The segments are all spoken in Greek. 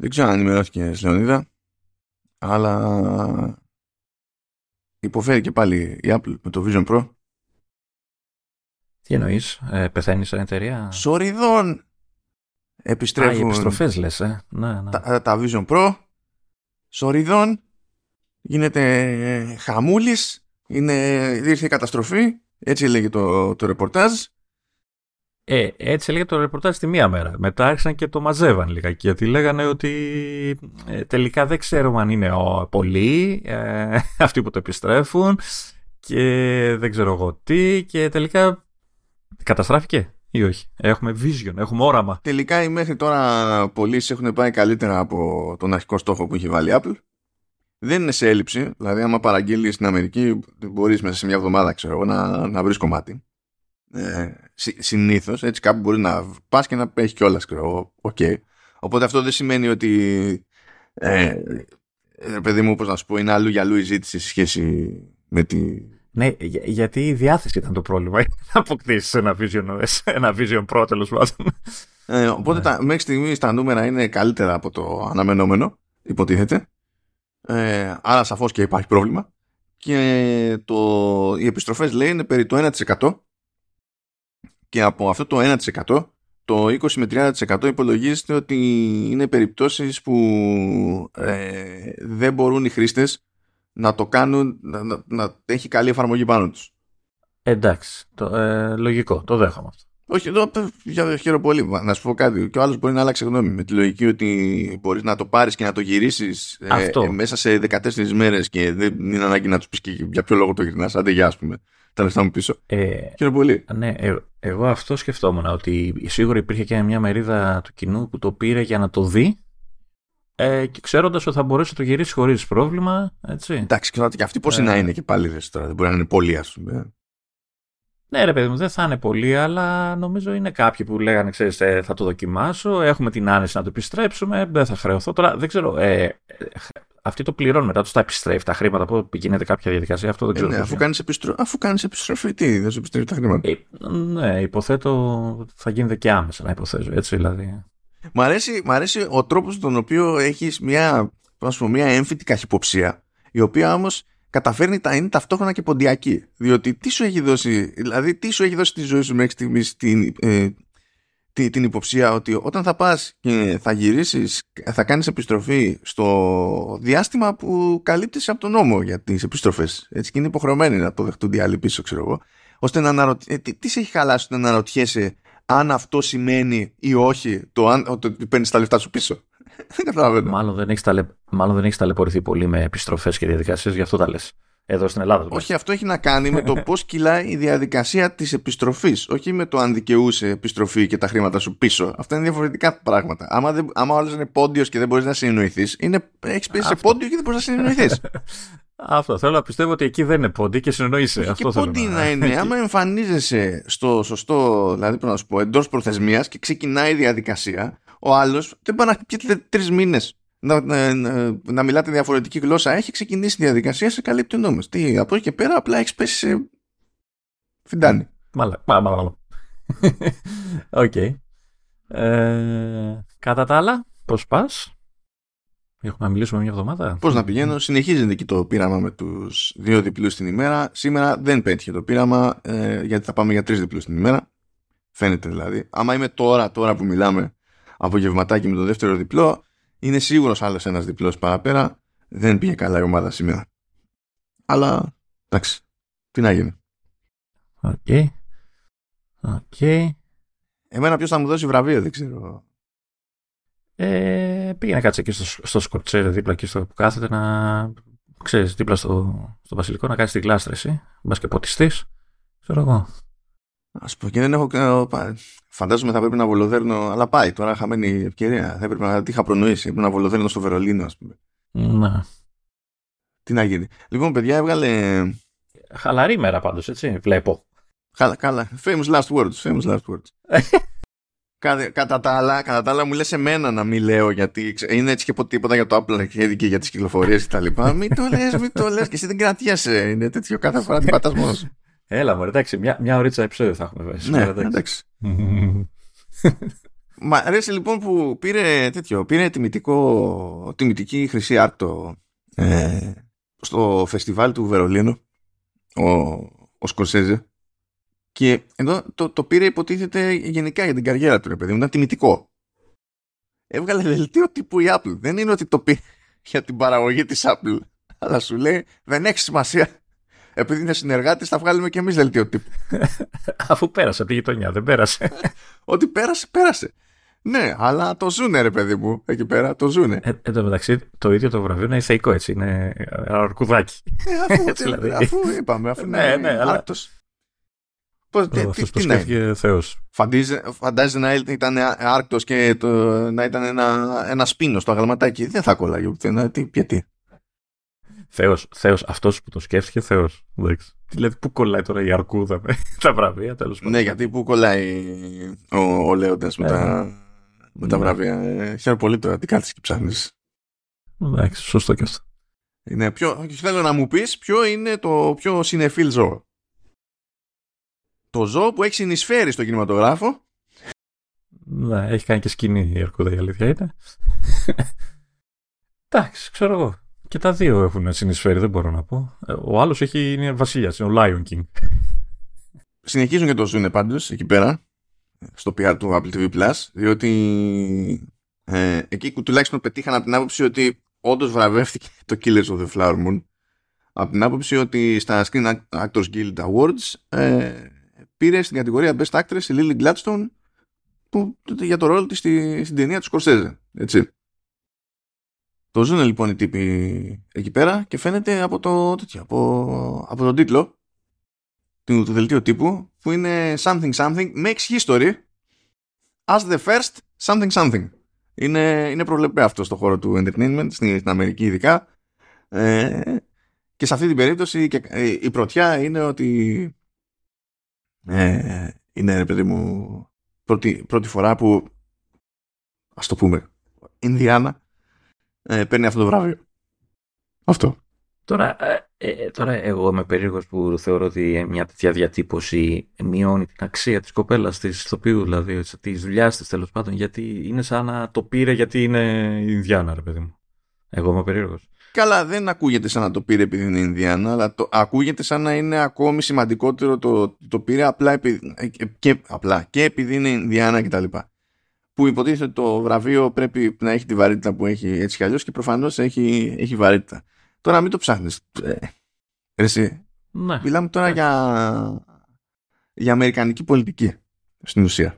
Δεν ξέρω αν ενημερώθηκε Λεωνίδα, αλλά υποφέρει και πάλι η Apple με το Vision Pro. Τι εννοείς, ε, πεθαίνει σαν εταιρεία; Σοριδών επιστρέφουν. Α, οι επιστροφές λες, ε. Ναι, ναι. Τα, τα Vision Pro, σοριδών, γίνεται ε, χαμούλης, είναι, ήρθε η καταστροφή, έτσι λέγει το, το ρεπορτάζ. Ε, έτσι έλεγε το ρεπορτάζ τη μία μέρα. Μετά άρχισαν και το μαζεύαν λιγάκι. Γιατί λέγανε ότι ε, τελικά δεν ξέρουμε αν είναι ο, πολλοί ε, αυτοί που το επιστρέφουν και δεν ξέρω εγώ τι. Και τελικά καταστράφηκε ή όχι. Έχουμε vision, έχουμε όραμα. Τελικά οι μέχρι τώρα πωλήσεις έχουν πάει καλύτερα από τον αρχικό στόχο που είχε βάλει η Apple. Δεν είναι σε έλλειψη. Δηλαδή, άμα παραγγείλεις στην Αμερική, μπορείς μέσα σε μια εβδομάδα ξέρω, να, να βρεις κομμάτι ε, συνήθως. Έτσι, κάπου μπορεί να πας και να έχει κιόλας. Okay. Οπότε αυτό δεν σημαίνει ότι. Ε, ε, παιδί μου, πώς να σου πω, είναι αλλού για αλλού η ζήτηση σε σχέση με τη. Ναι, γιατί η διάθεση ήταν το πρόβλημα. Να αποκτήσεις ένα Vision ένα Vision Pro τέλος πάντων. Ε, οπότε ναι. τα, μέχρι στιγμής τα νούμερα είναι καλύτερα από το αναμενόμενο, υποτίθεται. Ε, άρα σαφώς και υπάρχει πρόβλημα. Και το, οι επιστροφές λέει είναι περί το 1% και από αυτό το 1% το 20 με 30% υπολογίζεται ότι είναι περιπτώσεις που ε, δεν μπορούν οι χρήστες να το κάνουν, να, να, να έχει καλή εφαρμογή πάνω τους. Εντάξει, το, ε, λογικό, το δέχομαι αυτό. Όχι, εδώ χαίρομαι πολύ. Να σου πω κάτι. Και ο άλλος μπορεί να αλλάξει γνώμη με τη λογική ότι μπορείς να το πάρεις και να το γυρίσεις ε, μέσα σε 14 μέρες και δεν είναι ανάγκη να τους πεις και για ποιο λόγο το γυρνάς. Άντε, γεια, ας πούμε τα λεφτά μου πίσω. Ε, Χαίρομαι πολύ. Ναι, ε, εγώ αυτό σκεφτόμουν. Ότι σίγουρα υπήρχε και μια μερίδα του κοινού που το πήρε για να το δει. Ε, και ξέροντας ότι θα μπορέσει να το γυρίσει χωρίς πρόβλημα. Έτσι. Εντάξει, και αυτοί πώ ε, να είναι και πάλι δε τώρα. Δεν μπορεί να είναι πολλοί, ας πούμε. Ναι, ρε παιδί μου, δεν θα είναι πολλοί, αλλά νομίζω είναι κάποιοι που λέγανε, ξέρεις, ε, θα το δοκιμάσω, έχουμε την άνεση να το επιστρέψουμε, δεν θα χρεωθώ. Τώρα δεν ξέρω, ε, αυτοί το πληρώνουν μετά, τους τα επιστρέφει τα χρήματα, που γίνεται κάποια διαδικασία, αυτό δεν ξέρω. Ε, ναι, αφού κάνεις επιστρο... κάνεις επιστροφή, τι, δεν σου επιστρέφει τα χρήματα. Ε, ναι, υποθέτω θα γίνεται και άμεσα να υποθέσω, έτσι δηλαδή. Μ' αρέσει, μ αρέσει ο τρόπος τον οποίο έχεις μια, μια έμφυτη καχυποψία, η οποία όμως καταφέρνει να είναι ταυτόχρονα και ποντιακή. Διότι τι σου έχει δώσει, δηλαδή τι σου έχει δώσει τη ζωή σου μέχρι στιγμής την, ε, την, την υποψία ότι όταν θα πας και θα γυρίσεις, θα κάνεις επιστροφή στο διάστημα που καλύπτεις από τον νόμο για τις επιστροφές. Έτσι και είναι υποχρεωμένοι να το δεχτούν οι άλλοι πίσω, ξέρω εγώ. Ώστε να αναρωτ... Ε, τι, τις σε έχει χαλάσει να αναρωτιέσαι αν αυτό σημαίνει ή όχι το αν ότι παίρνεις τα λεφτά σου πίσω; δεν καταλαβαίνω. Μάλλον δεν έχεις ταλαι... έχεις ταλαιπωρηθεί πολύ με επιστροφές και διαδικασίες, γι' αυτό τα λες. Εδώ στην Ελλάδα. Όχι, αυτό έχει να κάνει με το πώς κυλάει η διαδικασία της επιστροφής. Όχι με το αν δικαιούσε επιστροφή και τα χρήματα σου πίσω. Αυτά είναι διαφορετικά πράγματα. Άμα, δεν, άμα ο άλλος είναι πόντιος και δεν μπορείς να συνεννοηθείς, έχεις πέσει σε πόντιο και δεν μπορείς να συνεννοηθείς. Αυτό. Θέλω να πιστεύω ότι εκεί δεν είναι πόντι και συνεννοείσαι. Αυτό και πόντι να... είναι. Άμα εμφανίζεσαι στο σωστό, δηλαδή πρέπει να σου πω, εντός προθεσμίας και ξεκινάει η διαδικασία, ο άλλος δεν πάει να χτυπιέται τρεις μήνες να, να, να, μιλάτε διαφορετική γλώσσα. Έχει ξεκινήσει η διαδικασία, σε καλύπτει ο νόμος. Τι, από εκεί και πέρα απλά έχεις πέσει σε φιντάνι. Μάλα, μάλα, μάλα. Οκ. Ε, κατά τα άλλα, πώς πας; Έχουμε να μιλήσουμε μια εβδομάδα; Πώς να πηγαίνω, συνεχίζεται εκεί το πείραμα με τους δύο διπλούς την ημέρα. Σήμερα δεν πέτυχε το πείραμα, ε, γιατί θα πάμε για τρεις διπλούς την ημέρα. Φαίνεται δηλαδή. Άμα είμαι τώρα, τώρα που μιλάμε, απογευματάκι με το δεύτερο διπλό, είναι σίγουρος άλλος ένας διπλός παραπέρα. Δεν πήγε καλά η ομάδα σήμερα. Αλλά εντάξει. Τι να γίνει. Οκ. Okay. Okay. Εμένα ποιος θα μου δώσει βραβείο, δεν ξέρω. Ε, πήγαινε κάτσε εκεί στο, στο σκορτσέρ δίπλα εκεί στο που κάθεται να ξέρεις δίπλα στο, στο βασιλικό να κάνει τη γλάστρα εσύ μπας και ποτιστής ξέρω εγώ Α πω και δεν έχω. Φαντάζομαι θα πρέπει να βολοδέρνω. Αλλά πάει τώρα, χαμένη ευκαιρία. Θα έπρεπε να τη είχα προνοήσει. Έπρεπε να βολοδέρνω στο Βερολίνο, ας πούμε. Να. Τι να γίνει. Λοιπόν, παιδιά, έβγαλε. Χαλαρή μέρα πάντως, έτσι. Βλέπω. Καλά, καλά. Famous last words. Famous last words. κατά, τα άλλα, κατά τα άλλα μου λες εμένα να μην λέω γιατί είναι έτσι και πω τίποτα για το Apple και για τις κυκλοφορίες και τα λοιπά. μην το λες, μην το λες και εσύ δεν κρατιέσαι. Είναι τέτοιο κάθε φορά την πατάς μόνος. Έλα μου, εντάξει, μια, μια ωρίτσα επεισόδιο θα έχουμε βέβαια. Ναι, εντάξει. Μ' αρέσει λοιπόν που πήρε τέτοιο, πήρε τιμητικό, τιμητική χρυσή άρτο ε, στο φεστιβάλ του Βερολίνου ο, ο Σκορσέζε και εδώ το, το πήρε υποτίθεται γενικά για την καριέρα του ρε παιδί μου, ήταν τιμητικό. Έβγαλε δελτίο τύπου η Apple. Δεν είναι ότι το πήρε για την παραγωγή της Apple, αλλά σου λέει δεν έχει σημασία. Επειδή είναι συνεργάτης, θα βγάλουμε και εμείς δελτίο τύπου. Αφού πέρασε από τη γειτονιά, δεν πέρασε. ότι πέρασε, πέρασε. Ναι, αλλά το ζούνε ρε παιδί μου εκεί πέρα, το ζούνε. Ε, εν τω μεταξύ, το ίδιο το βραβείο είναι θεϊκό έτσι, είναι ένα αρκουδάκι. Ε, αφού, δηλαδή. αφού είπαμε, αφού ναι, ναι, αλλά... Πώς, τι, τι, τι να Θεός. Φαντάζεσαι να ήταν άρκτος και το, να ήταν ένα, ένα σπίνος στο αγαλματάκι. Δεν θα κολλάγει. Τι, τι. Θεός, Θεός, αυτός που το σκέφτηκε, Θεός. Δηλαδή, πού κολλάει τώρα η αρκούδα με τα βραβεία, τέλος πάντων. Ναι, γιατί πού κολλάει ο, ο Λέοντας με, τα, ε, με τα ναι. βραβεία. Ε, χαίρομαι πολύ τώρα, τι κάθεσαι και ψάχνεις. Εντάξει, σωστό και αυτό. Είναι ποιο, θέλω να μου πεις ποιο είναι το πιο συνεφίλ ζώο το ζώο που έχει συνεισφέρει στο κινηματογράφο. Ναι, έχει κάνει και σκηνή η Αρκούδα η αλήθεια είναι. Εντάξει, ξέρω εγώ. Και τα δύο έχουν συνεισφέρει, δεν μπορώ να πω. Ο άλλος έχει είναι βασιλιάς, είναι ο Lion King. Συνεχίζουν και το ζουν πάντως εκεί πέρα, στο PR του Apple TV Plus, διότι ε, εκεί τουλάχιστον πετύχαν από την άποψη ότι όντως βραβεύτηκε το Killers of the Flower Moon. Από την άποψη ότι στα Screen Actors Guild Awards ε, πήρε στην κατηγορία Best Actress η Lily Gladstone που, για το ρόλο της στη, στην ταινία του Σκορσέζε. Έτσι. Το ζουν λοιπόν οι τύποι εκεί πέρα και φαίνεται από το, τέτοιο, από, από τον τίτλο του, του δελτίου τύπου που είναι Something Something makes history as the first something something. Είναι, είναι προβλεπέ αυτό στο χώρο του entertainment, στην, στην Αμερική ειδικά. Ε, και σε αυτή την περίπτωση και, ε, η πρωτιά είναι ότι ε, είναι ρε παιδί μου πρώτη, πρώτη φορά που ας το πούμε Ινδιάνα ε, παίρνει αυτό το βράβειο. Αυτό. Τώρα, ε, ε, τώρα εγώ είμαι περίεργος που θεωρώ ότι μια τέτοια διατύπωση μειώνει την αξία της κοπέλας της ηθοποιού, δηλαδή της δουλειάς της τέλος πάντων, γιατί είναι σαν να το πήρε γιατί είναι Ινδιάνα ρε παιδί μου. Εγώ είμαι περίεργος. Καλά, δεν ακούγεται σαν να το πήρε επειδή είναι Ινδιάνα, αλλά το, ακούγεται σαν να είναι ακόμη σημαντικότερο το, το πήρε απλά, επειδή, και, απλά και επειδή είναι Ινδιάνα κτλ. Που υποτίθεται ότι το βραβείο πρέπει να έχει τη βαρύτητα που έχει έτσι κι αλλιώς και προφανώς έχει, έχει βαρύτητα. Τώρα μην το ψάχνεις. Ε, εσύ. Ναι. Μιλάμε τώρα ναι. για, για αμερικανική πολιτική στην ουσία.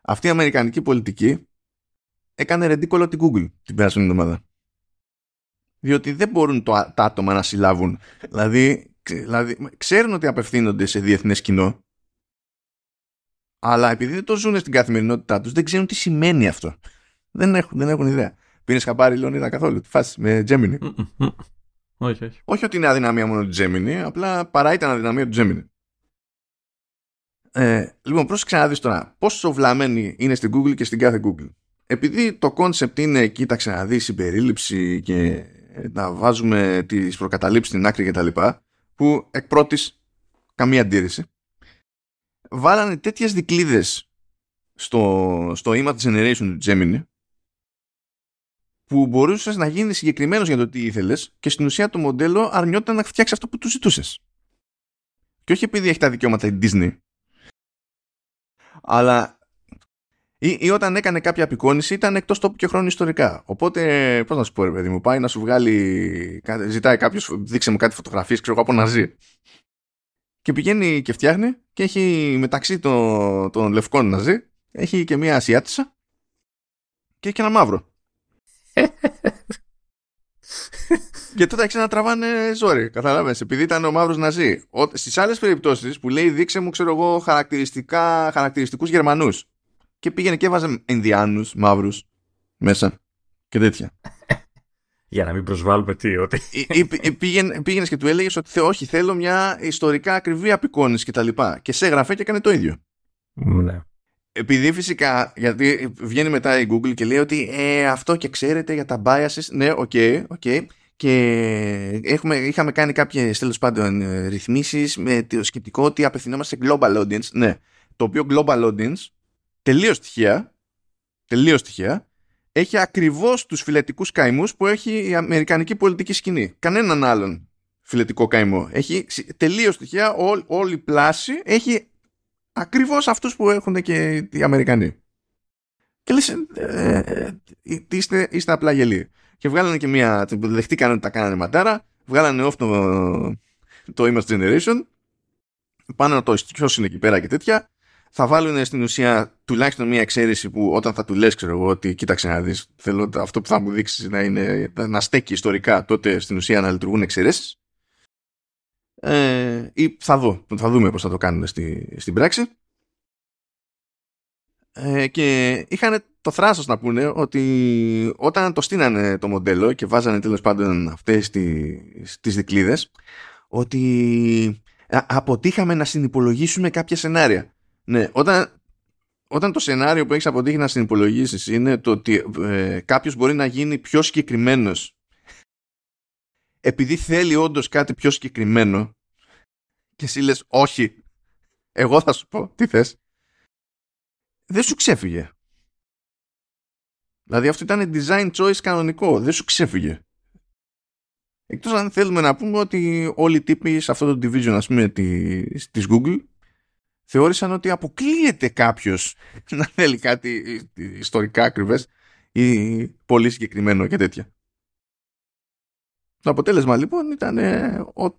Αυτή η αμερικανική πολιτική έκανε ρεντίκολο την Google την περασμένη εβδομάδα διότι δεν μπορούν το, τα άτομα να συλλάβουν. Δηλαδή, δηλαδή, ξέρουν ότι απευθύνονται σε διεθνές κοινό, αλλά επειδή δεν το ζουν στην καθημερινότητά τους, δεν ξέρουν τι σημαίνει αυτό. Δεν έχουν, δεν έχουν ιδέα. Πήρε χαμπάρι Λεωνίδα καθόλου τη φάση με Gemini. Όχι, όχι. Όχι ότι είναι αδυναμία μόνο του Gemini, απλά παρά ήταν αδυναμία του Gemini. Ε, λοιπόν, πρόσεξε να δεις τώρα πόσο βλαμμένοι είναι στην Google και στην κάθε Google. Επειδή το concept είναι, κοίταξε να δεις συμπερίληψη και να βάζουμε τις προκαταλήψεις στην άκρη και τα λοιπά, που εκ πρώτης καμία αντίρρηση, βάλανε τέτοιες δικλίδες στο, στο image generation του Gemini, που μπορούσες να γίνεις συγκεκριμένος για το τι ήθελες και στην ουσία το μοντέλο αρνιόταν να φτιάξει αυτό που του ζητούσες. Και όχι επειδή έχει τα δικαιώματα η Disney, αλλά ή, ή όταν έκανε κάποια απεικόνηση ήταν εκτός τόπου και χρόνου ιστορικά. Οπότε, πώς να σου πω, ρε παιδί μου, πάει να σου βγάλει. Ζητάει κάποιος, δείξε μου κάτι φωτογραφίες, ξέρω εγώ από ναζί. Και πηγαίνει και φτιάχνει και έχει μεταξύ των, των λευκών ναζί, έχει και μία Ασιάτισσα και έχει και ένα μαύρο. και τότε άρχισαν να τραβάνε ζόρι. Κατάλαβε. Επειδή ήταν ο μαύρος Ναζί. Στις άλλες περιπτώσεις που λέει δείξε μου, ξέρω εγώ, χαρακτηριστικά, χαρακτηριστικούς Γερμανούς και πήγαινε και έβαζε Ινδιάνους, μαύρους μέσα και τέτοια. Για να μην προσβάλλουμε τι, ότι. πήγαινε, πήγαινες και του έλεγες ότι όχι, θέλω μια ιστορικά ακριβή απεικόνηση και τα λοιπά. Και σε έγραφε και έκανε το ίδιο. Ναι. Επειδή φυσικά, γιατί βγαίνει μετά η Google και λέει ότι ε, αυτό και ξέρετε για τα biases, ναι, okay, okay. Και έχουμε, είχαμε κάνει κάποιες τέλος πάντων ε, ρυθμίσεις με το σκεπτικό ότι απευθυνόμαστε σε global audience. Ναι. Το οποίο global audience τελείως τυχαία τελείως τυχαία, έχει ακριβώς τους φιλετικούς καημούς που έχει η αμερικανική πολιτική σκηνή. Κανέναν άλλον φιλετικό καημό. Έχει τελείως τυχαία ό, όλη η πλάση έχει ακριβώς αυτούς που έχουν και οι Αμερικανοί. Και λες, ε, ε, ε είστε, είστε απλά γελοί. Και βγάλανε και μια, δεχτήκαν ότι τα κάνανε ματάρα, βγάλανε off το, το Image Generation, πάνε να το ποιος είναι εκεί πέρα και τέτοια, θα βάλουν στην ουσία τουλάχιστον μια εξαίρεση που όταν θα του λες ξέρω εγώ ότι κοίταξε να δεις θέλω αυτό που θα μου δείξεις να, είναι, να στέκει ιστορικά τότε στην ουσία να λειτουργούν εξαιρέσεις. Ε, ή θα, δω, θα δούμε πώς θα το κάνουν στη, στην πράξη. Ε, και είχαν το θράσος να πούνε ότι όταν το στείνανε το μοντέλο και βάζανε τέλος πάντων αυτές τις, τις δικλείδες ότι αποτύχαμε να συνυπολογίσουμε κάποια σενάρια ναι, όταν, όταν το σενάριο που έχεις αποτύχει να συνυπολογίσεις είναι το ότι ε, κάποιος μπορεί να γίνει πιο συγκεκριμένος επειδή θέλει όντως κάτι πιο συγκεκριμένο και εσύ λες όχι, εγώ θα σου πω τι θες, δεν σου ξέφυγε. Δηλαδή αυτό ήταν design choice κανονικό, δεν σου ξέφυγε. Εκτός αν θέλουμε να πούμε ότι όλοι οι τύποι σε αυτό το division ας πούμε της, της Google θεώρησαν ότι αποκλείεται κάποιος να θέλει κάτι ιστορικά ακριβές ή πολύ συγκεκριμένο και τέτοια. Το αποτέλεσμα λοιπόν ήταν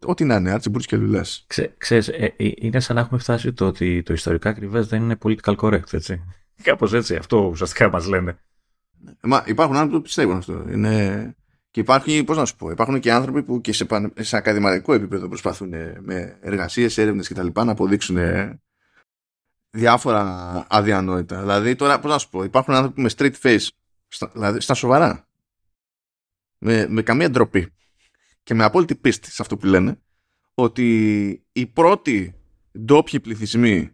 ό,τι να είναι, Archie και δουλειάς. Ξέ, ξέρεις, ε, ε, είναι σαν να έχουμε φτάσει το ότι το ιστορικά ακριβές δεν είναι political correct, έτσι. Κάπως έτσι, αυτό ουσιαστικά μας λένε. Μα υπάρχουν άνθρωποι που πιστεύουν αυτό. Είναι... Και υπάρχει, πώς να σου πω, υπάρχουν και άνθρωποι που και σε, σε ακαδημαϊκό επίπεδο προσπαθούν με εργασίες, έρευνες κτλ. να αποδείξουν διάφορα αδιανόητα. Δηλαδή τώρα, πώς να σου πω, υπάρχουν άνθρωποι με straight face, στα, δηλαδή στα σοβαρά, με, με καμία ντροπή και με απόλυτη πίστη σε αυτό που λένε, ότι οι πρώτοι ντόπιοι πληθυσμοί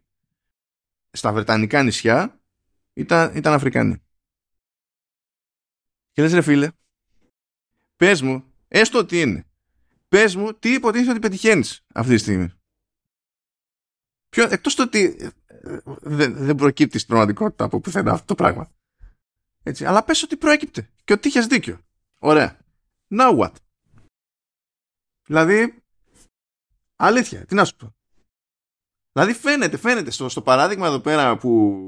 στα Βρετανικά νησιά ήταν, ήταν Αφρικάνοι. Και λες ρε φίλε, πες μου, έστω ότι είναι, πες μου τι υποτίθεται ότι πετυχαίνεις αυτή τη στιγμή. Ποιο, εκτός το ότι δεν, δεν προκύπτει στην πραγματικότητα από πουθενά αυτό το πράγμα. Έτσι, αλλά πες ότι προέκυπτε και ότι είχες δίκιο. Ωραία. Now what? Δηλαδή, αλήθεια, τι να σου πω. Δηλαδή φαίνεται, φαίνεται στο, στο παράδειγμα εδώ πέρα που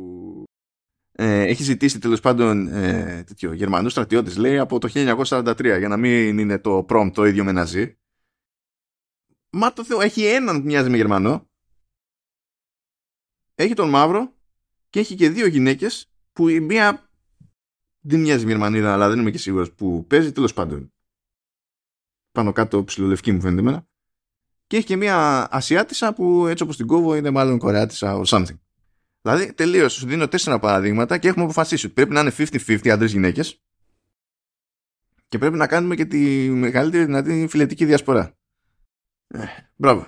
ε, έχει ζητήσει τέλος πάντων ε, τέτοιο, Γερμανούς στρατιώτες λέει από το 1943 για να μην είναι το prompt το ίδιο με Ναζί. Μα το Θεό, έχει έναν που μοιάζει με Γερμανό έχει τον μαύρο και έχει και δύο γυναίκες που η μία δεν μοιάζει Γερμανίδα αλλά δεν είμαι και σίγουρος που παίζει τέλος πάντων πάνω κάτω ψηλολευκή μου φαίνεται εμένα και έχει και μία Ασιάτισα που έτσι όπως την κόβω είναι μάλλον Κορεάτισα or something. Δηλαδή τελείως σου δίνω τέσσερα παραδείγματα και έχουμε αποφασίσει ότι πρέπει να είναι 50-50 άντρες γυναίκες και πρέπει να κάνουμε και τη μεγαλύτερη δυνατή φιλετική διασπορά. Ε, μπράβο.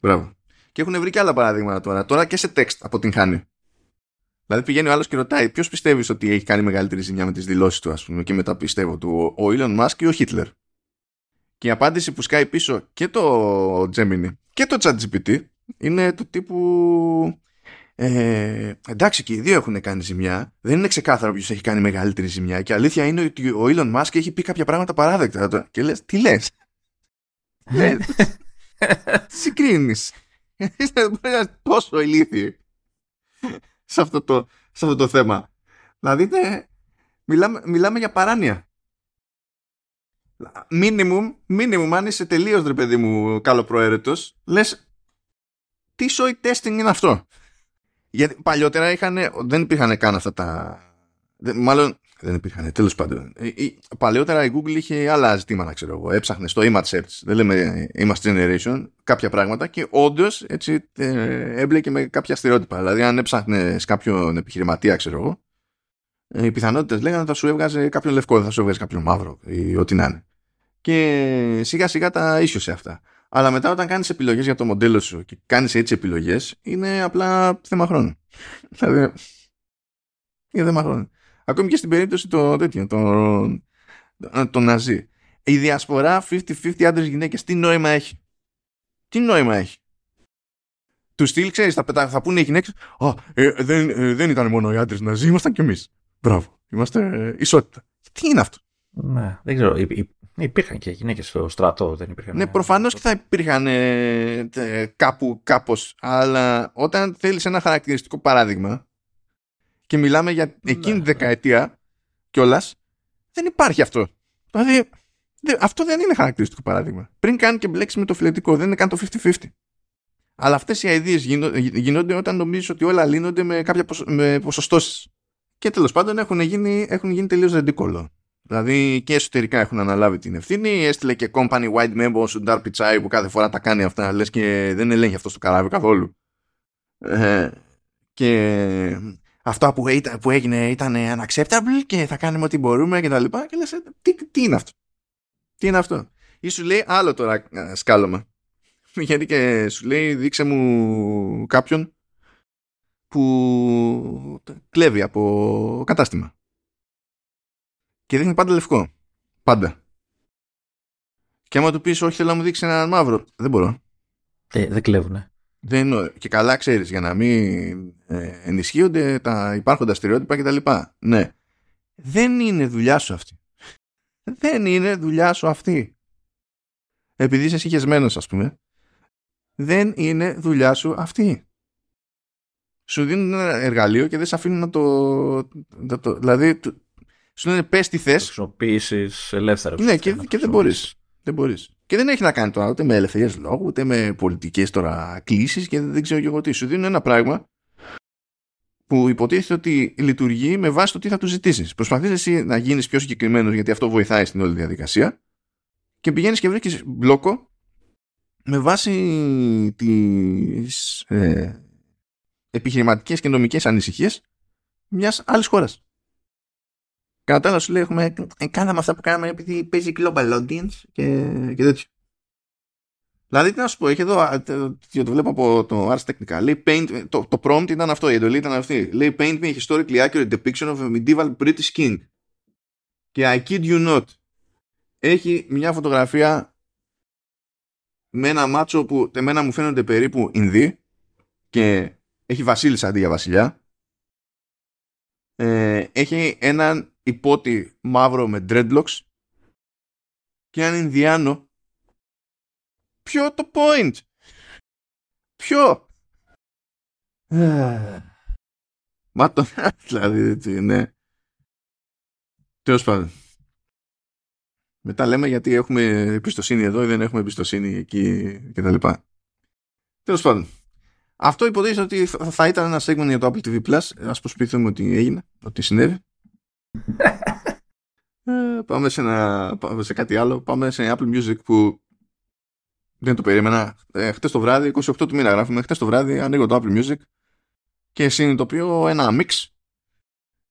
Μπράβο. Και έχουν βρει και άλλα παράδειγματα τώρα. Τώρα και σε text από την Χάνη. Δηλαδή πηγαίνει ο άλλος και ρωτάει ποιος πιστεύεις ότι έχει κάνει μεγαλύτερη ζημιά με τις δηλώσεις του, ας πούμε, και μετά πιστεύω του, ο Elon Musk ή ο Χίτλερ. Και η απάντηση που σκάει πίσω και το Gemini και το ChatGPT είναι του τύπου. Ε, εντάξει και οι δύο έχουν κάνει ζημιά. Δεν είναι ξεκάθαρο ποιος έχει κάνει μεγαλύτερη ζημιά. Και αλήθεια είναι ότι ο Elon Musk έχει πει κάποια πράγματα παράδεκτα. Και λες, τι λες; λες. Συγκρίνεις. Είστε τόσο ηλίθιοι σε αυτό το, σε αυτό το θέμα. Δηλαδή, μιλάμε, μιλάμε για παράνοια. Μίνιμουμ, μίνιμουμ, αν είσαι τελείως ρε παιδί μου καλοπροαίρετος, λες τι soy testing είναι αυτό; Γιατί παλιότερα είχαν, δεν υπήρχαν καν αυτά τα... Μάλλον δεν υπήρχαν. Τέλος πάντων. Ε, παλαιότερα η Google είχε άλλα ζητήματα, ξέρω εγώ. Έψαχνε στο image search, δεν λέμε image generation, κάποια πράγματα και όντως έτσι ε, έμπλεκε με κάποια στερεότυπα. Δηλαδή, αν έψαχνε κάποιον επιχειρηματία, ξέρω εγώ, ε, οι πιθανότητες λέγανε θα σου έβγαζε κάποιον λευκό, θα σου έβγαζε κάποιον μαύρο ή ό,τι να είναι. Και σιγά σιγά τα ίσιοσε αυτά. Αλλά μετά όταν κάνεις επιλογές για το μοντέλο σου και κάνεις έτσι επιλογές, είναι απλά θέμα χρόνου. Δηλαδή, είναι θέμα χρόνου. Ακόμη και στην περίπτωση το τέτοιο, το, το Ναζί. Η διασπορά 50-50 άντρες γυναίκες, τι νόημα έχει; Τι νόημα έχει; τους στυλ, ξέρεις, θα, πετά, θα πούνε οι γυναίκες. Α, ε, δεν, ε, δεν ήταν μόνο οι άντρες Ναζί, ήμασταν κι εμείς. Μπράβο. Είμαστε ε, ισότητα. Τι είναι αυτό; Ναι, δεν ξέρω. Υ, υπήρχαν και γυναίκες στο στρατό, δεν υπήρχαν. Ναι, προφανώς και θα υπήρχαν ε, κάπου, κάπως. Αλλά όταν θέλεις ένα χαρακτηριστικό παράδειγμα και μιλάμε για ναι, εκείνη τη ναι. δεκαετία κιόλας, δεν υπάρχει αυτό. Δηλαδή, αυτό δεν είναι χαρακτηριστικό παράδειγμα. Πριν κάνει και μπλέξει με το φιλετικό, δεν είναι καν το 50-50. Αλλά αυτές οι ιδέε γίνονται όταν νομίζεις ότι όλα λύνονται με κάποια με ποσοστώσεις. Και τέλος πάντων έχουν γίνει, έχουν γίνει τελείως ρεντικόλο. Δηλαδή και εσωτερικά έχουν αναλάβει την ευθύνη. Έστειλε και company white member ο Ντάρ Πιτσάι που κάθε φορά τα κάνει αυτά. Λες και δεν ελέγχει αυτός στο καράβι καθόλου. Ε, και αυτά που, που έγινε ήταν unacceptable και θα κάνουμε ό,τι μπορούμε και τα λοιπά. Και λες, ε, τι, τι είναι αυτό; Τι είναι αυτό; Ή σου λέει άλλο τώρα ε, σκάλωμα. Γιατί και σου λέει δείξε μου κάποιον που κλέβει από κατάστημα. Και δείχνει πάντα λευκό. Πάντα. Και άμα του πεις όχι θέλω να μου δείξει έναν μαύρο. Δεν μπορώ. Ε, δεν κλέβουνε. Δεν, και καλά ξέρεις για να μην ε, ενισχύονται τα υπάρχοντα στερεότυπα κτλ. Ναι. Δεν είναι δουλειά σου αυτή. Δεν είναι δουλειά σου αυτή. Επειδή είσαι συγχεσμένος ας πούμε. Δεν είναι δουλειά σου αυτή. Σου δίνουν ένα εργαλείο και δεν σε αφήνουν να το... το δηλαδή σου λένε πες τι θες. Χρησιμοποιήσεις ελεύθερα. Ναι, και, και δεν μπορείς. Δεν μπορείς. Και δεν έχει να κάνει τώρα ούτε με ελευθερίες λόγου, ούτε με πολιτικές τώρα κλήσεις και δεν ξέρω και εγώ τι. Σου δίνουν ένα πράγμα που υποτίθεται ότι λειτουργεί με βάση το τι θα του ζητήσεις. Προσπαθείς εσύ να γίνεις πιο συγκεκριμένος γιατί αυτό βοηθάει στην όλη διαδικασία και πηγαίνεις και βρίσκεις μπλόκο με βάση τις ε, επιχειρηματικές και νομικές ανησυχίες μιας άλλης χώρας. Κατά άλλα σου λέει έχουμε, ε, κάναμε αυτά που κάναμε επειδή παίζει global audience και, και τέτοιο. Δηλαδή τι να σου πω, έχει εδώ, το, το βλέπω από το Ars Technica, λέει paint, το, το prompt ήταν αυτό, η εντολή ήταν αυτή. Λέει paint me a historically accurate depiction of a medieval British king. Και I kid you not, έχει μια φωτογραφία με ένα μάτσο που εμένα μου φαίνονται περίπου Ινδί και έχει βασίλισσα αντί για βασιλιά. Ε, έχει έναν υπότι μαύρο με dreadlocks και έναν Ινδιάνο ποιο το point; Ποιο; Μα το δηλαδή ναι. Τέλος πάντων. Μετά λέμε γιατί έχουμε εμπιστοσύνη εδώ ή δεν έχουμε εμπιστοσύνη εκεί και τα λοιπά. Τέλος πάντων. Αυτό υποτίθεται ότι θα ήταν ένα segment για το Apple TV Plus. Ας προσποιηθούμε ότι έγινε ότι συνέβη ε, πάμε, σε ένα, πάμε σε κάτι άλλο. Πάμε σε Apple Music που δεν το περίμενα. Ε, χτες το βράδυ, 28 του μήνα γράφουμε, χτες το βράδυ ανοίγω το Apple Music και συνειδητοποιώ ένα mix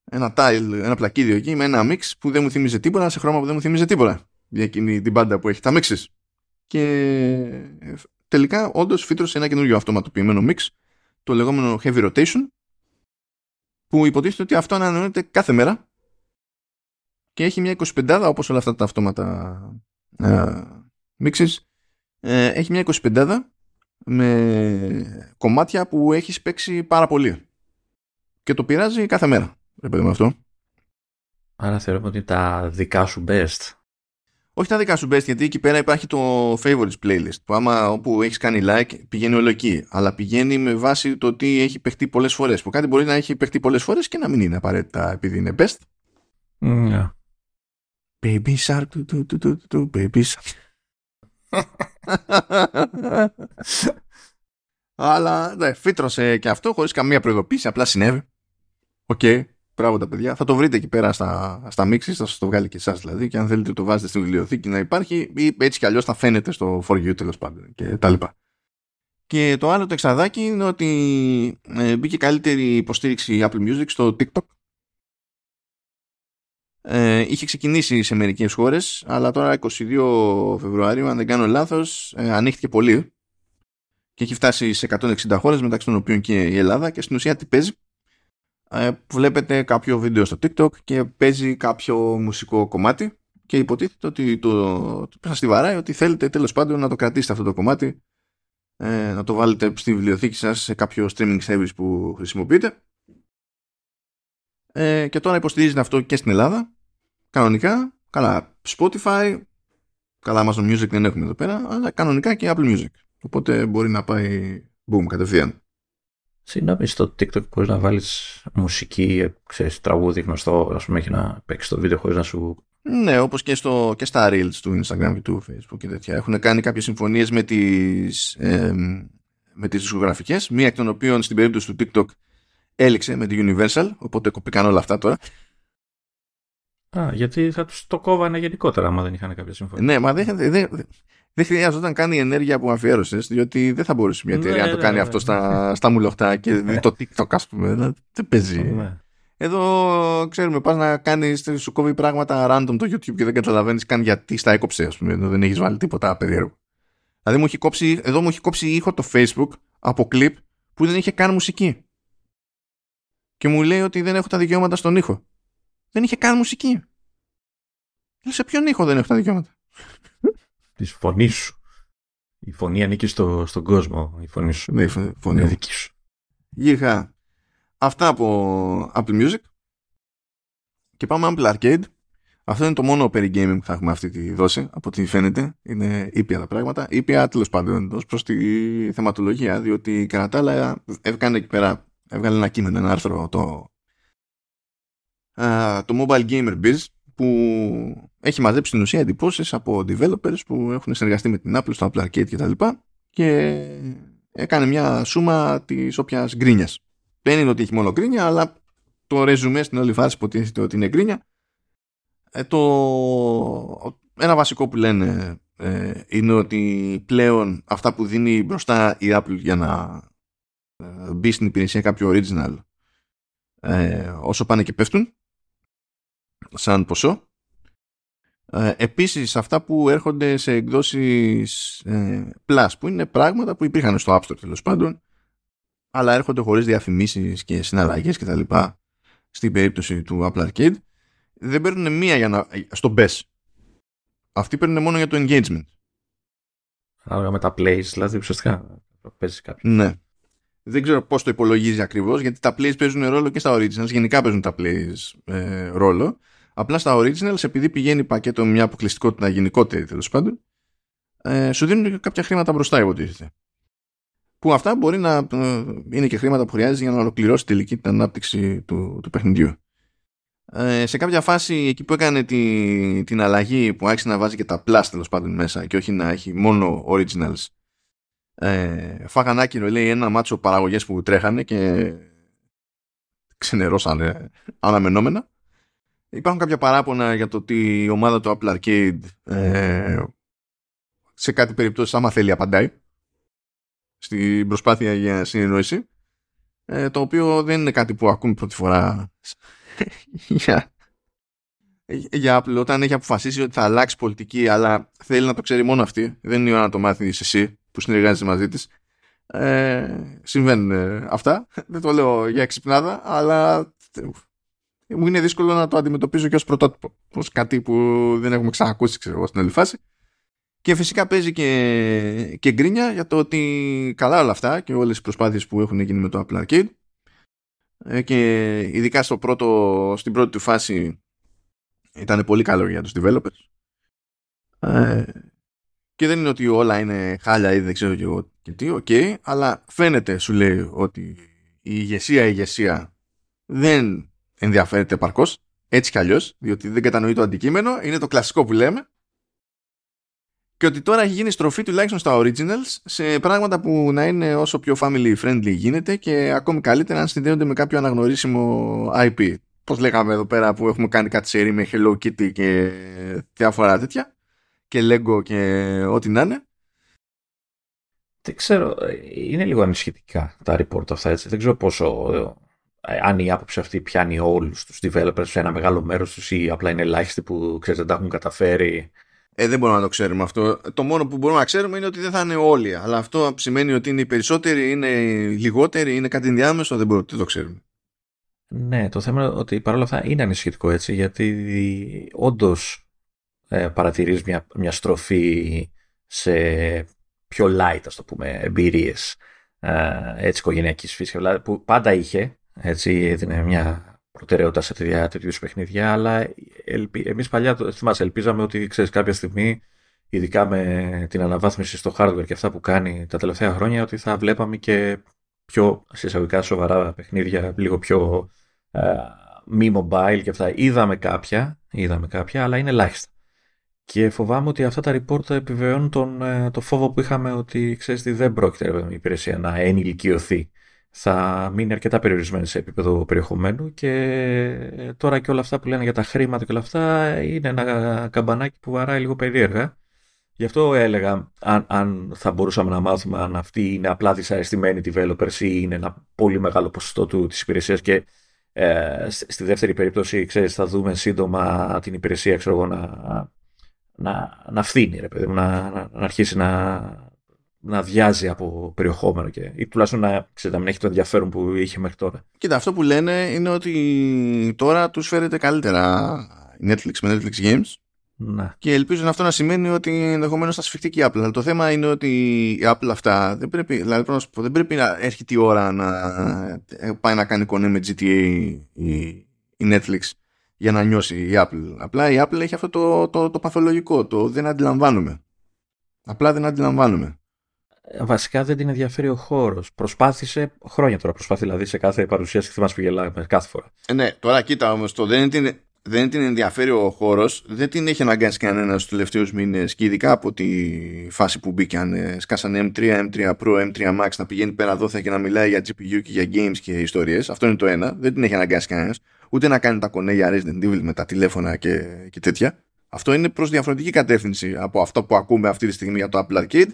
ένα tile, ένα πλακίδιο εκεί με ένα mix που δεν μου θυμίζει τίποτα σε χρώμα που δεν μου θυμίζει τίποτα για εκείνη την μπάντα που έχει τα mixes. Και ε, τελικά όντως φύτρωσε ένα καινούριο αυτοματοποιημένο mix το λεγόμενο heavy rotation που υποτίθεται ότι αυτό ανανεώνεται κάθε μέρα και έχει μια 25 όπως όλα αυτά τα αυτόματα ε, ε, έχει μια 25 με κομμάτια που έχει παίξει πάρα πολύ και το πειράζει κάθε μέρα ρε με αυτό Άρα θεωρούμε ότι τα δικά σου best όχι τα δικά σου best, γιατί εκεί πέρα υπάρχει το favorites playlist. Που άμα όπου έχεις κάνει like πηγαίνει όλο εκεί. Αλλά πηγαίνει με βάση το ότι έχει παιχτεί πολλές φορές. Που κάτι μπορεί να έχει παιχτεί πολλές φορές και να μην είναι απαραίτητα επειδή είναι best. Yeah. Baby shark, doo, doo, doo, doo, doo, baby shark. Αλλά ναι, φύτρωσε και αυτό χωρίς καμία προειδοποίηση, απλά συνέβη. Okay, μπράβο τα παιδιά. Θα το βρείτε εκεί πέρα στα, στα μίξεις, θα σας το βγάλει και εσάς δηλαδή και αν θέλετε το βάζετε στην βιβλιοθήκη να υπάρχει ή έτσι κι αλλιώς θα φαίνεται στο for you τέλος πάντων και τα λοιπά. Και το άλλο το εξαδάκι είναι ότι ε, μπήκε καλύτερη υποστήριξη Apple Music στο TikTok ε, είχε ξεκινήσει σε μερικές χώρες αλλά τώρα 22 Φεβρουαρίου αν δεν κάνω λάθος ε, ανοίχθηκε πολύ και έχει φτάσει σε 160 χώρες μεταξύ των οποίων και η Ελλάδα και στην ουσία τι παίζει. Ε, βλέπετε κάποιο βίντεο στο TikTok και παίζει κάποιο μουσικό κομμάτι και υποτίθεται ότι το, το, το στη βαράει ότι θέλετε τέλος πάντων να το κρατήσετε αυτό το κομμάτι ε, να το βάλετε στη βιβλιοθήκη σας σε κάποιο streaming service που χρησιμοποιείτε. Ε, και τώρα υποστηρίζεται αυτό και στην Ελλάδα κανονικά, καλά Spotify καλά Amazon Music δεν έχουμε εδώ πέρα αλλά κανονικά και Apple Music οπότε μπορεί να πάει boom κατευθείαν Συγγνώμη, στο TikTok μπορείς να βάλεις μουσική, ξέρεις, τραγούδι γνωστό, ας πούμε, έχει να παίξεις το βίντεο χωρίς να σου ναι, όπως και, στο, και στα Reels του Instagram και του Facebook και τέτοια. Έχουν κάνει κάποιες συμφωνίες με τις, ε, με τις δισκογραφικές, μία εκ των οποίων στην περίπτωση του TikTok έληξε με τη Universal, οπότε κοπήκαν όλα αυτά τώρα. Α, γιατί θα τους το κόβανε γενικότερα, άμα δεν είχαν κάποια συμφωνία. Ναι, μα δεν, δεν, δεν χρειάζονταν καν η ενέργεια που αφιέρωσες, διότι δεν θα μπορούσε μια εταιρεία ναι, να το κάνει ναι, αυτό ναι. στα, στα μουλοχτά και το TikTok, ας πούμε. Δεν παίζει. Ναι. Εδώ ξέρουμε, πας να κάνει, σου κόβει πράγματα random το YouTube και δεν καταλαβαίνεις καν γιατί στα έκοψε, ας πούμε. Εδώ δεν έχεις βάλει τίποτα περίεργο. Δηλαδή μου έχει κόψει, εδώ μου έχει κόψει ήχο το Facebook από κλιπ που δεν είχε καν μουσική. Και μου λέει ότι δεν έχω τα δικαιώματα στον ήχο. Δεν είχε καν μουσική. Λέει, σε ποιον ήχο δεν έχω τα δικαιώματα; Της φωνής σου. Η φωνή ανήκει στο, στον κόσμο. Η φωνή σου. Ναι, η φωνή είναι δική σου. Είχα Αυτά από Apple Music. Και πάμε Apple Arcade. Αυτό είναι το μόνο περί gaming που θα έχουμε αυτή τη δόση, από ό,τι φαίνεται. Είναι ήπια τα πράγματα. Ήπια τέλος πάντων ω προς τη θεματολογία, διότι κατά τα άλλα έβγαλε εκεί πέρα, έβγαλε ένα κείμενο, ένα άρθρο το, το Mobile Gamer Biz, που έχει μαζέψει στην ουσία εντυπώσεις από developers που έχουν συνεργαστεί με την Apple στο Apple Arcade κτλ. Και, και έκανε μια σούμα της όποιας γκρίνιας δεν είναι ότι έχει μόνο γκρίνια, αλλά το ρεζουμέ στην όλη φάση υποτίθεται ότι είναι γκρίνια. Ε, το... Ένα βασικό που λένε ε, είναι ότι πλέον αυτά που δίνει μπροστά η Apple για να ε, μπει στην υπηρεσία κάποιο original ε, όσο πάνε και πέφτουν σαν ποσό. Ε, επίσης αυτά που έρχονται σε εκδόσεις ε, Plus που είναι πράγματα που υπήρχαν στο App Store τέλος πάντων αλλά έρχονται χωρίς διαφημίσεις και συναλλαγές και τα λοιπά στην περίπτωση του Apple Arcade δεν παίρνουν μία για να, στο BES αυτοί παίρνουν μόνο για το engagement. Άρα με τα plays δηλαδή ουσιαστικά παίζεις κάποιο. Ναι. Δεν ξέρω πώς το υπολογίζει ακριβώς γιατί τα plays παίζουν ρόλο και στα originals γενικά παίζουν τα plays ε, ρόλο απλά στα originals επειδή πηγαίνει πακέτο με μια αποκλειστικότητα γενικότερη τέλος πάντων ε, σου δίνουν κάποια χρήματα μπροστά υποτίθεται που αυτά μπορεί να ε, είναι και χρήματα που χρειάζεται για να ολοκληρώσεις τελική την ανάπτυξη του, του παιχνιδιού. Ε, σε κάποια φάση εκεί που έκανε τη, την αλλαγή που άρχισε να βάζει και τα plus τέλος πάντων μέσα και όχι να έχει μόνο originals ε, φάγαν άκυρο λέει ένα μάτσο παραγωγές που τρέχανε και ξενερώσανε αναμενόμενα υπάρχουν κάποια παράπονα για το ότι η ομάδα του Apple Arcade ε, σε κάτι περιπτώσεις άμα θέλει απαντάει στην προσπάθεια για συνεννόηση ε, το οποίο δεν είναι κάτι που ακούμε πρώτη φορά για, για Apple. Όταν έχει αποφασίσει ότι θα αλλάξει πολιτική αλλά θέλει να το ξέρει μόνο αυτή δεν είναι η ώρα να το μάθει εσύ που συνεργάζεσαι μαζί της. Ε, συμβαίνουν ε, αυτά. Δεν το λέω για εξυπνάδα αλλά μου είναι δύσκολο να το αντιμετωπίζω και ως πρωτότυπο ως κάτι που δεν έχουμε ξανακούσει ξέρω στην όλη φάση. Και φυσικά παίζει και, και γκρίνια για το ότι καλά όλα αυτά και όλες οι προσπάθειες που έχουν γίνει με το Apple Arcade. Ε, και ειδικά στο πρώτο, στην πρώτη του φάση ήταν πολύ καλό για τους developers. Ε, και δεν είναι ότι όλα είναι χάλια ή δεν ξέρω και εγώ και τι, okay, αλλά φαίνεται σου λέει ότι η ηγεσία η ηγεσία δεν ενδιαφέρεται παρκώς έτσι κι αλλιώς, διότι δεν κατανοεί το αντικείμενο, είναι το κλασικό που λέμε και ότι τώρα έχει γίνει στροφή τουλάχιστον στα originals σε πράγματα που να είναι όσο πιο family friendly γίνεται και ακόμη καλύτερα αν συνδέονται με κάποιο αναγνωρίσιμο IP. Πώς λέγαμε εδώ πέρα που έχουμε κάνει κάτι σε με Hello Kitty και διάφορα τέτοια και Lego και ό,τι να είναι. Δεν ξέρω, είναι λίγο ανησυχητικά τα report αυτά έτσι. Δεν ξέρω πόσο, ε, αν η άποψη αυτή πιάνει όλους τους developers σε ένα μεγάλο μέρος τους ή απλά είναι ελάχιστοι που ξέρετε δεν τα έχουν καταφέρει ε, δεν μπορούμε να το ξέρουμε αυτό. Το μόνο που μπορούμε να ξέρουμε είναι ότι δεν θα είναι όλοι. Αλλά αυτό σημαίνει ότι είναι οι περισσότεροι, είναι λιγότεροι, είναι κάτι ενδιάμεσο, δεν μπορούμε να το ξέρουμε. Ναι, το θέμα είναι ότι παρόλα αυτά είναι ανησυχητικό έτσι, γιατί όντως ε, παρατηρείς μια, μια στροφή σε πιο light, ας το πούμε, εμπειρίες ε, έτσι οικογενειακής φύσης, που πάντα είχε, έτσι έδινε μια προτεραιότητα σε τέτοια, τέτοιου παιχνίδια, αλλά ελπι... εμείς παλιά, θυμάσαι, ελπίζαμε ότι, ξέρεις, κάποια στιγμή, ειδικά με την αναβάθμιση στο hardware και αυτά που κάνει τα τελευταία χρόνια, ότι θα βλέπαμε και πιο συσσαγωγικά σοβαρά παιχνίδια, λίγο πιο ε, μη mobile και αυτά. Είδαμε κάποια, είδαμε κάποια, αλλά είναι ελάχιστα. Και φοβάμαι ότι αυτά τα report επιβεβαιώνουν τον, ε, το φόβο που είχαμε ότι ξέρεις τι δεν πρόκειται η υπηρεσία να ενηλικιωθεί. Θα μείνει αρκετά περιορισμένη σε επίπεδο περιεχομένου και ε, τώρα και όλα αυτά που λένε για τα χρήματα και όλα αυτά είναι ένα καμπανάκι που βαράει λίγο περίεργα. Γι' αυτό έλεγα αν, αν θα μπορούσαμε να μάθουμε αν αυτοί είναι απλά δυσαρεστημένοι developers ή είναι ένα πολύ μεγάλο ποσοστό του, της υπηρεσίας και ε, στη δεύτερη περίπτωση ξέρεις, θα δούμε σύντομα την υπηρεσία ξέρω εγώ, να, να, να φθήνει, ρε παιδί, να, να, να αρχίσει να, να αδειάζει από περιεχόμενο και, ή τουλάχιστον να, ξέρετε, να μην έχει το ενδιαφέρον που είχε μέχρι τώρα. Κοίτα, αυτό που λένε είναι ότι τώρα τους φέρεται καλύτερα Netflix με Netflix Games να. και ελπίζω αυτό να σημαίνει ότι ενδεχομένως θα σφιχτεί και η Apple. Αλλά το θέμα είναι ότι η Apple αυτά δεν πρέπει, δηλαδή, δεν πρέπει να έρχεται η ώρα να πάει να κάνει κονέ με GTA η, η Netflix για να νιώσει η Apple. Απλά η Apple έχει αυτό το, το, το παθολογικό, το δεν αντιλαμβάνομαι. Απλά δεν αντιλαμβάνομαι. Ε, βασικά δεν την ενδιαφέρει ο χώρος. Προσπάθησε χρόνια τώρα. Προσπάθησε δηλαδή σε κάθε παρουσίαση. Θυμάσαι που γελάμε κάθε φορά. Ε, ναι, τώρα κοίτα όμως το δεν την, δεν την ενδιαφέρει ο χώρος. Δεν την έχει αναγκάσει κανένα στους τελευταίους μήνες και ειδικά από τη φάση που μπήκαν. Ε, σκάσανε M3, M3 Pro, M3 Max να πηγαίνει πέρα δόθα και να μιλάει για GPU και για games και ιστορίες. Αυτό είναι το ένα. Δεν την έχει αναγκάσει κανένας ούτε να κάνει τα κονέ για Resident Evil με τα τηλέφωνα και, και τέτοια. Αυτό είναι προς διαφορετική κατεύθυνση από αυτό που ακούμε αυτή τη στιγμή για το Apple Arcade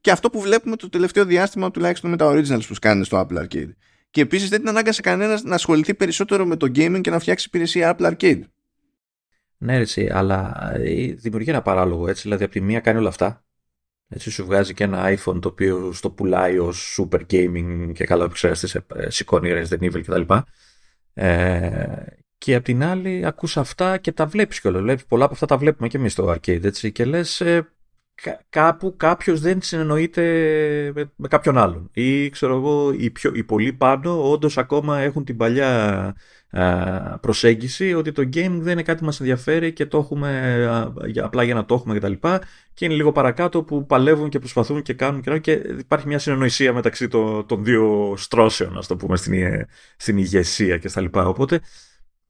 και αυτό που βλέπουμε το τελευταίο διάστημα τουλάχιστον με τα originals που σκάνε στο Apple Arcade. Και επίσης δεν την ανάγκασε κανένας να ασχοληθεί περισσότερο με το gaming και να φτιάξει υπηρεσία Apple Arcade. Ναι, έτσι, αλλά ε, δημιουργεί ένα παράλογο έτσι. Δηλαδή, από τη μία κάνει όλα αυτά. Έτσι, σου βγάζει και ένα iPhone το οποίο στο πουλάει ως super gaming και καλά επεξεργαστή, ε, σηκώνει Resident Evil κτλ. Ε, και απ' την άλλη ακούς αυτά και τα βλέπεις κιόλας. Βλέπεις, πολλά από αυτά τα βλέπουμε και εμείς στο arcade έτσι, και λες ε, κάπου κάποιος δεν συνεννοείται με, με, κάποιον άλλον. Ή ξέρω εγώ οι, πιο, οι πολύ πάνω όντως ακόμα έχουν την παλιά προσέγγιση ότι το game δεν είναι κάτι που μας ενδιαφέρει και το έχουμε απλά για να το έχουμε κτλ. Και, και είναι λίγο παρακάτω που παλεύουν και προσπαθούν και κάνουν και, και υπάρχει μια συνεννοησία μεταξύ των, των δύο στρώσεων, ας το πούμε, στην, στην ηγεσία και στα λοιπά. Οπότε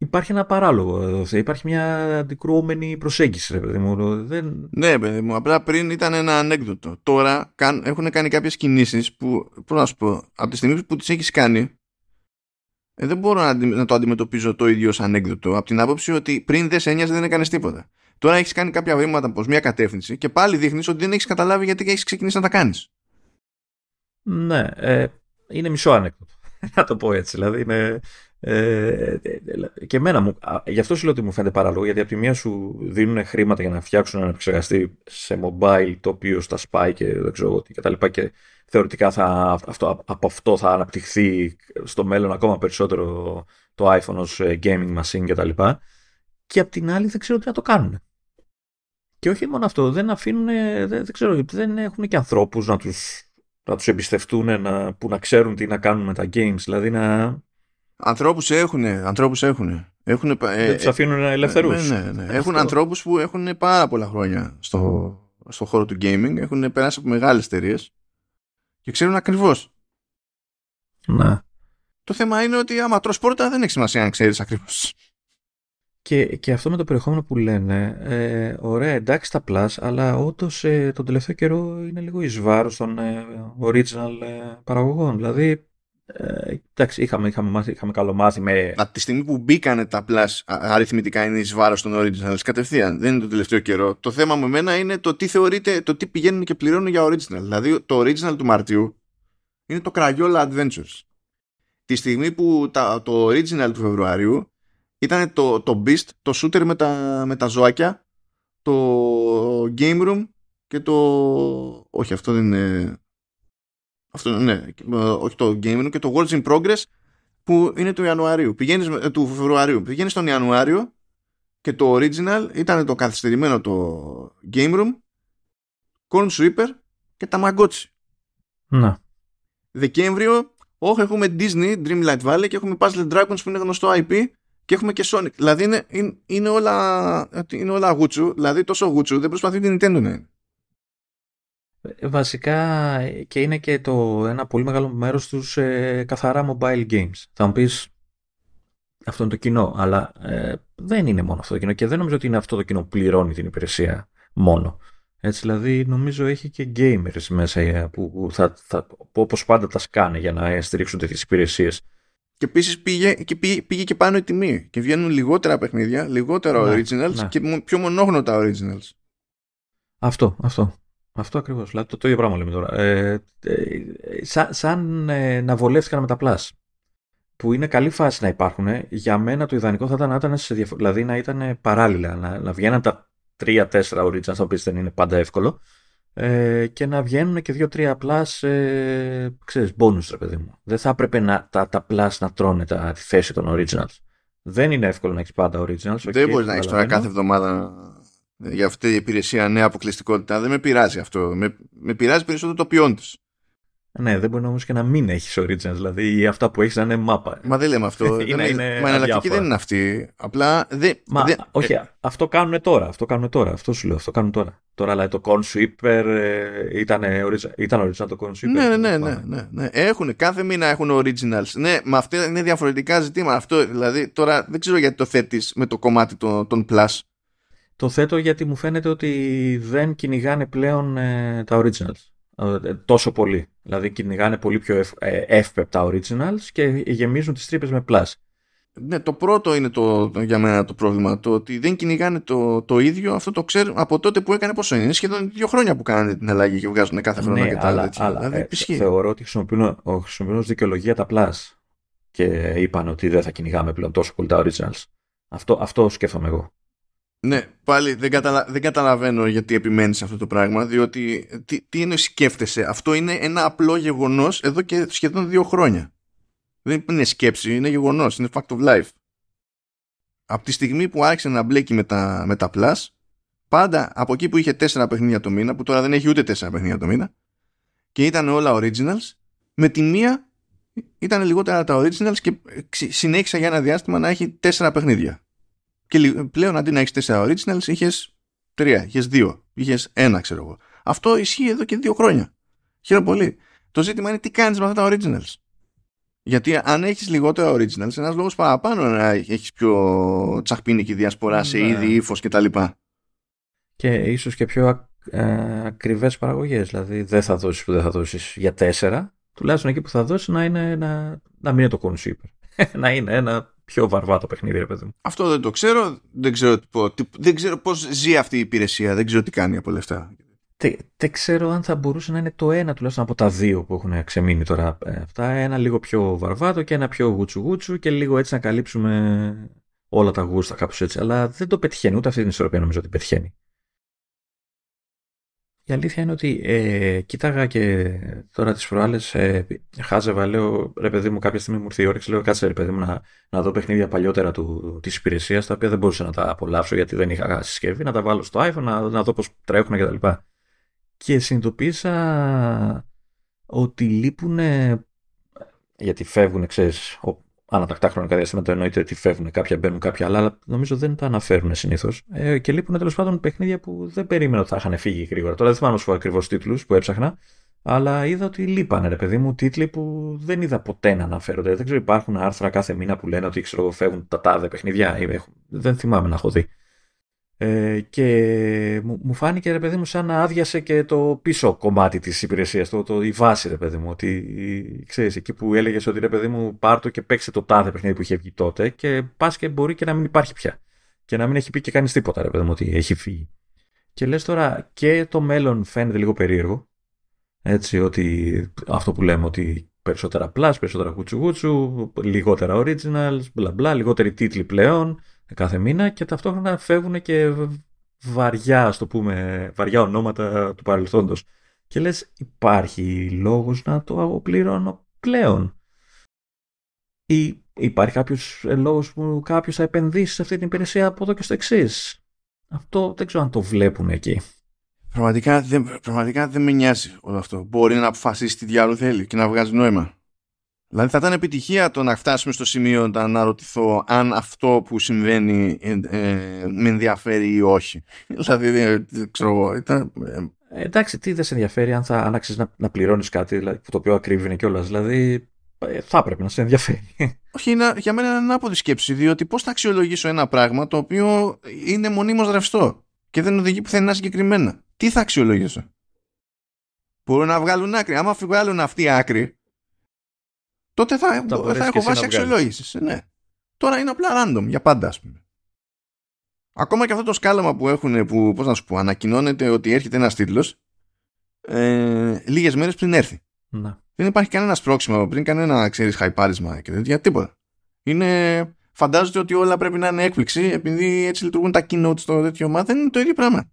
υπάρχει ένα παράλογο εδώ. Υπάρχει μια αντικρουόμενη προσέγγιση, ρε παιδί μου. Δεν... Ναι, παιδί μου. Απλά πριν ήταν ένα ανέκδοτο. Τώρα έχουν κάνει κάποιες κινήσεις που, πώς να σου πω, από τη στιγμή που τις έχεις κάνει, ε, δεν μπορώ να, να, το αντιμετωπίζω το ίδιο ως ανέκδοτο από την άποψη ότι πριν δεν σε δεν έκανες τίποτα. Τώρα έχεις κάνει κάποια βήματα προς μια κατεύθυνση και πάλι δείχνεις ότι δεν έχεις καταλάβει γιατί έχεις ξεκινήσει να τα κάνεις. Ναι, ε, είναι μισό ανέκδοτο. να το πω έτσι. Δηλαδή είναι. Ε, και εμένα μου. Γι' αυτό σου λέω ότι μου φαίνεται παράλογο, γιατί από τη μία σου δίνουν χρήματα για να φτιάξουν ένα επεξεργαστή σε mobile το οποίο στα spy και δεν ξέρω τι κτλ. Και, και θεωρητικά θα, αυτό, από αυτό θα αναπτυχθεί στο μέλλον ακόμα περισσότερο το iPhone ως ε, gaming machine κτλ. Και, και απ' την άλλη δεν ξέρω τι να το κάνουν. Και όχι μόνο αυτό, δεν αφήνουν, δεν, δεν ξέρω, δεν έχουν και ανθρώπους να τους, να τους εμπιστευτούν, να, που να ξέρουν τι να κάνουν με τα games, δηλαδή να... Ανθρώπους έχουν, ανθρώπους έχουν. έχουν ε, δεν τους αφήνουν ελευθερούς. Ναι, ναι, ναι. Έχουν ανθρώπους που έχουν πάρα πολλά χρόνια στο, στο χώρο του gaming, έχουν περάσει από μεγάλες εταιρείες και ξέρουν ακριβώς. Να. Το θέμα είναι ότι άμα τρως πόρτα δεν έχει σημασία αν ξέρεις ακριβώς. Και, και αυτό με το περιεχόμενο που λένε, ε, ωραία εντάξει τα plus, αλλά όντως ε, τον τελευταίο καιρό είναι λίγο εις βάρος των ε, original ε, παραγωγών. Δηλαδή, ε, εντάξει, είχαμε, είχαμε, μάθει, είχαμε καλό μάθει με... Από τη στιγμή που μπήκανε τα plus αριθμητικά είναι εις βάρος των original κατευθείαν, δεν είναι το τελευταίο καιρό. Το θέμα με μένα είναι το τι θεωρείται, το τι πηγαίνουν και πληρώνουν για original. Δηλαδή, το original του Μαρτίου είναι το Crayola Adventures. Τη στιγμή που τα, το original του Φεβρουαρίου ήταν το, το Beast, το shooter με τα, με τα ζωάκια, το Game Room και το... Όχι, αυτό δεν είναι... Αυτό, ναι, όχι το Game Room και το Words in Progress που είναι του Ιανουαρίου. Πηγαίνεις, ε, του Φεβρουαρίου. Πηγαίνεις τον Ιανουάριο και το original ήταν το καθυστερημένο το Game Room, Corn Sweeper και τα μαγκότσι. Να. Δεκέμβριο, όχι έχουμε Disney, Dreamlight Valley και έχουμε Puzzle Dragons που είναι γνωστό IP και έχουμε και Sonic. Δηλαδή είναι, είναι, είναι όλα, είναι όλα γούτσου, δηλαδή τόσο γούτσου δεν προσπαθεί την Nintendo να είναι. Ε, βασικά και είναι και το ένα πολύ μεγάλο μέρος τους ε, καθαρά mobile games. Θα μου πεις αυτό είναι το κοινό, αλλά ε, δεν είναι μόνο αυτό το κοινό και δεν νομίζω ότι είναι αυτό το κοινό που πληρώνει την υπηρεσία μόνο. Έτσι, δηλαδή νομίζω έχει και gamers μέσα ε, που, θα, θα, που όπως πάντα τα σκάνε για να στηρίξουν τέτοιες υπηρεσίες. Και επίσης πήγε, και πήγε, πήγε και πάνω η τιμή και βγαίνουν λιγότερα παιχνίδια, λιγότερα ναι, originals ναι. και πιο μονόγνωτα originals. Αυτό, αυτό. Αυτό ακριβώς. Δηλαδή το, το ίδιο πράγμα λέμε τώρα. Ε, ε, σαν, σαν ε, να βολεύτηκαν με τα Plus. Που είναι καλή φάση να υπάρχουν. Για μένα το ιδανικό θα ήταν να ήταν, σε διαφο- δηλαδή να ήταν παράλληλα. Να, να βγαίναν τα 3-4 originals, τα οποία δεν είναι πάντα εύκολο. Ε, και να βγαίνουν και 2-3 plus, ε, ξέρεις, bonus ρε παιδί μου. Δεν θα έπρεπε να, τα, τα plus να τρώνε τα, τη θέση των originals. Δεν είναι εύκολο να έχεις πάντα originals. Δεν okay, μπορείς να έχεις τώρα κάθε εβδομάδα για αυτή η υπηρεσία νέα αποκλειστικότητα. Δεν με πειράζει αυτό. Με, με πειράζει περισσότερο το ποιόν της. Ναι, δεν μπορεί όμως και να μην έχεις originals, δηλαδή ή αυτά που έχεις να είναι μάπα. Μα δεν λέμε αυτό. είναι, είναι, είναι μα εναλλακτική δεν είναι αυτή. Απλά δεν. Μα, δεν, όχι, ε, αυτό κάνουν τώρα. Αυτό κάνουν τώρα. Αυτό σου λέω. Αυτό κάνουν τώρα. Τώρα λέει το Consweeper ε, ήταν, ήταν original το Consweeper. Ναι, ναι, ναι, ναι, ναι, ναι. Έχουν, κάθε μήνα έχουν originals. Ναι, μα αυτά είναι διαφορετικά ζητήματα. Αυτό δηλαδή τώρα δεν ξέρω γιατί το θέτεις με το κομμάτι των, των Plus. Το θέτω γιατί μου φαίνεται ότι δεν κυνηγάνε πλέον ε, τα originals ε, τόσο πολύ. Δηλαδή κυνηγάνε πολύ πιο ευ, ε, εύπεπτα originals και γεμίζουν τις τρύπες με plus. Ναι, το πρώτο είναι το, για μένα το πρόβλημα. Το ότι δεν κυνηγάνε το, το ίδιο, αυτό το ξέρω από τότε που έκανε πόσο είναι. Είναι σχεδόν δύο χρόνια που κάνανε την αλλαγή και βγάζουν κάθε χρόνο ναι, και τα αλλά, τέτοια. Αλλά, δηλαδή, ε, θεωρώ ότι χρησιμοποιούν, χρησιμοποιούν ως δικαιολογία τα plus και είπαν ότι δεν θα κυνηγάμε πλέον τόσο πολύ τα originals. Αυτό, αυτό σκέφτομαι εγώ. Ναι, πάλι δεν, καταλα... δεν καταλαβαίνω γιατί επιμένεις σε αυτό το πράγμα, διότι τι, τι είναι σκέφτεσαι. Αυτό είναι ένα απλό γεγονός εδώ και σχεδόν δύο χρόνια. Δεν είναι σκέψη, είναι γεγονός, είναι fact of life. Από τη στιγμή που άρχισε να μπλέκει με τα, με τα Plus, πάντα από εκεί που είχε τέσσερα παιχνίδια το μήνα, που τώρα δεν έχει ούτε τέσσερα παιχνίδια το μήνα, και ήταν όλα originals, με τη μία ήταν λιγότερα τα originals και συνέχισα για ένα διάστημα να έχει τέσσερα παιχνίδια. Και πλέον αντί να έχεις τέσσερα originals, είχες τρία, είχες δύο, είχες ένα, ξέρω εγώ. Αυτό ισχύει εδώ και δύο χρόνια. Χαίρομαι πολύ. Το ζήτημα είναι τι κάνεις με αυτά τα originals. Γιατί αν έχεις λιγότερα originals, ένας λόγος παραπάνω να έχεις πιο τσαχπίνικη διασπορά σε ναι. είδη, ύφος κτλ. Και ίσως και πιο ε, ακριβές παραγωγές. Δηλαδή δεν θα δώσεις που δεν θα δώσεις για τέσσερα. Τουλάχιστον εκεί που θα δώσεις να, είναι, να, να μην είναι το consumer. να είναι ένα πιο βαρβάτο παιχνίδι, ρε παιδί μου. Αυτό δεν το ξέρω. Δεν ξέρω, δεν ξέρω πώς ζει αυτή η υπηρεσία. Δεν ξέρω τι κάνει από λεφτά. Δεν, ξέρω αν θα μπορούσε να είναι το ένα τουλάχιστον από τα δύο που έχουν ξεμείνει τώρα ε, αυτά. Ένα λίγο πιο βαρβάτο και ένα πιο γούτσου γούτσου και λίγο έτσι να καλύψουμε όλα τα γούστα κάπως έτσι. Αλλά δεν το πετυχαίνει. Ούτε αυτή την ισορροπία νομίζω ότι πετυχαίνει. Η αλήθεια είναι ότι ε, κοίταγα και τώρα τις προάλλες ε, χάζευα, λέω ρε παιδί μου κάποια στιγμή μου ήρθε η όρεξη, λέω κάτσε ρε παιδί μου να, να δω παιχνίδια παλιότερα του, της υπηρεσίας τα οποία δεν μπορούσα να τα απολαύσω γιατί δεν είχα συσκευή, να τα βάλω στο iPhone, να, να δω πώς τρέχουν κτλ. Και, και συνειδητοποίησα ότι λείπουν γιατί φεύγουν, ξέρεις, ανατακτά χρονικά διαστήματα εννοείται ότι φεύγουν κάποια, μπαίνουν κάποια άλλα, αλλά νομίζω δεν τα αναφέρουν συνήθως. Ε, και λείπουν τέλος πάντων παιχνίδια που δεν περίμενα ότι θα είχαν φύγει γρήγορα. Τώρα δεν θυμάμαι σου ακριβώς τίτλους που έψαχνα, αλλά είδα ότι λείπανε, ρε παιδί μου, τίτλοι που δεν είδα ποτέ να αναφέρονται. Δεν ξέρω, υπάρχουν άρθρα κάθε μήνα που λένε ότι ξέρω, φεύγουν τα τάδε παιχνίδια. Δεν θυμάμαι να έχω δει. Ε, και μου, μου φάνηκε ρε παιδί μου σαν να άδειασε και το πίσω κομμάτι της υπηρεσίας, το, το, η βάση ρε παιδί μου, ότι ξέρεις εκεί που έλεγες ότι ρε παιδί μου πάρ' το και παίξε το τάδε παιχνίδι που είχε βγει τότε και πας και μπορεί και να μην υπάρχει πια και να μην έχει πει και κανείς τίποτα ρε παιδί μου ότι έχει φύγει. Και λες τώρα και το μέλλον φαίνεται λίγο περίεργο, έτσι ότι αυτό που λέμε ότι περισσότερα plus, περισσότερα γουτσου λιγότερα originals, μπλα μπλα, λιγότεροι τίτλοι πλέον, κάθε μήνα και ταυτόχρονα φεύγουν και βαριά, ας το πούμε, βαριά ονόματα του παρελθόντος. Και λες υπάρχει λόγος να το αποπληρώνω πλέον; Ή υπάρχει κάποιος ε, λόγος που κάποιος θα επενδύσει σε αυτή την υπηρεσία από εδώ και στο εξής; Αυτό δεν ξέρω αν το βλέπουν εκεί. Πραγματικά δεν, πραγματικά δεν με νοιάζει όλο αυτό. Μπορεί να αποφασίσει τι διάλογο θέλει και να βγάζει νόημα. Δηλαδή θα ήταν επιτυχία το να φτάσουμε στο σημείο να αναρωτηθώ αν αυτό που συμβαίνει ε, ε, με ενδιαφέρει ή όχι. δηλαδή δεν ξέρω εγώ. Ήταν, ε, εντάξει, τι δεν σε ενδιαφέρει αν θα αν να, να πληρώνεις κάτι δηλαδή, το οποίο ακρίβει κιόλας. Δηλαδή ε, θα έπρεπε να σε ενδιαφέρει. Όχι, είναι, για μένα είναι ανάποδη σκέψη, διότι πώς θα αξιολογήσω ένα πράγμα το οποίο είναι μονίμως ρευστό και δεν οδηγεί πουθενά συγκεκριμένα. Τι θα αξιολογήσω; Μπορούν να βγάλουν άκρη. Άμα βγάλουν αυτή άκρη, τότε θα, θα, θα έχω βάση αξιολόγηση. Ναι. Τώρα είναι απλά random για πάντα, ας πούμε. Ακόμα και αυτό το σκάλαμα που έχουν, που πώς να σου πω, ανακοινώνεται ότι έρχεται ένας τίτλος ε, λίγες μέρες πριν έρθει. Να. Δεν υπάρχει κανένα πρόξιμο πριν, κανένα ξέρεις χαϊπάρισμα και τέτοια, τίποτα. Είναι, φαντάζονται ότι όλα πρέπει να είναι έκπληξη επειδή έτσι λειτουργούν τα keynote στο τέτοιο, μα δεν είναι το ίδιο πράγμα.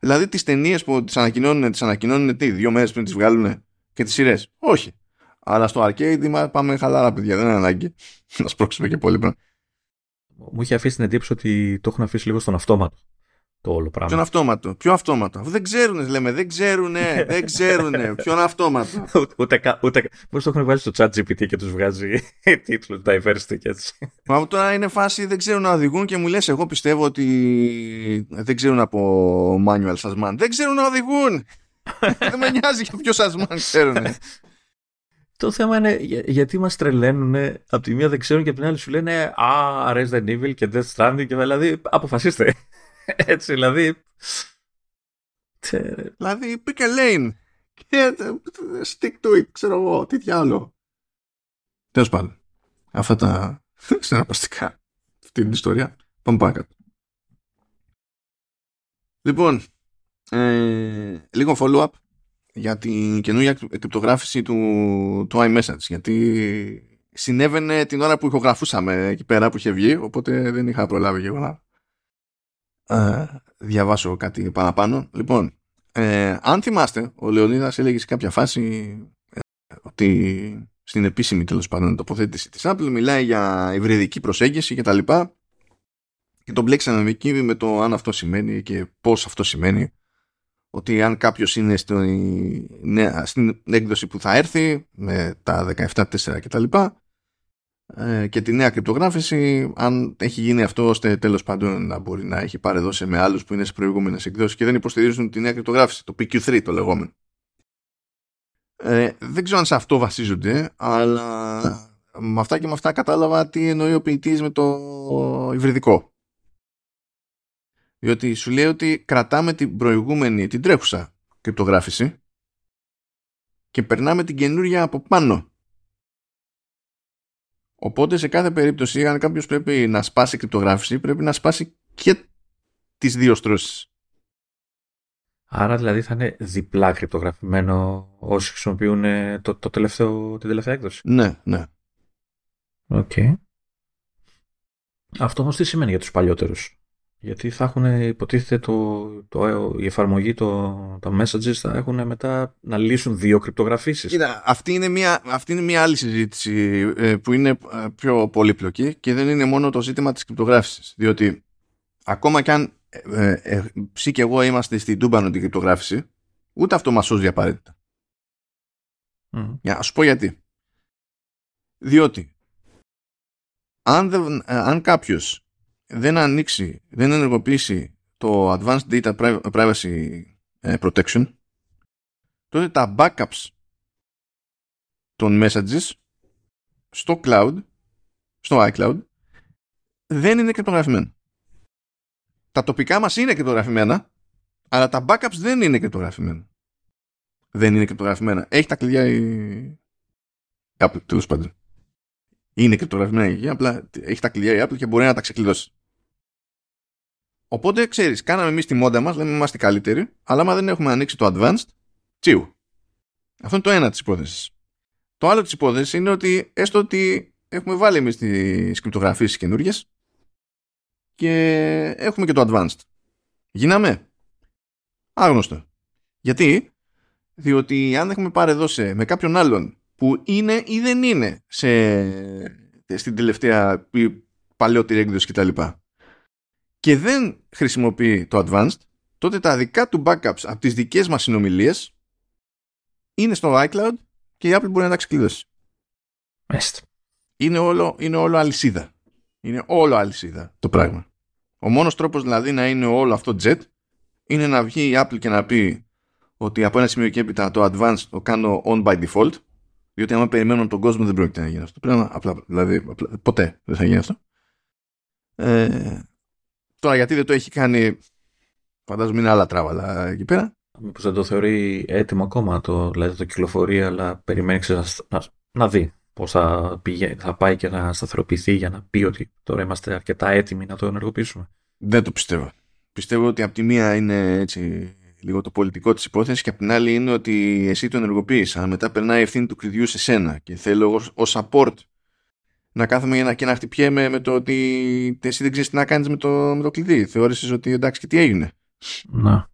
Δηλαδή τις ταινίες που τις ανακοινώνουν, τις ανακοινώνουν τι, δύο μέρες πριν τις βγάλουν και τις σειρές; Όχι. Αλλά στο arcade πάμε χαλάρα, παιδιά. Δεν είναι ανάγκη να σπρώξουμε και πολύ πράγμα. Μου είχε αφήσει την εντύπωση ότι το έχουν αφήσει λίγο στον αυτόματο το όλο πράγμα. Ποιον αυτόματο, ποιο αυτόματο; Δεν ξέρουν, λέμε, δεν ξέρουνε, δεν ξέρουνε. Ποιον αυτόματο; ούτε καν. Ούτε, Πώς το έχουν βάλει στο chat GPT και τους βγάζει τίτλους diversity και έτσι. Μα τώρα είναι φάση δεν ξέρουν να οδηγούν και μου λες, εγώ πιστεύω ότι δεν ξέρουν από manual σασμάν. Δεν ξέρουν να οδηγούν. δεν με νοιάζει για ποιο σασμάν ξέρουν. Το θέμα είναι γιατί μας τρελαίνουν. Από τη μία δεν ξέρουν και από την άλλη σου λένε Α, Resident Evil και Death Stranding. Και δηλαδή αποφασίστε. Έτσι, δηλαδή. Δηλαδή, pick a lane. Και stick to it, ξέρω εγώ, τι διάλογο. Τέλος πάντων. Αυτά τα συναρπαστικά. Αυτή την ιστορία. Πάμε παρακάτω. Λοιπόν, ε, λίγο follow-up για την καινούργια κρυπτογράφηση του, του iMessage. Γιατί συνέβαινε την ώρα που ηχογραφούσαμε εκεί πέρα που είχε βγει, οπότε δεν είχα προλάβει και εγώ να ε, διαβάσω κάτι παραπάνω. Λοιπόν, ε, αν θυμάστε, ο Λεωνίδας έλεγε σε κάποια φάση ε, ότι στην επίσημη τέλος πάντων τοποθέτηση της Apple μιλάει για υβριδική προσέγγιση και τα λοιπά και τον μπλέξαμε εκεί με το αν αυτό σημαίνει και πώς αυτό σημαίνει ότι αν κάποιος είναι στο, ναι, στην έκδοση που θα έρθει με τα 17.4 και τα λοιπά ε, και τη νέα κρυπτογράφηση αν έχει γίνει αυτό ώστε τέλος πάντων να μπορεί να έχει παρεδώσει με άλλους που είναι σε προηγούμενες εκδόσεις και δεν υποστηρίζουν τη νέα κρυπτογράφηση το PQ3 το λεγόμενο. Ε, δεν ξέρω αν σε αυτό βασίζονται αλλά με αυτά και με αυτά κατάλαβα τι εννοεί ο ποιητής με το υβριδικό διότι σου λέει ότι κρατάμε την προηγούμενη την τρέχουσα κρυπτογράφηση και περνάμε την καινούρια από πάνω Οπότε σε κάθε περίπτωση, αν κάποιος πρέπει να σπάσει κρυπτογράφηση, πρέπει να σπάσει και τις δύο στρώσεις. Άρα δηλαδή θα είναι διπλά κρυπτογραφημένο όσοι χρησιμοποιούν ε, το, το τελευταίο, την τελευταία έκδοση. Ναι, ναι. Okay. Αυτό όμως τι σημαίνει για τους παλιότερους; Γιατί θα έχουν υποτίθεται το, το, η εφαρμογή, το, το messages θα έχουν μετά να λύσουν δύο κρυπτογραφήσεις. Κοίτα, αυτή είναι μια, αυτή είναι μια άλλη συζήτηση ε, που είναι ε, πιο πολύπλοκη και δεν είναι μόνο το ζήτημα της κρυπτογράφησης. Διότι ακόμα κι αν ε, ε, ψή και εγώ είμαστε στην τούμπανο την κρυπτογράφηση, ούτε αυτό μας σώζει απαραίτητα. Mm. Για να σου πω γιατί. Διότι αν, δεν, αν κάποιος δεν ανοίξει, δεν ενεργοποιήσει το Advanced Data Privacy ε, Protection, τότε τα backups των messages στο cloud, στο iCloud, δεν είναι κρυπτογραφημένα. Τα τοπικά μας είναι κρυπτογραφημένα, αλλά τα backups δεν είναι κρυπτογραφημένα. Δεν είναι κρυπτογραφημένα. Έχει τα κλειδιά η Apple, τέλος πάντων. Είναι κρυπτογραφημένα η απλά έχει τα κλειδιά η Apple και μπορεί να τα ξεκλειδώσει. Οπότε ξέρεις, κάναμε εμείς τη μόντα μας, λέμε είμαστε καλύτεροι, αλλά άμα δεν έχουμε ανοίξει το advanced, τσίου. Αυτό είναι το ένα της υπόθεσης. Το άλλο της υπόθεσης είναι ότι έστω ότι έχουμε βάλει εμείς τις κρυπτογραφίε καινούριε και έχουμε και το advanced. Γίναμε; Άγνωστο. Γιατί, διότι αν έχουμε πάρει εδώ με κάποιον άλλον που είναι ή δεν είναι σε, στην τελευταία παλαιότερη έκδοση κτλ και δεν χρησιμοποιεί το advanced, τότε τα δικά του backups από τις δικές μας συνομιλίες είναι στο iCloud και η Apple μπορεί να τα ξεκλειδώσει. Είναι όλο, είναι όλο αλυσίδα. Είναι όλο αλυσίδα το πράγμα. Ο μόνος τρόπος δηλαδή να είναι όλο αυτό jet είναι να βγει η Apple και να πει ότι από ένα σημείο και έπειτα το advanced το κάνω on by default διότι άμα περιμένω τον κόσμο δεν πρόκειται να γίνει αυτό. Πρέπει να, απλά, δηλαδή, απλά, ποτέ δεν θα γίνει αυτό. Ε, τώρα γιατί δεν το έχει κάνει φαντάζομαι είναι άλλα τράβαλα εκεί πέρα. Μήπως δεν το θεωρεί έτοιμο ακόμα το, δηλαδή το κυκλοφορεί αλλά περιμένει να, να, να δει πώς θα, θα πάει και να σταθεροποιηθεί για να πει ότι τώρα είμαστε αρκετά έτοιμοι να το ενεργοποιήσουμε. Δεν το πιστεύω. Πιστεύω ότι από τη μία είναι έτσι λίγο το πολιτικό της υπόθεσης και από την άλλη είναι ότι εσύ το ενεργοποιείς αλλά μετά περνάει η ευθύνη του κλειδιού σε σένα και θέλω ως support να κάθομαι και να χτυπιέμαι με το ότι εσύ δεν ξέρεις τι να κάνεις με το, με το κλειδί. Θεώρησες ότι εντάξει και τι έγινε. Να.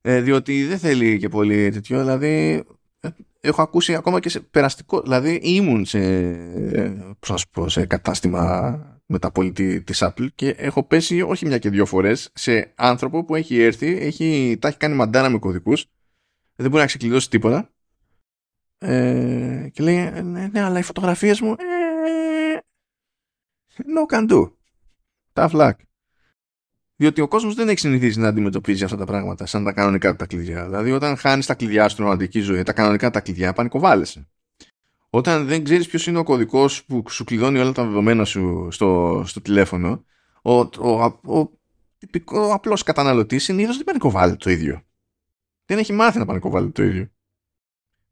Ε, διότι δεν θέλει και πολύ τέτοιο, δηλαδή ε, έχω ακούσει ακόμα και σε περαστικό, δηλαδή ήμουν σε, ε, πω, σε κατάστημα μεταπολιτή της Apple και έχω πέσει όχι μια και δύο φορές σε άνθρωπο που έχει έρθει, έχει, τα έχει κάνει μαντάρα με κωδικούς, δεν μπορεί να ξεκλειδώσει τίποτα ε, και λέει ναι, ναι, αλλά οι φωτογραφίες μου ε, no can do tough luck διότι ο κόσμος δεν έχει συνηθίσει να αντιμετωπίζει αυτά τα πράγματα σαν τα κανονικά του τα κλειδιά. Δηλαδή, όταν χάνεις τα κλειδιά στην ρομαντική ζωή, τα κανονικά τα κλειδιά, πανικοβάλλεσαι. Όταν δεν ξέρεις ποιος είναι ο κωδικός που σου κλειδώνει όλα τα δεδομένα σου στο, στο τηλέφωνο, ο, ο, ο, ο τυπικό απλός καταναλωτής συνήθω δεν πανικοβάλλεται το ίδιο. Δεν έχει μάθει να πανικοβάλλεται το ίδιο.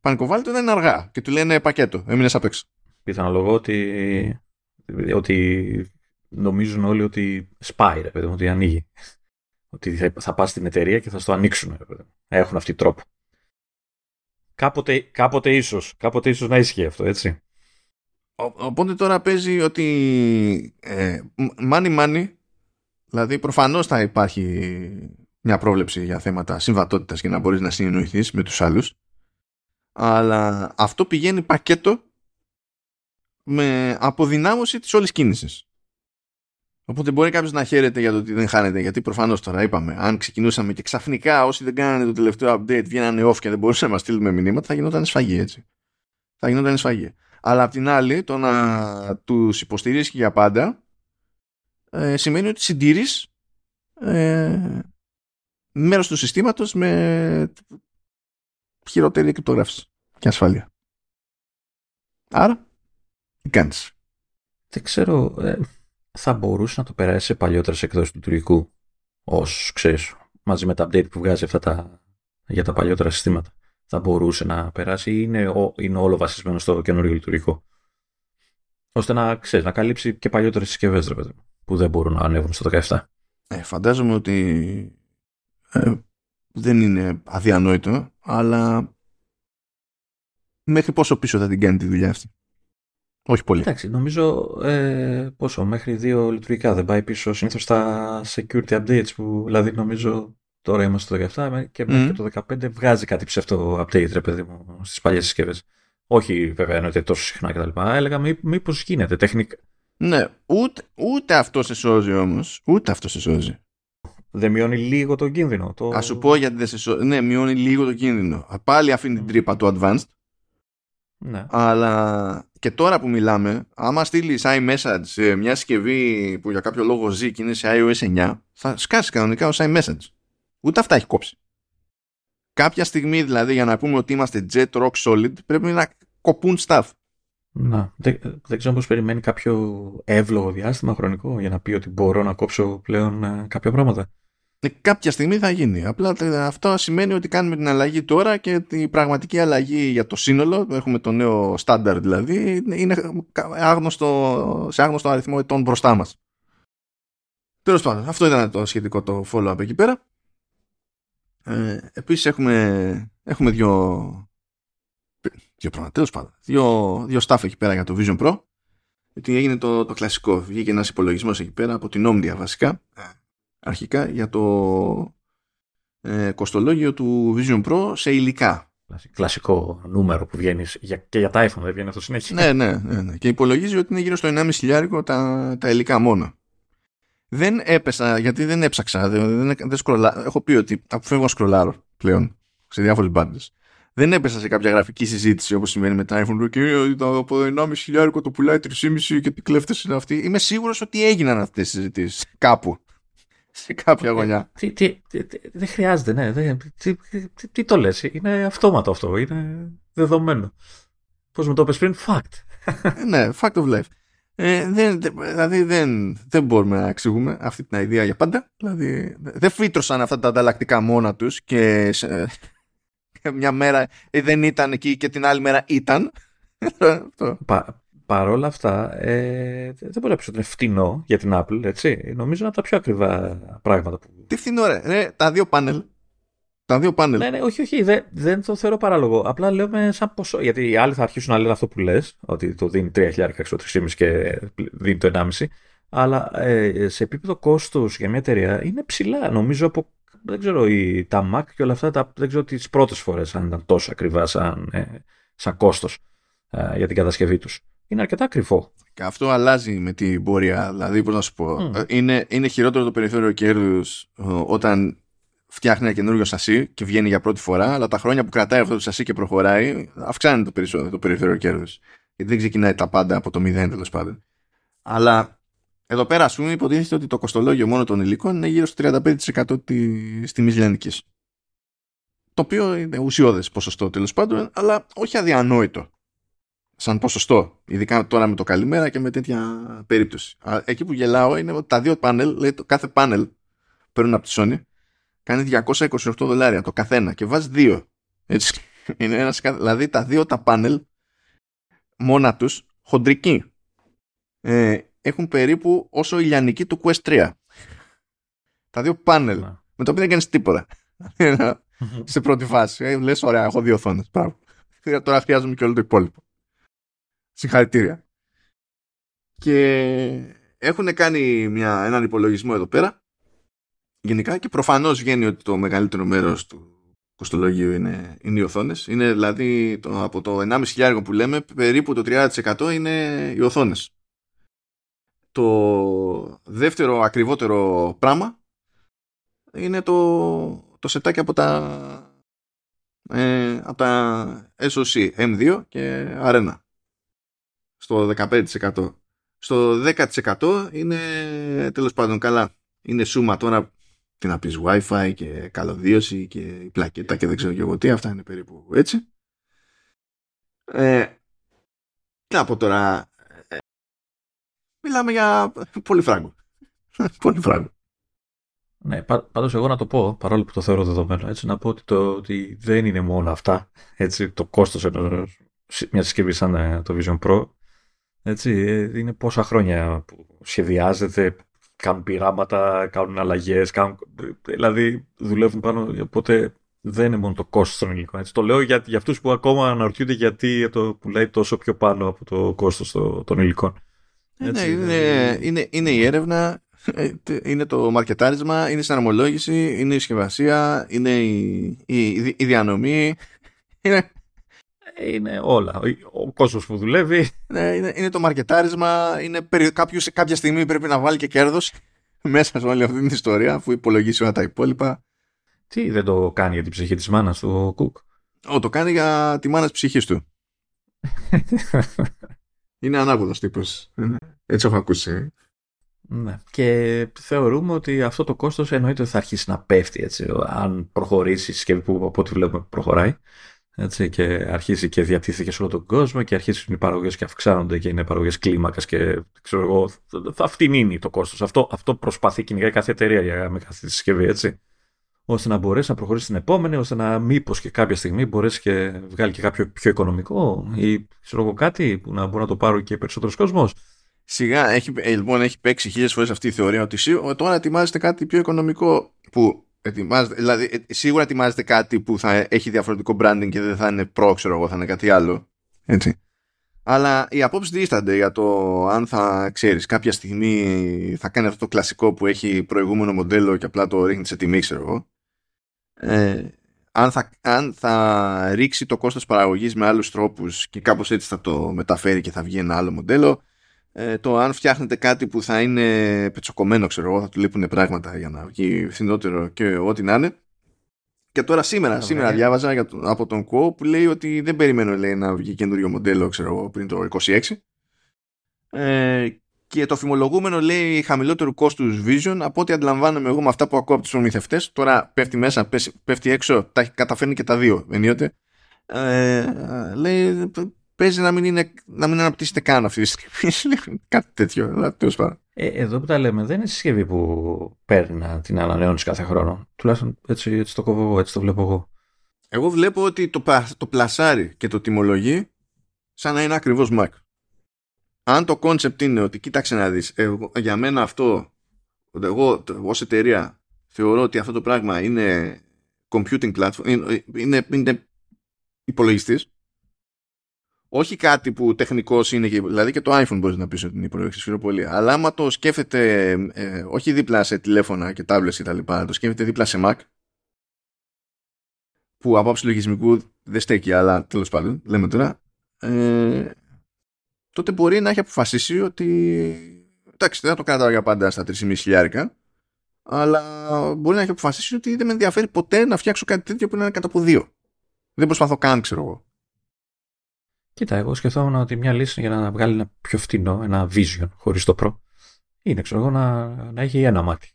Πανικοβάλλεται όταν είναι αργά και του λένε πακέτο, έμεινες απ' έξω. Πιθανολογώ ότι, ότι νομίζουν όλοι ότι σπάει, ρε παιδί μου, ότι ανοίγει. Ότι θα, θα πας στην εταιρεία και θα στο ανοίξουν, ρε παιδί μου. Έχουν αυτή τρόπο. Κάποτε, κάποτε ίσως, κάποτε ίσως να ίσχυε αυτό, έτσι. οπότε τώρα παίζει ότι ε, money money, δηλαδή προφανώς θα υπάρχει μια πρόβλεψη για θέματα συμβατότητας για να μπορείς να συνεννοηθείς με τους άλλους αλλά αυτό πηγαίνει πακέτο με αποδυνάμωση της όλης κίνησης. Οπότε μπορεί κάποιος να χαίρεται για το ότι δεν χάνεται. Γιατί προφανώς τώρα είπαμε, αν ξεκινούσαμε και ξαφνικά όσοι δεν κάνανε το τελευταίο update βγαίνανε off και δεν μπορούσαμε να στείλουμε μηνύματα, θα γινόταν σφαγή έτσι. Θα γινόταν σφαγή. Αλλά απ' την άλλη, το να τους υποστηρίζεις για πάντα ε, σημαίνει ότι συντηρεί ε, μέρος του συστήματος με χειρότερη κρυπτογράφηση και ασφάλεια. Άρα, τι κάνεις; Δεν ξέρω. Ε, θα μπορούσε να το περάσει σε παλιότερες εκδόσεις του λειτουργικού. Ω ξέρεις, μαζί με τα update που βγάζει αυτά τα, για τα παλιότερα συστήματα. Θα μπορούσε να περάσει ή είναι, είναι όλο βασισμένο στο καινούριο λειτουργικό. Ώστε να ξέρεις, να καλύψει και παλιότερες συσκευές, ρε παιδί που δεν μπορούν να ανέβουν στο 17. Ε, φαντάζομαι ότι ε, δεν είναι αδιανόητο, αλλά μέχρι πόσο πίσω θα την κάνει τη δουλειά αυτή; Όχι πολύ. Εντάξει, νομίζω ε, πόσο, μέχρι δύο λειτουργικά δεν πάει πίσω συνήθως στα security updates που δηλαδή νομίζω τώρα είμαστε στο 17 και μέχρι το 15 βγάζει κάτι ψεύτο update ρε παιδί μου στις παλιές συσκευές. Όχι βέβαια εννοείται τόσο συχνά κτλ. Έλεγα μή, μήπως γίνεται τεχνικά. Ναι, ούτε, ούτε αυτό σε σώζει όμως. Ούτε αυτό σε σώζει. Δεν μειώνει λίγο τον κίνδυνο. Το... Α σου πω γιατί δεν σε σώζει. Ναι, μειώνει λίγο τον κίνδυνο. Πάλι αφήνει την τρύπα του advanced. Ναι. Αλλά και τώρα που μιλάμε, άμα στείλεις iMessage σε μια συσκευή που για κάποιο λόγο ζει και είναι σε iOS 9, θα σκάσει κανονικά ως iMessage. Ούτε αυτά έχει κόψει. Κάποια στιγμή δηλαδή για να πούμε ότι είμαστε jet rock solid πρέπει να κοπούν stuff. Να, δεν, δεν ξέρω πώς περιμένει κάποιο εύλογο διάστημα χρονικό για να πει ότι μπορώ να κόψω πλέον ε, κάποια πράγματα. Ε, κάποια στιγμή θα γίνει. Απλά αυτό σημαίνει ότι κάνουμε την αλλαγή τώρα και η πραγματική αλλαγή για το σύνολο, έχουμε το νέο στάνταρ δηλαδή, είναι άγνωστο, σε άγνωστο αριθμό ετών μπροστά μας. Τέλος πάντων, αυτό ήταν το σχετικό το follow-up εκεί πέρα. Ε, επίσης έχουμε, έχουμε δύο, δύο πράγματα, τέλος πάντων, δύο, δύο staff εκεί πέρα για το Vision Pro. Γιατί έγινε το, το κλασικό, βγήκε ένας υπολογισμός εκεί πέρα από την Omdia βασικά αρχικά για το ε, κοστολόγιο του Vision Pro σε υλικά. Κλασικό νούμερο που βγαίνεις και για τα iPhone δεν βγαίνει αυτό συνέχεια. Ναι, ναι, ναι, ναι. Και υπολογίζει ότι είναι γύρω στο 1,5 χιλιάρικο τα, τα υλικά μόνο. Δεν έπεσα, γιατί δεν έψαξα. Δεν, δεν, δεν σκρολα... Έχω πει ότι αποφεύγω να σκρολάρω πλέον σε διάφορες μπάντες. Δεν έπεσα σε κάποια γραφική συζήτηση όπως σημαίνει με τα iPhone και από 1,5 χιλιάρικο το πουλάει 3,5 και τι κλέφτες είναι αυτοί. Είμαι σίγουρος ότι έγιναν αυτές οι συζητήσεις κάπου. Σε κάποια γωνιά. Τι, τι, δεν χρειάζεται, ναι. Δεν, τι, τι, το λες, είναι αυτόματο αυτό, είναι δεδομένο. Πώς με το πες πριν, fact. ναι, fact of life. Ε, δεν, δηλαδή δεν, δεν μπορούμε να εξηγούμε αυτή την ιδέα για πάντα. Δηλαδή δεν φύτρωσαν αυτά τα ανταλλακτικά μόνα τους και μια μέρα δεν ήταν εκεί και την άλλη μέρα ήταν. Πα, παρόλα αυτά, ε, δεν μπορεί να πεις ότι είναι φτηνό για την Apple, έτσι. Νομίζω είναι από τα πιο ακριβά πράγματα. Που... Τι φτηνό, ρε. ρε τα δύο πάνελ. Τα δύο πάνελ. Ναι, ναι, όχι, όχι, δεν, δεν το θεωρώ παράλογο. Απλά λέμε σαν ποσό. Γιατί οι άλλοι θα αρχίσουν να λένε αυτό που λες, ότι το δίνει 3.000 έξω 3,5 και δίνει το 1,5. Αλλά ε, σε επίπεδο κόστου για μια εταιρεία είναι ψηλά. Νομίζω από δεν ξέρω, η, τα Mac και όλα αυτά, τα, δεν ξέρω τις πρώτες φορές αν ήταν τόσο ακριβά σαν, ε, σαν κόστος ε, για την κατασκευή τους. Είναι αρκετά κρυφό. Και αυτό αλλάζει με την πορεία. Δηλαδή, πώς να σου πω, είναι, είναι χειρότερο το περιθώριο κέρδους όταν φτιάχνει ένα καινούριο σασί και βγαίνει για πρώτη φορά, αλλά τα χρόνια που κρατάει αυτό το σασί και προχωράει, αυξάνει το, το περιθώριο κέρδους. Γιατί δεν ξεκινάει τα πάντα από το μηδέν τέλος πάντων. Αλλά εδώ πέρα, ας πούμε, υποτίθεται ότι το κοστολόγιο μόνο των υλικών είναι γύρω στο 35% τη τιμή λιανική. Το οποίο είναι ουσιώδες ποσοστό τέλος πάντων, αλλά όχι αδιανόητο. Σαν ποσοστό. Ειδικά τώρα με το καλημέρα και με τέτοια περίπτωση. Εκεί που γελάω είναι ότι τα δύο πάνελ, λέει το κάθε πάνελ παίρνουν από τη Sony, κάνει 228 δολάρια το καθένα και βάζει δύο. Έτσι. Είναι ένας, δηλαδή τα δύο τα πάνελ μόνα τους χοντρική. Ε, έχουν περίπου όσο η λιανική του Quest 3. Τα δύο πάνελ. Ναι. Με το οποίο δεν κάνεις τίποτα. σε πρώτη φάση. Ε, Λες, ωραία, έχω δύο οθόνες. Τώρα χρειάζομαι και όλο το υπόλοιπο. Συγχαρητήρια. Και έχουν κάνει μια, έναν υπολογισμό εδώ πέρα. Γενικά και προφανώς βγαίνει ότι το μεγαλύτερο μέρος του κοστολογίου είναι, είναι οι οθόνες. Είναι δηλαδή το, από το 1,5 που λέμε περίπου το 30% είναι οι οθόνες το δεύτερο ακριβότερο πράγμα είναι το, το σετάκι από τα, ε, από τα SOC M2 και Arena στο 15%. Στο 10% είναι τέλος πάντων καλά. Είναι σούμα τώρα τι να πεις Wi-Fi και καλωδίωση και η πλακέτα και δεν ξέρω και εγώ τι. Αυτά είναι περίπου έτσι. Ε, τι από τώρα μιλάμε για πολύ φράγκο. πολύ φράγκο. Ναι, πάντως εγώ να το πω, παρόλο που το θεωρώ δεδομένο, έτσι, να πω ότι, το, ότι δεν είναι μόνο αυτά. Έτσι, το κόστος μια συσκευή σαν ε, το Vision Pro. Έτσι, ε, είναι πόσα χρόνια που σχεδιάζεται, κάνουν πειράματα, κάνουν αλλαγές, κάνουν... δηλαδή δουλεύουν πάνω. Οπότε δεν είναι μόνο το κόστος των υλικών. Έτσι. Το λέω για, για αυτούς που ακόμα αναρωτιούνται γιατί το πουλάει τόσο πιο πάνω από το κόστος των υλικών. Ε, ναι, είναι, είναι, είναι η έρευνα, ε, είναι το μαρκετάρισμα, είναι η συναρμολόγηση, είναι η συσκευασία, είναι η, η, η διανομή. Είναι... είναι όλα. Ο κόσμος που δουλεύει. Ναι, είναι, είναι το μαρκετάρισμα. Είναι περι... κάποιος, κάποια στιγμή πρέπει να βάλει και κέρδος μέσα σε όλη αυτή την ιστορία, αφού υπολογίσει όλα τα υπόλοιπα. Τι δεν το κάνει για την ψυχή της μάνας του ο Κουκ; Ο, το κάνει για τη μάνα της ψυχής του. Είναι ανάποδος τύπος. Έτσι έχω ακούσει. Ναι. Και θεωρούμε ότι αυτό το κόστος εννοείται ότι θα αρχίσει να πέφτει έτσι, αν προχωρήσει η συσκευή που από ό,τι βλέπουμε προχωράει έτσι, και αρχίσει και διατίθεται σε όλο τον κόσμο και αρχίσουν οι παραγωγές και αυξάνονται και είναι παραγωγές κλίμακας και ξέρω εγώ, θα φτηνίνει το κόστος. Αυτό, αυτό προσπαθεί κυνηγάει κάθε εταιρεία με κάθε συσκευή, έτσι ώστε να μπορέσει να προχωρήσει στην επόμενη, ώστε να μήπως και κάποια στιγμή μπορέσει και βγάλει και κάποιο πιο οικονομικό ή ξέρω εγώ κάτι που να μπορεί να το πάρει και περισσότερος κόσμος. Σιγά, έχει, ε, λοιπόν, έχει παίξει χίλιες φορές αυτή η θεωρία ότι τώρα ετοιμάζεται κάτι πιο οικονομικό που ετοιμάζεται, δηλαδή ε, σίγουρα ετοιμάζεται κάτι που θα έχει διαφορετικό branding και δεν θα είναι προ, ξέρω εγώ, θα είναι κάτι άλλο. Έτσι. Αλλά οι απόψεις δίστανται για το αν θα ξέρεις κάποια στιγμή θα κάνει αυτό το κλασικό που έχει προηγούμενο μοντέλο και απλά το ρίχνει σε τιμή, ξέρω εγώ ε, αν, θα, αν θα ρίξει το κόστος παραγωγής με άλλους τρόπους και κάπως έτσι θα το μεταφέρει και θα βγει ένα άλλο μοντέλο ε, το αν φτιάχνετε κάτι που θα είναι πετσοκομμένο, ξέρω εγώ, θα του λείπουν πράγματα για να βγει φθηνότερο και ό,τι να είναι. Και τώρα σήμερα, σήμερα διάβαζα για το, από τον ΚΟ που λέει ότι δεν περιμένω λέει, να βγει καινούριο μοντέλο ξέρω εγώ, πριν το 26. Ε, και το φημολογούμενο λέει χαμηλότερου κόστους Vision από ό,τι αντιλαμβάνομαι εγώ με αυτά που ακούω από τους προμηθευτές. Τώρα πέφτει μέσα, πέφτει έξω, τα καταφέρνει και τα δύο ενίοτε. Ε, λέει παίζει να μην, είναι, να μην αναπτύσσεται καν αυτή τη στιγμή. Κάτι τέτοιο. Τέλος Ε, εδώ που τα λέμε, δεν είναι συσκευή που παίρνει να την ανανεώνεις κάθε χρόνο. Τουλάχιστον έτσι, έτσι το κόβω εγώ, έτσι το βλέπω εγώ. Εγώ βλέπω ότι το, το πλασάρει και το τιμολογεί σαν να είναι ακριβώς Mac. Αν το concept είναι ότι κοίταξε να δεις, εγώ, για μένα αυτό, εγώ ως εταιρεία θεωρώ ότι αυτό το πράγμα είναι computing platform, είναι, είναι, είναι υπολογιστής όχι κάτι που τεχνικός είναι, δηλαδή και το iPhone μπορείς να πεις ότι είναι υπολογιστή πολύ. Αλλά άμα το σκέφτεται ε, όχι δίπλα σε τηλέφωνα και tablets και τα λοιπά, το σκέφτεται δίπλα σε Mac, που από άψη λογισμικού δεν στέκει, αλλά τέλος πάντων, λέμε τώρα, ε, τότε μπορεί να έχει αποφασίσει ότι εντάξει, δεν θα το κρατάω για πάντα στα 3,5 χιλιάρικα, αλλά μπορεί να έχει αποφασίσει ότι δεν με ενδιαφέρει ποτέ να φτιάξω κάτι τέτοιο που είναι κατά από δύο. Δεν προσπαθώ καν, ξέρω εγώ. Κοίτα, εγώ σκεφτόμουν ότι μια λύση για να βγάλει ένα πιο φτηνό, ένα vision χωρίς το Pro, είναι ξέρω εγώ να, να έχει ένα μάτι.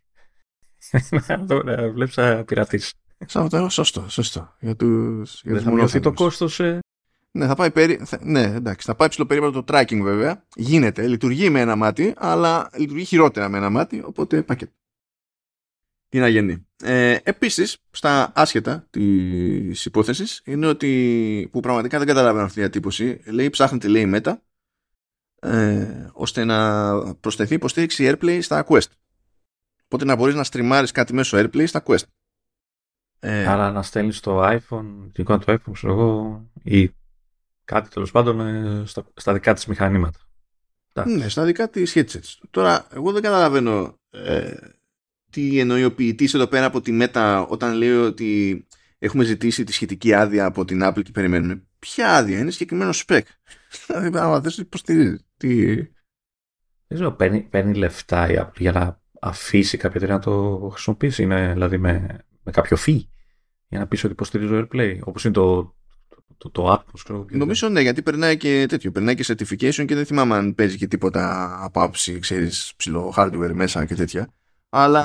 να το βλέπεις σαν πειρατή. Σωστό, σωστό. Για τους, Δεν θα μειωθεί το κόστος. Ε... Ναι, θα πάει, περί... ναι, εντάξει, θα πάει ψηλό περίπου το tracking βέβαια. Γίνεται, λειτουργεί με ένα μάτι, αλλά λειτουργεί χειρότερα με ένα μάτι, οπότε πακέτο τι να γίνει. Ε, επίσης, στα άσχετα της υπόθεσης, είναι ότι που πραγματικά δεν καταλαβαίνω αυτή η διατύπωση, λέει ψάχνετε λέει μετά, ε, ώστε να προσθεθεί υποστήριξη AirPlay στα Quest. Οπότε να μπορείς να στριμάρεις κάτι μέσω AirPlay στα Quest. Ε, Άρα να στέλνεις το iPhone, την εικόνα του iPhone, ξέρω εγώ, ή κάτι τέλος πάντων ε, στα, στα δικά της μηχανήματα. Ναι, στα δικά της headsets. Τώρα, εγώ δεν καταλαβαίνω ε, τι εννοεί ο ποιητής εδώ πέρα από τη ΜΕΤΑ όταν λέει ότι έχουμε ζητήσει τη σχετική άδεια από την Apple και περιμένουμε. Ποια άδεια, είναι συγκεκριμένο spec. Δηλαδή, άμα δεν υποστηρίζει. Τι... Δεν ξέρω, παίρνει, παίρνει λεφτά η Apple για να αφήσει κάποια εταιρεία να το χρησιμοποιήσει. Είναι δηλαδή με, με κάποιο fee για να πεις ότι υποστηρίζει το AirPlay. Όπως είναι το, το, το, Atmos. Νομίζω ναι, γιατί περνάει και τέτοιο. Περνάει και certification και δεν θυμάμαι αν παίζει και τίποτα από άψη, ξέρεις, ψηλό hardware μέσα και τέτοια. Αλλά.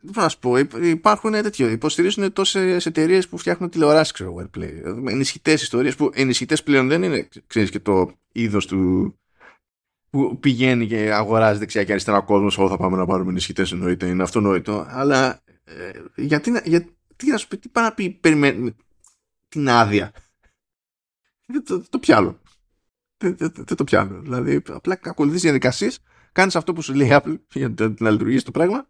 Δεν μπορώ να σου πω. Υπάρχουν τέτοιο. Υποστηρίζουν τόσε εταιρείες που φτιάχνουν τηλεοράσεις, ξέρω εγώ, AirPlay. Ενισχυτές ιστορίες που ενισχυτές πλέον δεν είναι, ξέρεις και το είδος του. που πηγαίνει και αγοράζει δεξιά και αριστερά κόσμος. Εγώ θα πάμε να πάρουμε ενισχυτές, εννοείται. Είναι αυτονόητο. Αλλά ε, γιατί, γιατί να σου πει, τι πάει να πει, περιμένει την άδεια. Δεν το, το πιάνω. Δεν, το πιάνω. Δηλαδή, απλά ακολουθείς διαδικασίες Κάνεις αυτό που σου λέει η Apple για να λειτουργήσει το πράγμα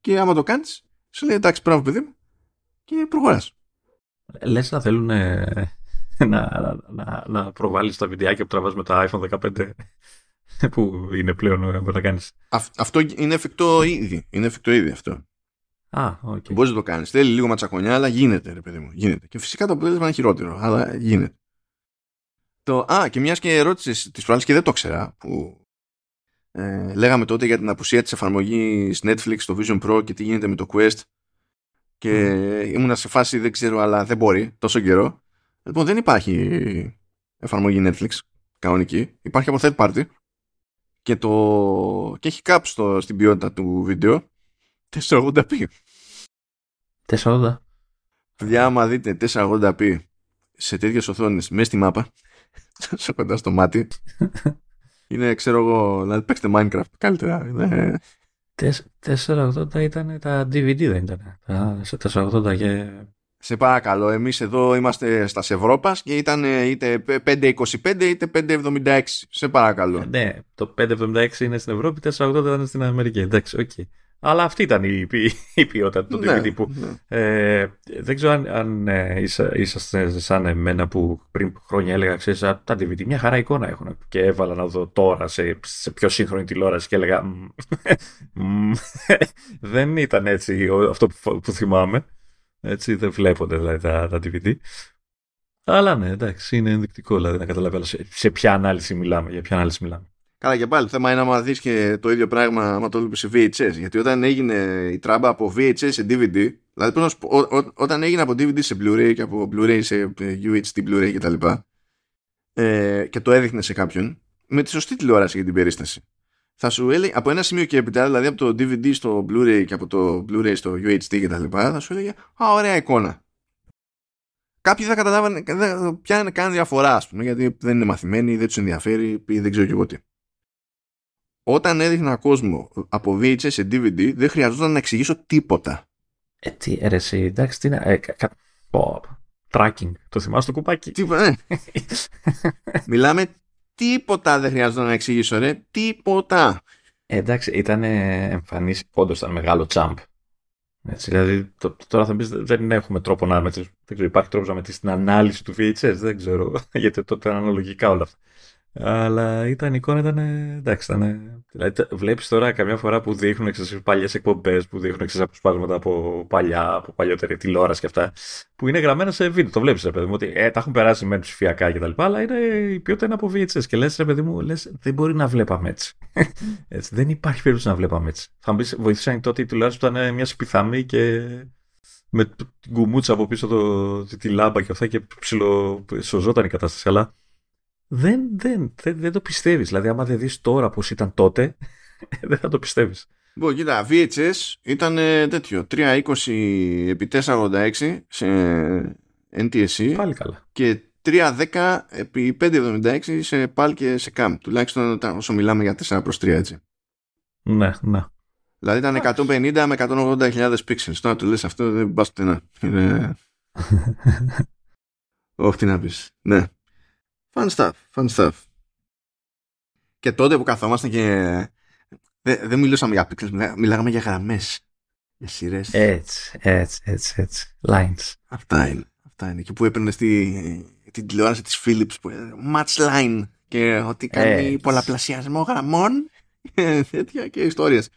και άμα το κάνεις, σου λέει εντάξει, πράγμα παιδί μου και προχωράς. Λες να θέλουν να, να, να, να προβάλλεις τα βιντεάκια που τραβάς με τα iPhone 15 που είναι πλέον ε, μπορεί να κάνεις. Αυτό είναι εφικτό ήδη. Είναι εφικτό ήδη αυτό. Α, okay. Μπορείς να το κάνεις. Θέλει λίγο ματσακονιά, αλλά γίνεται, ρε παιδί μου. Γίνεται. Και φυσικά το αποτέλεσμα είναι χειρότερο, αλλά γίνεται. Το, α, και μιας και ερώτηση τη προάλλη και δεν το ξέρα, που ε, λέγαμε τότε για την απουσία της εφαρμογής Netflix στο Vision Pro και τι γίνεται με το Quest. Και mm. ήμουνα σε φάση δεν ξέρω αλλά δεν μπορεί τόσο καιρό. Λοιπόν δεν υπάρχει εφαρμογή Netflix κανονική. Υπάρχει από third party. Και, το... και έχει caps στο... στην ποιότητα του βίντεο. 480p 480 Παιδιά άμα δείτε 480p σε τέτοιες οθόνες μέσα στη μάπα σε κοντά στο μάτι Είναι, ξέρω εγώ, να παίξετε Minecraft. Καλύτερα. Είναι... 480 ήταν τα DVD, δεν ήταν. Τα 480 και. Σε παρακαλώ, εμείς εδώ είμαστε στα Ευρώπας και ήταν είτε 525 είτε 576. Σε παρακαλώ. Ναι, το 576 είναι στην Ευρώπη, 480 ήταν στην Αμερική. Εντάξει, okay. Okay. Αλλά αυτή ήταν η, η ποιότητα του DVD ναι, που. Ναι. Ε, δεν ξέρω αν, αν ε, είσαστε σαν εμένα που πριν χρόνια έλεγα ξέρεις, τα DVD μια χαρά εικόνα έχουν. Και έβαλα να δω τώρα σε, σε πιο σύγχρονη τηλεόραση και έλεγα. δεν ήταν έτσι αυτό που, που θυμάμαι. Έτσι δεν βλέπονται δηλαδή τα, τα DVD. Αλλά ναι, εντάξει, είναι ενδεικτικό δηλαδή να καταλάβει σε, σε ποια ανάλυση μιλάμε, για ποια ανάλυση μιλάμε. Καλά και πάλι, θέμα είναι να δεις και το ίδιο πράγμα άμα το βλέπεις σε VHS. Γιατί όταν έγινε η τράμπα από VHS σε DVD, δηλαδή πώς πω, ό, ό, όταν έγινε από DVD σε Blu-ray και από Blu-ray σε UHD Blu-ray κτλ. Ε, και το έδειχνε σε κάποιον, με τη σωστή τηλεόραση για την περίσταση. Θα σου έλεγε από ένα σημείο και έπειτα, δηλαδή από το DVD στο Blu-ray και από το Blu-ray στο UHD κτλ. Θα σου έλεγε Α, ωραία εικόνα. Κάποιοι θα καταλάβανε, δεν πιάνε καν διαφορά, ας πούμε, γιατί δεν είναι μαθημένοι, δεν τους ενδιαφέρει ή δεν ξέρω και εγώ τι όταν έδειχνα κόσμο από VHS σε DVD δεν χρειαζόταν να εξηγήσω τίποτα. Ε, τι, αίρεση, εντάξει, τι είναι, ε, κα, tracking, το θυμάσαι το κουπάκι; Τίποτα, ναι. Μιλάμε τίποτα δεν χρειαζόταν να εξηγήσω, ρε, τίποτα. Ε, εντάξει, ήταν εμφανής, όντως ήταν μεγάλο τσάμπ. Έτσι, δηλαδή, το, τώρα θα πεις δεν έχουμε τρόπο να μετρήσουμε. Δεν ξέρω, υπάρχει τρόπος να μετρήσεις την ανάλυση του VHS, δεν ξέρω. Γιατί τότε ήταν αναλογικά όλα αυτά. Αλλά ήταν η εικόνα, ήταν. Εντάξει, ήταν. Δηλαδή, βλέπεις τώρα καμιά φορά που δείχνουν παλιές εκπομπές, που δείχνουν αποσπάσματα από παλιά, από παλιότερη τηλεόραση και αυτά, που είναι γραμμένα σε βίντεο. Το βλέπεις, ρε παιδί μου, ότι ε, τα έχουν περάσει με ψηφιακά κτλ. Αλλά είναι, η ποιότητα είναι από VHS. Και λες, ρε παιδί μου, λες, δεν μπορεί να βλέπαμε έτσι. έτσι. Δεν υπάρχει περίπτωση να βλέπαμε έτσι. Θα μου πεις, βοηθήσαν τότε η τηλεόραση που ήταν μια σπιθαμή και με την κουμούτσα από πίσω το, τη, τη λάμπα και αυτά και ψιλοσοζόταν η κατάσταση. Αλλά δεν, δεν, δεν, δεν το πιστεύεις. Δηλαδή, άμα δεν δεις τώρα πώς ήταν τότε, δεν θα το πιστεύεις. Λοιπόν, κοίτα, VHS ήταν ε, τέτοιο. 320 επί 486 σε NTSC. Πάλι καλά. Και 310 επί 576 σε PAL και σε CAM. Τουλάχιστον όσο μιλάμε για 4 προς 3 έτσι. Ναι, ναι. Δηλαδή ήταν 150 με 180.000 pixels. Τώρα του λες αυτό δεν πας πουθενά. Είναι... Όχι τι να πεις. Ναι. Fun stuff, fun stuff. Και τότε που καθόμασταν και δεν, δεν μιλούσαμε για pixels, μιλάγαμε για γραμμές. Για σειρές. Έτσι, έτσι, έτσι, έτσι. Lines. Αυτά είναι. Αυτά είναι. Και που έπαιρνε στη, την τηλεόραση της Philips που match line και ότι κάνει πολλαπλασιασμό γραμμών τέτοια και ιστορίες.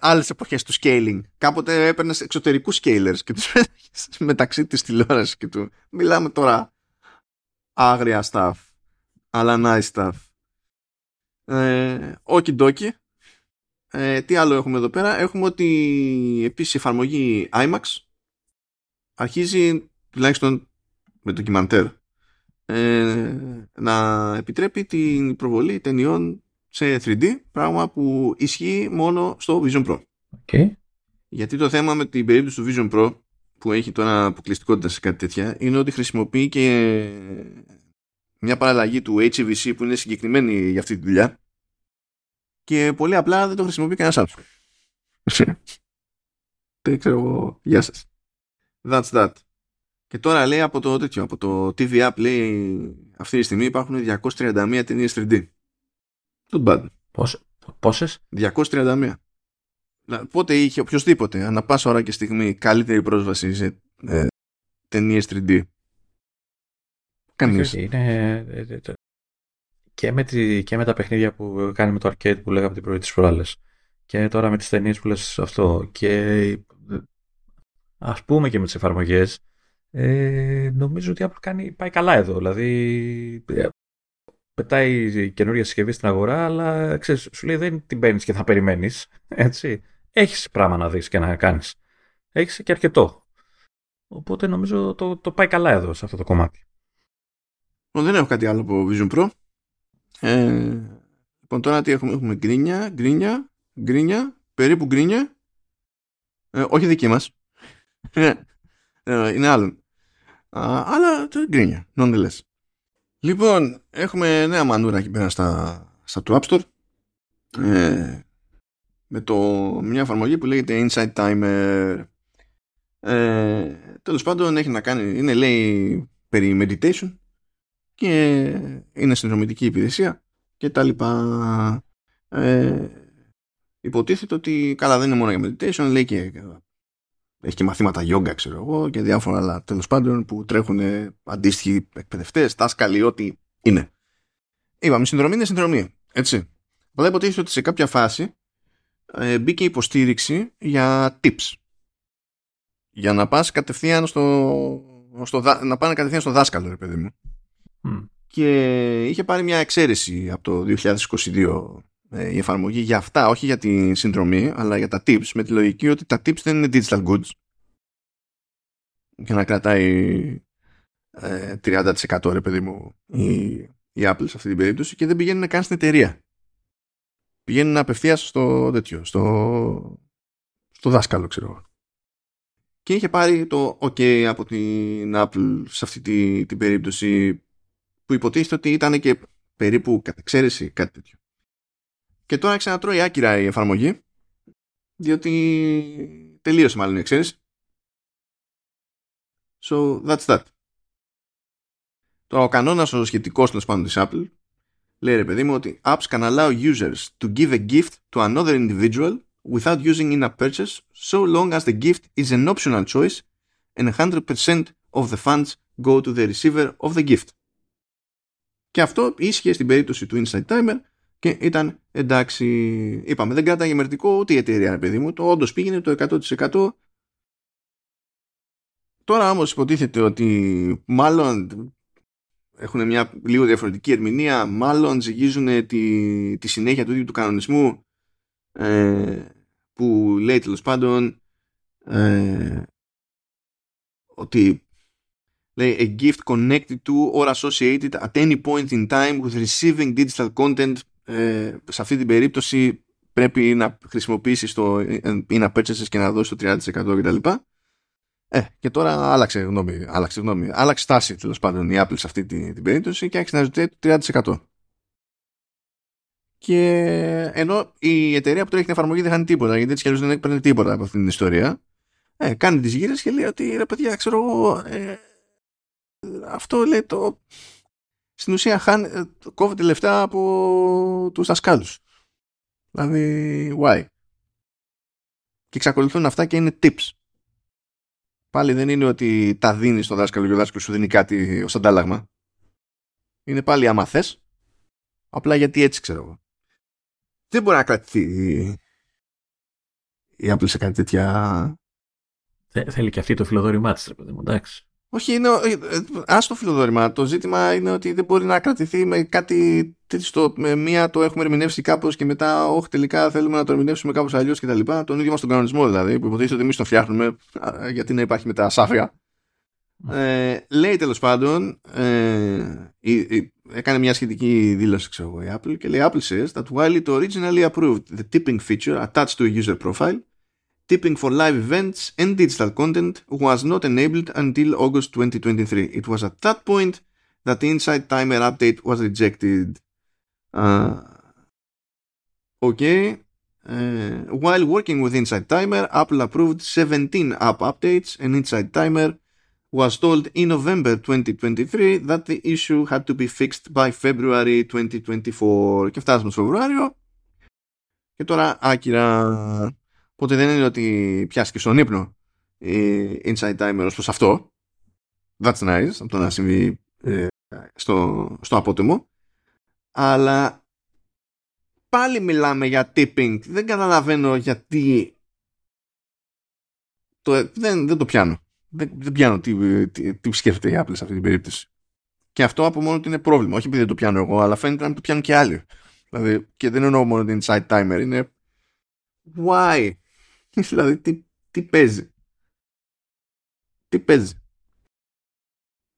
Άλλες εποχές του scaling. Κάποτε έπαιρνες εξωτερικούς scalers και τους μεταξύ της τηλεόρασης και του. Μιλάμε τώρα άγρια stuff, αλλά nice stuff. Ε, dokie. Ε, τι άλλο έχουμε εδώ πέρα; Έχουμε ότι επίσης η εφαρμογή IMAX αρχίζει τουλάχιστον με το ντοκιμαντέρ ε, να επιτρέπει την προβολή ταινιών σε 3D πράγμα που ισχύει μόνο στο Vision Pro. Okay. Γιατί το θέμα με την περίπτωση του Vision Pro που έχει τώρα αποκλειστικότητα σε κάτι τέτοια είναι ότι χρησιμοποιεί και μια παραλλαγή του HVC που είναι συγκεκριμένη για αυτή τη δουλειά και πολύ απλά δεν το χρησιμοποιεί κανένας άλλος. Δεν ξέρω εγώ. Γεια σας. That's that. Και τώρα λέει από το τέτοιο, από το TV App λέει αυτή τη στιγμή υπάρχουν 231 ταινίες 3D. Not bad. Πόσες; 231. Πότε είχε οποιοδήποτε, ανά πάσα ώρα και στιγμή, καλύτερη πρόσβαση σε ε, ταινίες 3D. Κανείς. Είναι, ε, ε, και, με τη, και με τα παιχνίδια που κάνει με το arcade που λέγαμε την πρωί της προάλλες. Και τώρα με τις ταινίες που λες αυτό. Και ας πούμε και με τις εφαρμογές. Ε, νομίζω ότι η κάνει, πάει καλά εδώ. Δηλαδή πετάει καινούργια συσκευή στην αγορά, αλλά ξέρεις, σου λέει δεν την παίρνεις και θα περιμένεις. Έτσι. Έχεις πράγμα να δεις και να κάνεις. Έχεις και αρκετό. Οπότε νομίζω το, το πάει καλά εδώ σε αυτό το κομμάτι. δεν έχω κάτι άλλο από Vision Pro. Ε, λοιπόν τώρα τι έχουμε, έχουμε γκρίνια, γκρίνια, γκρίνια, περίπου γκρίνια. Ε, όχι δική μας. Ε, ε, είναι άλλον. αλλά γκρίνια, nonetheless. Λοιπόν, έχουμε νέα μανούρα εκεί πέρα στα, στα του App Store. Ε, με το, μια εφαρμογή που λέγεται Inside Timer. Ε, τέλος πάντων έχει να κάνει, είναι λέει περί meditation και είναι συνδρομητική υπηρεσία και τα λοιπά. Ε, υποτίθεται ότι καλά δεν είναι μόνο για meditation, λέει και έχει και μαθήματα yoga ξέρω εγώ και διάφορα άλλα τέλος πάντων που τρέχουν αντίστοιχοι εκπαιδευτές, δάσκαλοι, ό,τι είναι. Είπαμε, συνδρομή είναι συνδρομή. Έτσι. Αλλά υποτίθεται ότι σε κάποια φάση ε, μπήκε υποστήριξη για tips. Για να πας κατευθείαν στο στο, να πάνε κατευθείαν στο δάσκαλο, ρε παιδί μου. Και είχε πάρει μια εξαίρεση από το 2022 ε, η εφαρμογή για αυτά, όχι για τη συνδρομή, αλλά για τα tips, με τη λογική ότι τα tips δεν είναι digital goods. Και να κρατάει 30% ε, ρε παιδί μου η, η Apple σε αυτή την περίπτωση και δεν πηγαίνουν καν στην εταιρεία. Πηγαίνουν απευθείας στο τέτοιο, στο, στο δάσκαλο, ξέρω εγώ. Και είχε πάρει το OK από την Apple σε αυτή τη, την περίπτωση που υποτίθεται ότι ήταν και περίπου κατά εξαίρεση κάτι τέτοιο. Και τώρα ξανατρώει άκυρα η εφαρμογή διότι τελείωσε μάλλον η εξαίρεση. So that's that. Τώρα ο κανόνας ο σχετικός τέλος πάντων της Apple λέει ρε παιδί μου ότι apps can allow users to give a gift to another individual without using in-app purchase so long as the gift is an optional choice and 100% of the funds go to the receiver of the gift. Και αυτό ίσχυε στην περίπτωση του Inside Timer και ήταν εντάξει. Είπαμε, δεν κράταγε μερτικό ούτε η εταιρεία, παιδί μου. Το όντω πήγαινε το 100%. Τώρα όμως υποτίθεται ότι μάλλον έχουν μια λίγο διαφορετική ερμηνεία, μάλλον ζυγίζουν τη, τη συνέχεια του ίδιου του κανονισμού ε, που λέει τέλος πάντων ε, ότι λέει a gift connected to or associated at any point in time with receiving digital content ε, σε αυτή την περίπτωση πρέπει να χρησιμοποιήσεις το ή να purchases και να δώσεις το 30% κτλ. Ε, και τώρα άλλαξε γνώμη, άλλαξε γνώμη, άλλαξε στάση τέλος πάντων η Apple σε αυτή την, την περίπτωση και άρχισε να ζητάει το 30%. Και ενώ η εταιρεία που τρέχει την εφαρμογή δεν χάνει τίποτα, γιατί έτσι κι αλλιώς δεν έπαιρνε τίποτα από αυτή την ιστορία, ε, κάνει τις γύρες και λέει ότι ρε παιδιά, ξέρω εγώ, ε, αυτό λέει το. Στην ουσία χάνει, ε, κόβεται λεφτά από τους δασκάλους. Δηλαδή, why; Και εξακολουθούν αυτά και είναι tips. Πάλι δεν είναι ότι τα δίνεις στο δάσκαλο και ο δάσκαλος σου δίνει κάτι ως αντάλλαγμα. Είναι πάλι άμα θες. Απλά γιατί έτσι ξέρω εγώ. Δεν μπορεί να κρατηθεί η Apple σε κάτι τέτοια. Θέλει και αυτή το φιλοδόρημά της, ρε μου, εντάξει. Όχι, είναι, ας ε, το φιλοδόρημα. Το ζήτημα είναι ότι δεν μπορεί να κρατηθεί με κάτι τέτοιο. Με μία το έχουμε ερμηνεύσει κάπως και μετά, όχι, τελικά θέλουμε να το ερμηνεύσουμε κάπως αλλιώς κτλ. Τον ίδιο μας τον κανονισμό δηλαδή, που υποτίθεται ότι εμείς τον φτιάχνουμε, γιατί να υπάρχει μετά ασάφεια. Ε, λέει τέλος πάντων, ε, έκανε μια σχετική δήλωση, ξέρω εγώ, η Apple και λέει: Apple says that while it originally approved the tipping feature attached to a user profile, tipping for live events and digital content was not enabled until August 2023. It was at that point that the Inside Timer update was rejected. Uh, okay. Uh, while working with Inside Timer, Apple approved 17 app updates and Inside Timer was told in November 2023 that the issue had to be fixed by February 2024. Και φτάσαμε στο Φεβρουάριο. Και τώρα άκυρα Οπότε δεν είναι ότι πιάστηκε στον ύπνο η Inside Timer ως προς αυτό. That's nice, από το να συμβεί ε, στο, στο απότομο. Αλλά πάλι μιλάμε για tipping. Δεν καταλαβαίνω γιατί το, δεν, δεν το πιάνω. Δεν, δεν πιάνω τι, τι, τι σκέφτεται η Apple σε αυτή την περίπτωση. Και αυτό από μόνο του είναι πρόβλημα. Όχι επειδή δεν το πιάνω εγώ, αλλά φαίνεται να το πιάνουν και άλλοι. Δηλαδή, και δεν εννοώ μόνο την inside timer. Είναι why? δηλαδή, τι, τι παίζει. Τι παίζει.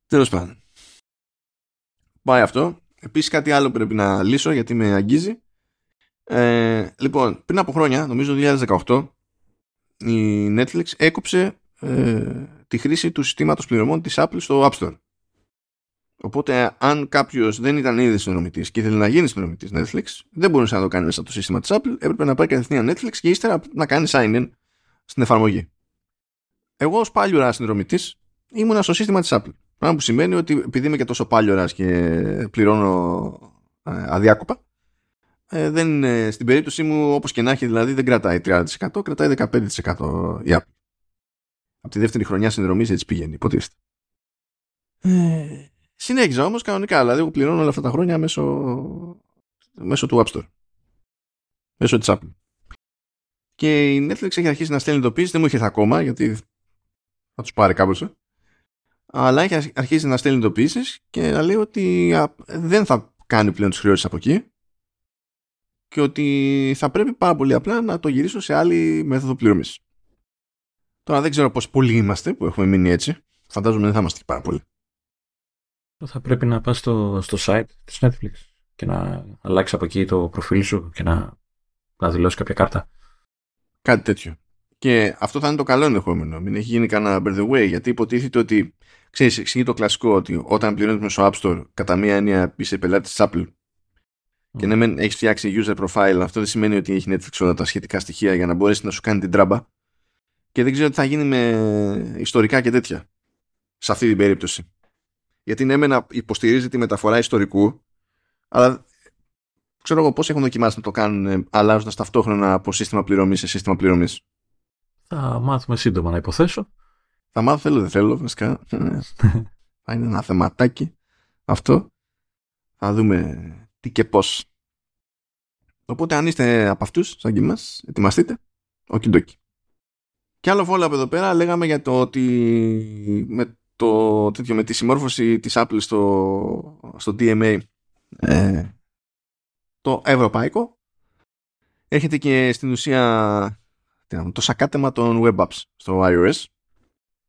Τέλος πάντων. Πάει αυτό. Επίσης κάτι άλλο πρέπει να λύσω γιατί με αγγίζει. Ε, λοιπόν, πριν από χρόνια, νομίζω 2018, η Netflix έκοψε ε, τη χρήση του συστήματος πληρωμών της Apple στο App Store. Οπότε, αν κάποιος δεν ήταν ήδη συνδρομητής και ήθελε να γίνει συνδρομητής Netflix, δεν μπορούσε να το κάνει μέσα από το σύστημα της Apple. Έπρεπε να πάει κατευθείαν Netflix και ύστερα να κάνει sign-in στην εφαρμογή. Εγώ, ως πάλιορα συνδρομητής, ήμουνα στο σύστημα της Apple. Πράγμα που σημαίνει ότι επειδή είμαι και τόσο πάλιορα και πληρώνω ε, αδιάκοπα, ε, δεν, ε, στην περίπτωση μου, όπως και να έχει, δηλαδή δεν κρατάει 30%, κρατάει 15% η Apple. Από τη δεύτερη χρονιά συνδρομής έτσι πηγαίνει, υποτίθεται. Ε, Συνέχιζα όμως κανονικά, δηλαδή εγώ πληρώνω όλα αυτά τα χρόνια μέσω, μέσω του App Store. Μέσω της Apple. Και η Netflix έχει αρχίσει να στέλνει ειδοποίηση, δεν μου είχε ακόμα γιατί θα τους πάρει κάπως. αλλά έχει αρχίσει να στέλνει ειδοποιήσει και να λέει ότι δεν θα κάνει πλέον τις χρεώσεις από εκεί και ότι θα πρέπει πάρα πολύ απλά να το γυρίσω σε άλλη μέθοδο πληρωμής. Τώρα δεν ξέρω πώς πολλοί είμαστε που έχουμε μείνει έτσι. Φαντάζομαι δεν θα είμαστε πάρα πολύ. Θα πρέπει να πας στο, στο site της Netflix και να αλλάξεις από εκεί το προφίλ σου και να, να δηλώσεις κάποια κάρτα. Κάτι τέτοιο. Και αυτό θα είναι το καλό ενδεχόμενο. Μην έχει γίνει κανένα by the way, γιατί υποτίθεται ότι ξέρεις, εξηγεί το κλασικό ότι όταν πληρώνεις μέσω App Store, κατά μία έννοια είσαι πελάτης της Apple και ναι, έχεις φτιάξει user profile, αυτό δεν σημαίνει ότι έχει Netflix όλα τα σχετικά στοιχεία για να μπορέσεις να σου κάνει την τράμπα. Και δεν ξέρω τι θα γίνει με ιστορικά και τέτοια σε αυτή την περίπτωση. Γιατί ναι, να υποστηρίζει τη μεταφορά ιστορικού, αλλά ξέρω εγώ πώς έχουν δοκιμάσει να το κάνουν αλλάζοντας ταυτόχρονα από σύστημα πληρωμής σε σύστημα πληρωμής. Θα μάθουμε σύντομα να υποθέσω. Θα μάθω, θέλω, δεν θέλω, βασικά. θα είναι ένα θεματάκι αυτό. Θα δούμε τι και πώς. Οπότε αν είστε από αυτούς, σαν και εμάς, ετοιμαστείτε. Οκιντόκι. Και άλλο follow-up εδώ πέρα λέγαμε για το ότι με, το, τέτοιο, με τη συμμόρφωση της Apple στο, στο DMA ε, το ευρωπαϊκό έρχεται και στην ουσία το σακάτεμα των web apps στο iOS.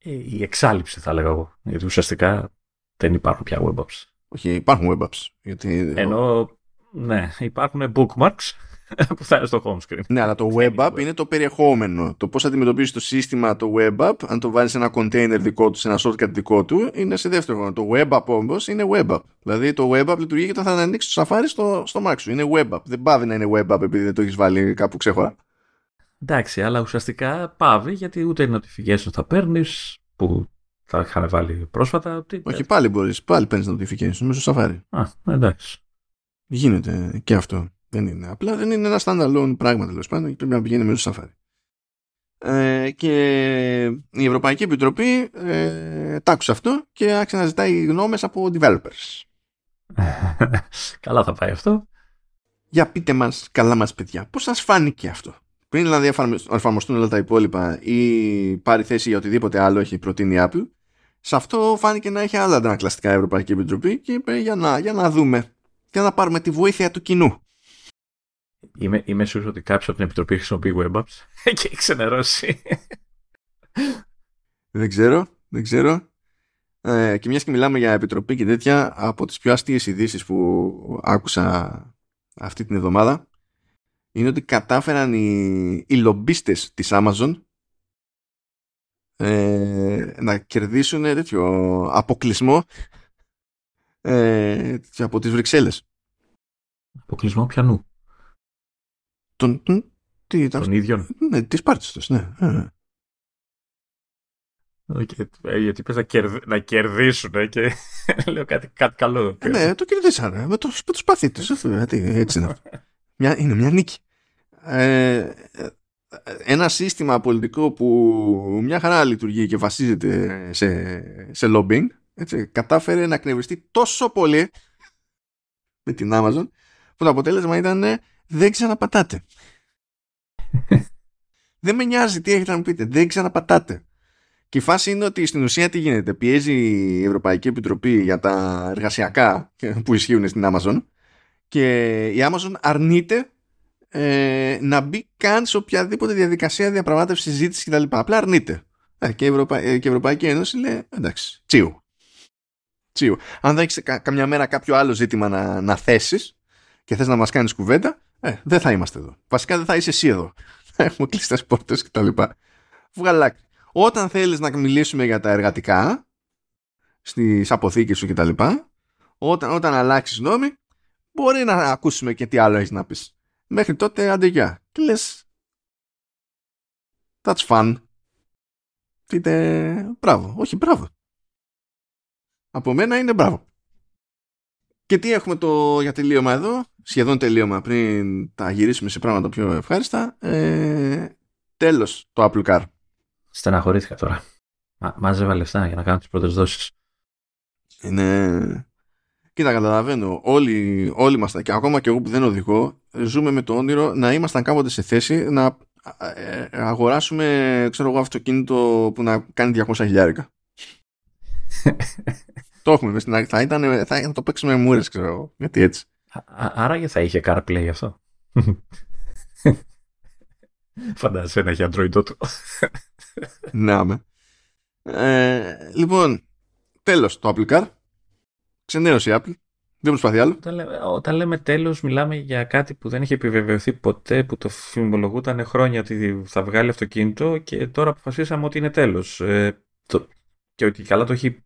Ε, η εξάλληψη θα λέγα εγώ, γιατί ουσιαστικά δεν υπάρχουν πια web apps. Όχι, υπάρχουν web apps. Γιατί... Ενώ, ναι, υπάρχουν bookmarks που θα είναι στο home screen. Ναι, αλλά το web app είναι το περιεχόμενο. Το πώς αντιμετωπίζεις το σύστημα το web app, αν το βάλεις σε ένα container δικό του, σε ένα shortcut δικό του, είναι σε δεύτερο χρόνο. Το web app όμως είναι web app. Δηλαδή το web app λειτουργεί και θα ανοίξεις το Safari στο, στο Mac σου. Είναι web app. Δεν πάβει να είναι web app επειδή δεν το έχεις βάλει κάπου ξέχωρα. Εντάξει, αλλά ουσιαστικά πάβει γιατί ούτε notification θα παίρνεις που θα είχαν βάλει πρόσφατα. Όχι, πάλι μπορείς. Πάλι παίρνεις notification μέσα στο Safari. Α, εντάξει. Γίνεται και αυτό. Δεν είναι. Απλά δεν είναι ένα standalone πράγμα τέλος πάντων και πρέπει να πηγαίνει μέσα στο Safari. Ε, και η Ευρωπαϊκή Επιτροπή ε, τ' αυτό και άρχισε να ζητάει γνώμες από developers. καλά θα πάει αυτό. Για πείτε μας, καλά μας παιδιά, πώς σας φάνηκε αυτό; Πριν δηλαδή εφαρμοστούν όλα τα υπόλοιπα ή πάρει θέση για οτιδήποτε άλλο έχει προτείνει η Apple, σε αυτό φάνηκε να έχει άλλα αντανακλαστικά η Ευρωπαϊκή Επιτροπή και είπε για να, για να δούμε, για να πάρουμε τη βοήθεια του κοινού. Είμαι, είμαι σίγουρος ότι κάποιος από την Επιτροπή χρησιμοποιεί web apps και έχει ξενερώσει. δεν ξέρω, δεν ξέρω. Ε, και μιας και μιλάμε για Επιτροπή και τέτοια, από τις πιο αστείες ειδήσεις που άκουσα αυτή την εβδομάδα είναι ότι κατάφεραν οι, οι λομπίστες της Amazon ε, να κερδίσουν τέτοιο αποκλεισμό ε, από τις Βρυξέλλες. Αποκλεισμό πιανού. Τον, τι, Τον ίδιον. Ναι, της πάρτης τους, ναι. Okay. Ε, γιατί πες να, κερδ, να κερδίσουν και λέω κάτι, κάτι καλό. ναι, το κερδίσανε με το, με το σπαθί τους. Έτσι είναι Μια, είναι μια νίκη. Ε, ένα σύστημα πολιτικό που μια χαρά λειτουργεί και βασίζεται σε, σε lobbying έτσι, κατάφερε να κνευριστεί τόσο πολύ με την Amazon που το αποτέλεσμα ήταν δεν ξαναπατάτε. δεν με νοιάζει τι έχετε να μου πείτε. Δεν ξαναπατάτε. Και η φάση είναι ότι στην ουσία τι γίνεται. Πιέζει η Ευρωπαϊκή Επιτροπή για τα εργασιακά που ισχύουν στην Amazon και η Amazon αρνείται ε, να μπει καν σε οποιαδήποτε διαδικασία διαπραγμάτευσης, συζήτησης κτλ. Απλά αρνείται. Ε, και, η Ευρωπα... Ε, και η Ευρωπαϊκή Ένωση λέει εντάξει, τσίου. τσίου. Αν δεν έχεις καμιά μέρα κάποιο άλλο ζήτημα να, να θέσεις και θες να μας κάνεις κουβέντα, ε, δεν θα είμαστε εδώ. Βασικά δεν θα είσαι εσύ εδώ. Θα έχουμε κλειστέ πόρτες κτλ. Βγαλάκι. Όταν θέλεις να μιλήσουμε για τα εργατικά στις αποθήκες σου κτλ., όταν, όταν αλλάξεις νόμοι, μπορεί να ακούσουμε και τι άλλο έχεις να πεις. Μέχρι τότε αντεγιά. Και λες That's fun. Είτε μπράβο. Όχι μπράβο. Από μένα είναι μπράβο. Και τι έχουμε το για τελείωμα εδώ; Σχεδόν τελείωμα πριν τα γυρίσουμε σε πράγματα πιο ευχάριστα. Ε, τέλος το Apple Car. Στεναχωρήθηκα τώρα. Μα, μάζευα λεφτά για να κάνω τις πρώτες δόσεις. Είναι Κοίτα, καταλαβαίνω. Όλοι, όλοι μας, και ακόμα και εγώ που δεν οδηγώ, ζούμε με το όνειρο να ήμασταν κάποτε σε θέση να ε, αγοράσουμε, ξέρω εγώ, αυτοκίνητο που να κάνει 200 χιλιάρικα. το έχουμε μες στην άκρη. Θα, ήταν, θα το παίξουμε με μούρες, ξέρω εγώ. Γιατί έτσι. Άρα και θα είχε CarPlay αυτό. Φαντάζεσαι να έχει Android του. Να με. Ε, λοιπόν, τέλος το Apple Car. Ξενέρωσε η Apple. Δεν προσπαθεί άλλο. Όταν, λέμε, όταν λέμε τέλος μιλάμε για κάτι που δεν είχε επιβεβαιωθεί ποτέ, που το φημολογούταν χρόνια ότι θα βγάλει αυτοκίνητο και τώρα αποφασίσαμε ότι είναι τέλος. Ε, το, και ότι καλά το έχει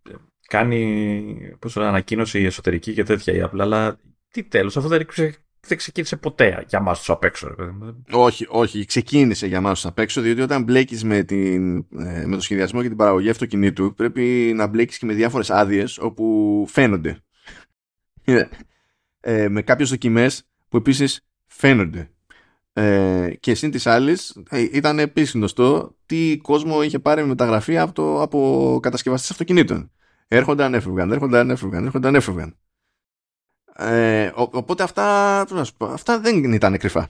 κάνει πώς ανακοίνωση η εσωτερική και τέτοια η Apple, αλλά τι τέλος, αυτό δεν, δεν ξεκίνησε ποτέ για μας τους απ' έξω. Όχι, όχι, ξεκίνησε για μας τους απ' έξω, διότι όταν μπλέκεις με, την, ε, με το σχεδιασμό και την παραγωγή αυτοκινήτου, πρέπει να μπλέκεις και με διάφορες άδειες όπου φαίνονται. ε, με κάποιες δοκιμές που επίσης φαίνονται. Ε, και συν της άλλης, ε, ήταν επίσης γνωστό τι κόσμο είχε πάρει με μεταγραφή από, το, από κατασκευαστές αυτοκινήτων. Έρχονταν, έφευγαν, έρχονταν, έφευγαν, έρχονταν, έφευγαν. Ε, οπότε αυτά, αυτά δεν ήταν κρυφά.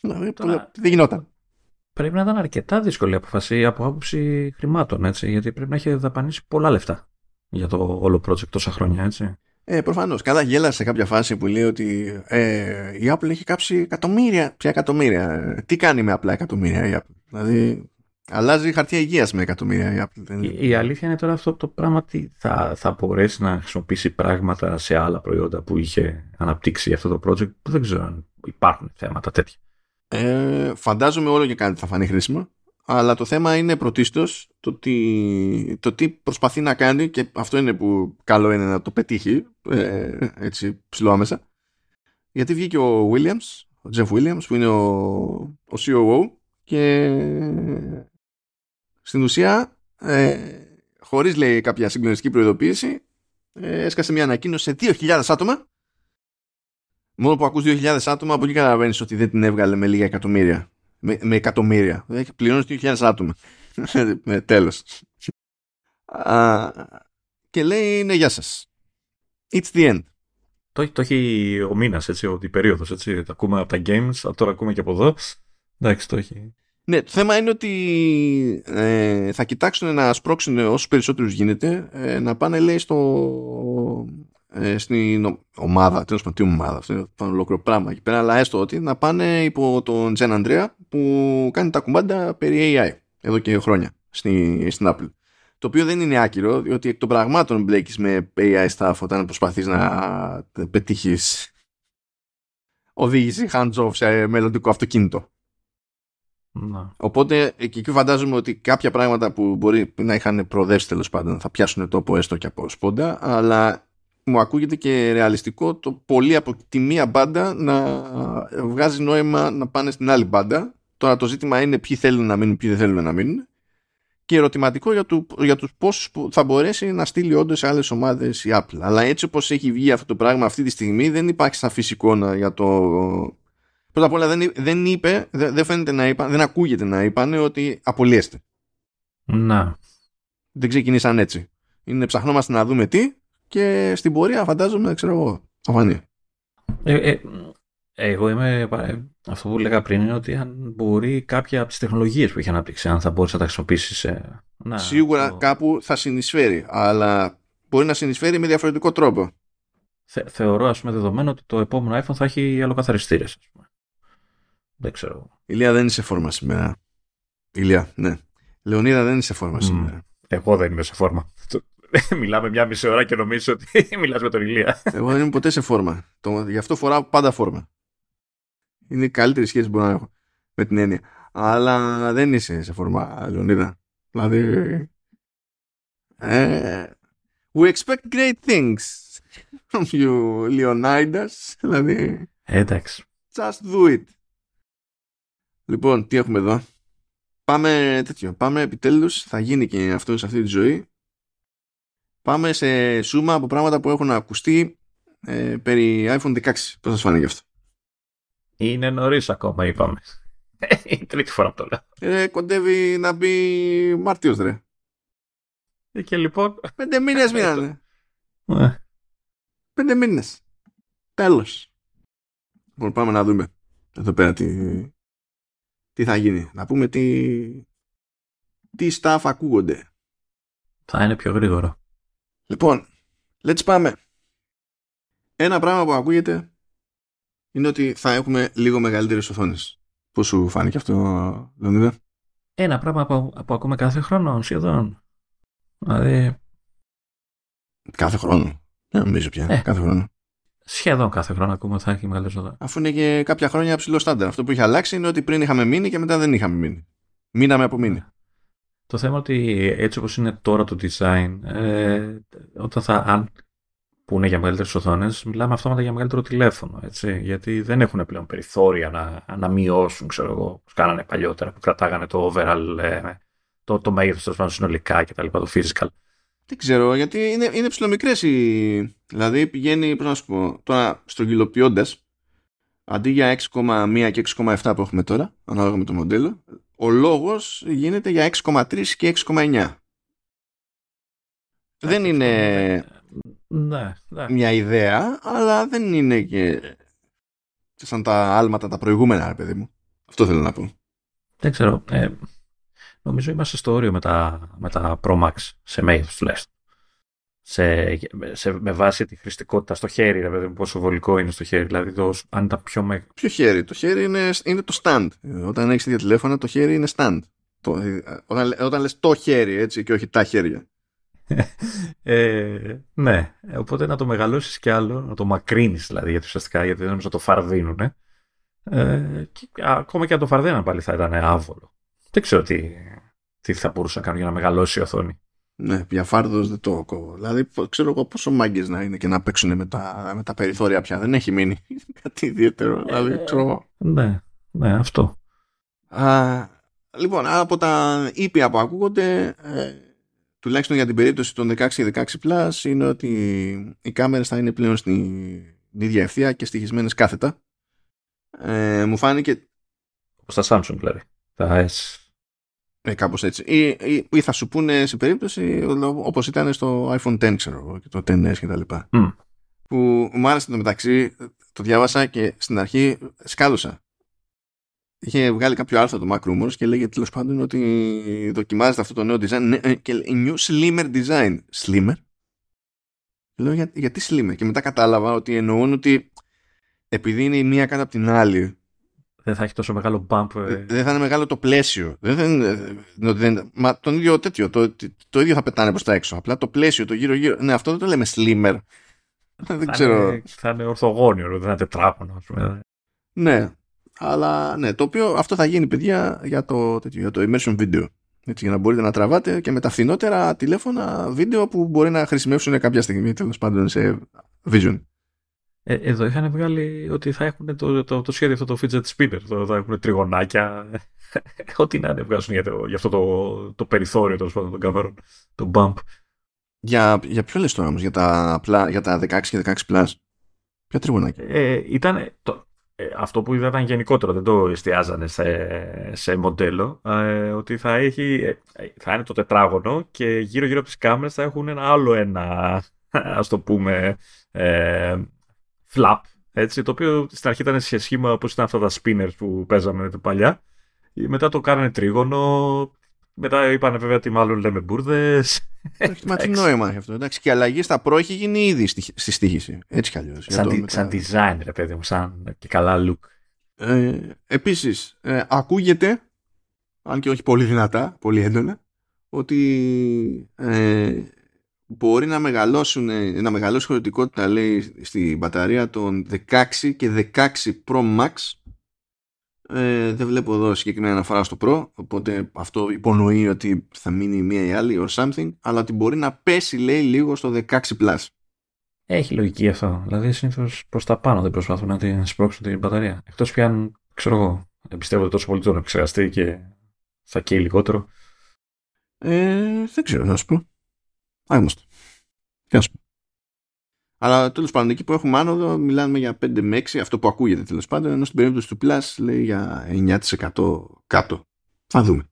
Δηλαδή, Τώρα, δεν γινόταν. Πρέπει να ήταν αρκετά δύσκολη αποφασή από άποψη χρημάτων, έτσι, γιατί πρέπει να έχει δαπανίσει πολλά λεφτά για το όλο project τόσα χρόνια, έτσι. Ε, Προφανώς. Καλά, γέλασε σε κάποια φάση που λέει ότι ε, η Apple έχει κάψει εκατομμύρια. Ποια εκατομμύρια. Τι κάνει με απλά εκατομμύρια η Apple; Δηλαδή, αλλάζει χαρτιά υγείας με εκατομμύρια η Apple. Η, η, αλήθεια είναι τώρα αυτό το πράγμα ότι θα, θα μπορέσει να χρησιμοποιήσει πράγματα σε άλλα προϊόντα που είχε αναπτύξει αυτό το project που δεν ξέρω αν υπάρχουν θέματα τέτοια. Ε, φαντάζομαι όλο και κάτι θα φανεί χρήσιμο αλλά το θέμα είναι πρωτίστως το, τι, το τι προσπαθεί να κάνει και αυτό είναι που καλό είναι να το πετύχει ε, έτσι ψηλό άμεσα γιατί βγήκε ο Williams ο Jeff Williams που είναι ο, ο COO και στην ουσία ε, χωρίς λέει κάποια συγκλονιστική προειδοποίηση ε, έσκασε μια ανακοίνωση σε 2.000 άτομα μόνο που ακούς 2.000 άτομα από εκεί καταλαβαίνεις ότι δεν την έβγαλε με λίγα εκατομμύρια με, με εκατομμύρια. Έχει πληρώνεις 2.000 άτομα. με τέλος. και λέει ναι γεια σας. It's the end. Το, το έχει ο μήνας, έτσι, ο περίοδος. Το ακούμε από τα games, τώρα ακούμε και από εδώ. Εντάξει, το έχει. Ναι, το θέμα είναι ότι ε, θα κοιτάξουν να σπρώξουν όσου περισσότερους γίνεται ε, να πάνε, λέει, στο, ε, στην ομάδα, τέλος πάντων, τι ομάδα, αυτό είναι το ολόκληρο πράγμα εκεί πέρα, αλλά έστω ότι να πάνε υπό τον Τζεν Αντρέα που κάνει τα κουμπάντα περί AI εδώ και χρόνια στη, στην Apple. Το οποίο δεν είναι άκυρο, διότι εκ των πραγμάτων μπλέκεις με AI staff όταν προσπαθείς να πετύχεις οδήγηση hands-off σε μελλοντικό αυτοκίνητο. Να. Οπότε εκεί φαντάζομαι ότι κάποια πράγματα που μπορεί να είχαν προοδεύσει τέλος πάντων θα πιάσουν τόπο έστω και από σπόντα, αλλά μου ακούγεται και ρεαλιστικό το πολύ από τη μία μπάντα να βγάζει νόημα να πάνε στην άλλη μπάντα. Τώρα το ζήτημα είναι ποιοι θέλουν να μείνουν, ποιοι δεν θέλουν να μείνουν. Και ερωτηματικό για, του, για τους πόσους θα μπορέσει να στείλει όντως σε άλλες ομάδες η Apple. Αλλά έτσι όπως έχει βγει αυτό το πράγμα αυτή τη στιγμή δεν υπάρχει σαν φυσικό για το... Πρώτα απ' όλα δεν, δεν είπε, δεν, δεν φαίνεται να είπαν, δεν ακούγεται να είπαν ότι απολύεστε. Να. Δεν ξεκινήσαν έτσι. Είναι ψαχνόμαστε να δούμε τι και στην πορεία φαντάζομαι, ξέρω εγώ, θα φανεί. Ε, ε, εγώ είμαι. Ε, αυτό που λέγα πριν είναι ότι αν μπορεί κάποια από τις τεχνολογίες που έχει αναπτύξει, αν θα μπορούσε να τα χρησιμοποιήσεις σε. Να, Σίγουρα κάπου θα συνεισφέρει, αλλά μπορεί να συνεισφέρει με διαφορετικό τρόπο. Θε, θεωρώ, ας πούμε, δεδομένο ότι το επόμενο iPhone θα έχει αλλοκαθαριστήρες. Δεν ξέρω. Ηλία δεν είναι σε φόρμα σήμερα. Ηλία, ναι. Λεωνίδα δεν είναι σε φόρμα σήμερα. Εγώ δεν είμαι σε φόρμα. Μιλάμε μια μισή ώρα και νομίζω ότι μιλάς με τον Ηλία. Εγώ δεν είμαι ποτέ σε φόρμα. Το, γι' αυτό φοράω πάντα φόρμα. Είναι η καλύτερη σχέση που μπορώ να έχω με την έννοια. Αλλά δεν είσαι σε φόρμα, Λεωνίδα. Δηλαδή. Ε, we expect great things from you, Leonidas. Δηλαδή. Εντάξει. Just do it. Λοιπόν, τι έχουμε εδώ; Πάμε τέτοιο. Πάμε επιτέλους. Θα γίνει και αυτό σε αυτή τη ζωή πάμε σε σούμα από πράγματα που έχουν ακουστεί ε, περί iPhone 16. Πώς σας φάνηκε αυτό; Είναι νωρίς ακόμα είπαμε. Η τρίτη φορά που το λέω. Ε, κοντεύει να μπει Μάρτιος ρε. Ε, και λοιπόν... Πέντε μήνες μείνανε. Ναι. Πέντε μήνες. Τέλος. Λοιπόν πάμε να δούμε εδώ πέρα τι, τι θα γίνει. Να πούμε τι, τι stuff ακούγονται. Θα είναι πιο γρήγορο. Λοιπόν, let's πάμε. Ένα πράγμα που ακούγεται είναι ότι θα έχουμε λίγο μεγαλύτερες οθόνες. Πώς σου φάνηκε αυτό, Λονίδα; Ένα πράγμα που, που ακούμε κάθε χρόνο σχεδόν. Δηλαδή... Κάθε χρόνο. Δεν νομίζω πια. Ε, κάθε χρόνο. Σχεδόν κάθε χρόνο ακούμε ότι θα έχει μεγαλύτερες οθόνες. Αφού είναι και κάποια χρόνια ψηλό στάνταρ. Αυτό που έχει αλλάξει είναι ότι πριν είχαμε μείνει και μετά δεν είχαμε μείνει. Μείναμε από μείνει. Το θέμα ότι έτσι όπως είναι τώρα το design, ε, όταν θα, αν πούνε για μεγαλύτερες οθόνες, μιλάμε αυτόματα για μεγαλύτερο τηλέφωνο. Έτσι, γιατί δεν έχουν πλέον περιθώρια να, να μειώσουν, ξέρω εγώ, όπως κάνανε παλιότερα, που κρατάγανε το overall, ε, το, το μέγεθος των συνολικά κτλ. Το physical. Δεν ξέρω, γιατί είναι, είναι ψηλομικρές οι. Δηλαδή πηγαίνει, πώς να σου πω, τώρα στρογγυλοποιώντας, αντί για 6,1 και 6,7 που έχουμε τώρα, ανάλογα με το μοντέλο, ο λόγος γίνεται για 6,3 και 6,9. Δεν είναι ναι, ναι. μια ιδέα, αλλά δεν είναι και σαν τα άλματα τα προηγούμενα, ρε παιδί μου. Αυτό θέλω να πω. Δεν ξέρω. Ε, νομίζω είμαστε στο όριο με τα, με τα Pro Max σε μέγεθος τουλάχιστον. Σε, σε, με βάση τη χρηστικότητα στο χέρι, ρε παιδί μου, πόσο βολικό είναι στο χέρι. Δηλαδή, το, αν ήταν πιο μέγα. Ποιο χέρι, το χέρι είναι, είναι το stand. Όταν έχεις τέτοια τηλέφωνα, το χέρι είναι stand. Το, όταν, όταν λες το χέρι, έτσι, και όχι τα χέρια. ε, ναι, οπότε να το μεγαλώσεις κι άλλο, να το μακρύνεις δηλαδή, γιατί ουσιαστικά γιατί δεν νομίζω να το φαρδίνουν. Ε, και, ακόμα και αν το φαρδέναν πάλι θα ήταν άβολο. Δεν ξέρω τι, τι θα μπορούσα να κάνω για να μεγαλώσει η οθόνη. Ναι, για φάρδος δεν το κόβω. Δηλαδή, ξέρω εγώ πόσο μάγκες να είναι και να παίξουν με τα, με τα περιθώρια πια. Δεν έχει μείνει κάτι ιδιαίτερο. Δηλαδή, ε, ξέρω Ναι, ναι, αυτό. Α, λοιπόν, από τα ήπια που ακούγονται, ε, τουλάχιστον για την περίπτωση των 16 και 16 Plus είναι ότι οι κάμερες θα είναι πλέον στην ίδια ευθεία και στοιχισμένες κάθετα. Ε, μου φάνηκε... Όπως τα Samsung δηλαδή. Τα S. Ε, κάπως έτσι. Ή, ή, ή, θα σου πούνε σε περίπτωση όπως ήταν στο iPhone X ξέρω, και το 10S και τα λοιπά. Mm. Που μου άρεσε το μεταξύ, το διάβασα και στην αρχή σκάλωσα είχε βγάλει κάποιο άρθρο το Mac Rumors και λέγεται τέλος πάντων ότι δοκιμάζεται αυτό το νέο design ναι, ε, και new slimmer design. Slimmer? Λέω για, γιατί slimmer; Και μετά κατάλαβα ότι εννοούν ότι επειδή είναι η μία κάτω από την άλλη δεν θα έχει τόσο μεγάλο bump. Ε. Δεν θα είναι μεγάλο το πλαίσιο. Δεν, δεν, δεν, μα τον ίδιο τέτοιο. Το, το, ίδιο θα πετάνε προς τα έξω. Απλά το πλαίσιο, το γύρω-γύρω. Ναι, αυτό δεν το λέμε slimmer. δεν θα ξέρω. Είναι, θα είναι ορθογώνιο, δεν θα είναι τετράγωνο. Ναι, αλλά ναι, το οποίο αυτό θα γίνει, παιδιά, για το, τέτοιο, για το immersion video. Έτσι, για να μπορείτε να τραβάτε και με τα φθηνότερα τηλέφωνα βίντεο που μπορεί να χρησιμεύσουν κάποια στιγμή τέλος πάντων σε vision. Ε, εδώ είχαν βγάλει ότι θα έχουν το, το, το σχέδιο αυτό το fidget spinner. Το, θα έχουν τριγωνάκια. Ό,τι να είναι βγάζουν για, το, για αυτό το, το περιθώριο τέλος πάντων των κάμερων. Το bump. Για, για ποιο λες τώρα όμως, για τα, για τα 16 και 16 plus. Ποια τριγωνάκια; Ε, ήταν, το, ε, αυτό που είδα ήταν γενικότερο, δεν το εστιάζανε σε, σε μοντέλο, ε, ότι θα, έχει, ε, θα είναι το τετράγωνο και γύρω-γύρω από τις κάμερες θα έχουν ένα άλλο ένα, ας το πούμε, ε, flap, έτσι, το οποίο στην αρχή ήταν σε σχήμα όπως ήταν αυτά τα spinners που παίζαμε παλιά. Μετά το κάνανε τρίγωνο, μετά είπανε βέβαια ότι μάλλον λέμε μπουρδες. Μα τι νόημα έχει αυτό. Εντάξει, και η αλλαγή στα προ έχει γίνει ήδη στη στήχηση. Έτσι κι αλλιώς. Σαν, σαν design, ρε παιδί μου, σαν και καλά look. Ε, Επίσης, ε, ακούγεται, αν και όχι πολύ δυνατά, πολύ έντονα, ότι ε, μπορεί να μεγαλώσουν, να μεγαλώσει χωρητικότητα λέει στην μπαταρία των 16 και 16 Pro Max ε, δεν βλέπω εδώ συγκεκριμένα αναφορά στο Pro, οπότε αυτό υπονοεί ότι θα μείνει μία ή άλλη or something, αλλά ότι μπορεί να πέσει λέει λίγο στο 16 Plus. Έχει λογική αυτό. Δηλαδή συνήθως προς τα πάνω δεν προσπαθούν να την σπρώξουν την μπαταρία. Εκτός πια αν ξέρω εγώ, πιστεύω ότι τόσο πολύ το επεξεργαστεί και θα καίει λιγότερο. Ε, δεν ξέρω, να σου πω. Άγνωστο. Τι να σου πω. Αλλά τέλος πάντων, εκεί που έχουμε άνοδο, μιλάμε για 5 με 6, αυτό που ακούγεται τέλος πάντων, ενώ στην περίπτωση του Plus λέει για 9% κάτω. Θα δούμε.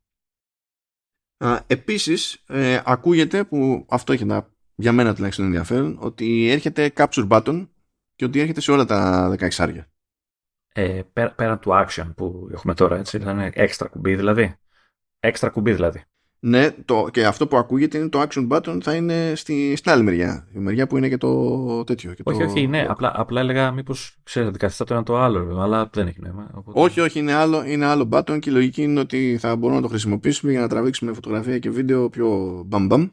Επίσης, ε, ακούγεται που αυτό έχει ένα, για μένα τουλάχιστον ενδιαφέρον, ότι έρχεται capture button και ότι έρχεται σε όλα τα 16 άρια. Ε, πέρα, πέρα του action που έχουμε τώρα, έτσι, θα είναι έξτρα κουμπί δηλαδή. Έξτρα κουμπί δηλαδή. Ναι, το, και αυτό που ακούγεται είναι το action button θα είναι στη, στην άλλη μεριά. Η μεριά που είναι και το τέτοιο. Και όχι, το... όχι, ναι. Απλά, απλά έλεγα μήπως ξέρετε, καθιστά το ένα το άλλο, αλλά δεν έχει νόημα. Οπότε... Όχι, όχι, είναι άλλο, είναι άλλο button και η λογική είναι ότι θα μπορούμε να το χρησιμοποιήσουμε για να τραβήξουμε φωτογραφία και βίντεο πιο μπαμ μπαμ.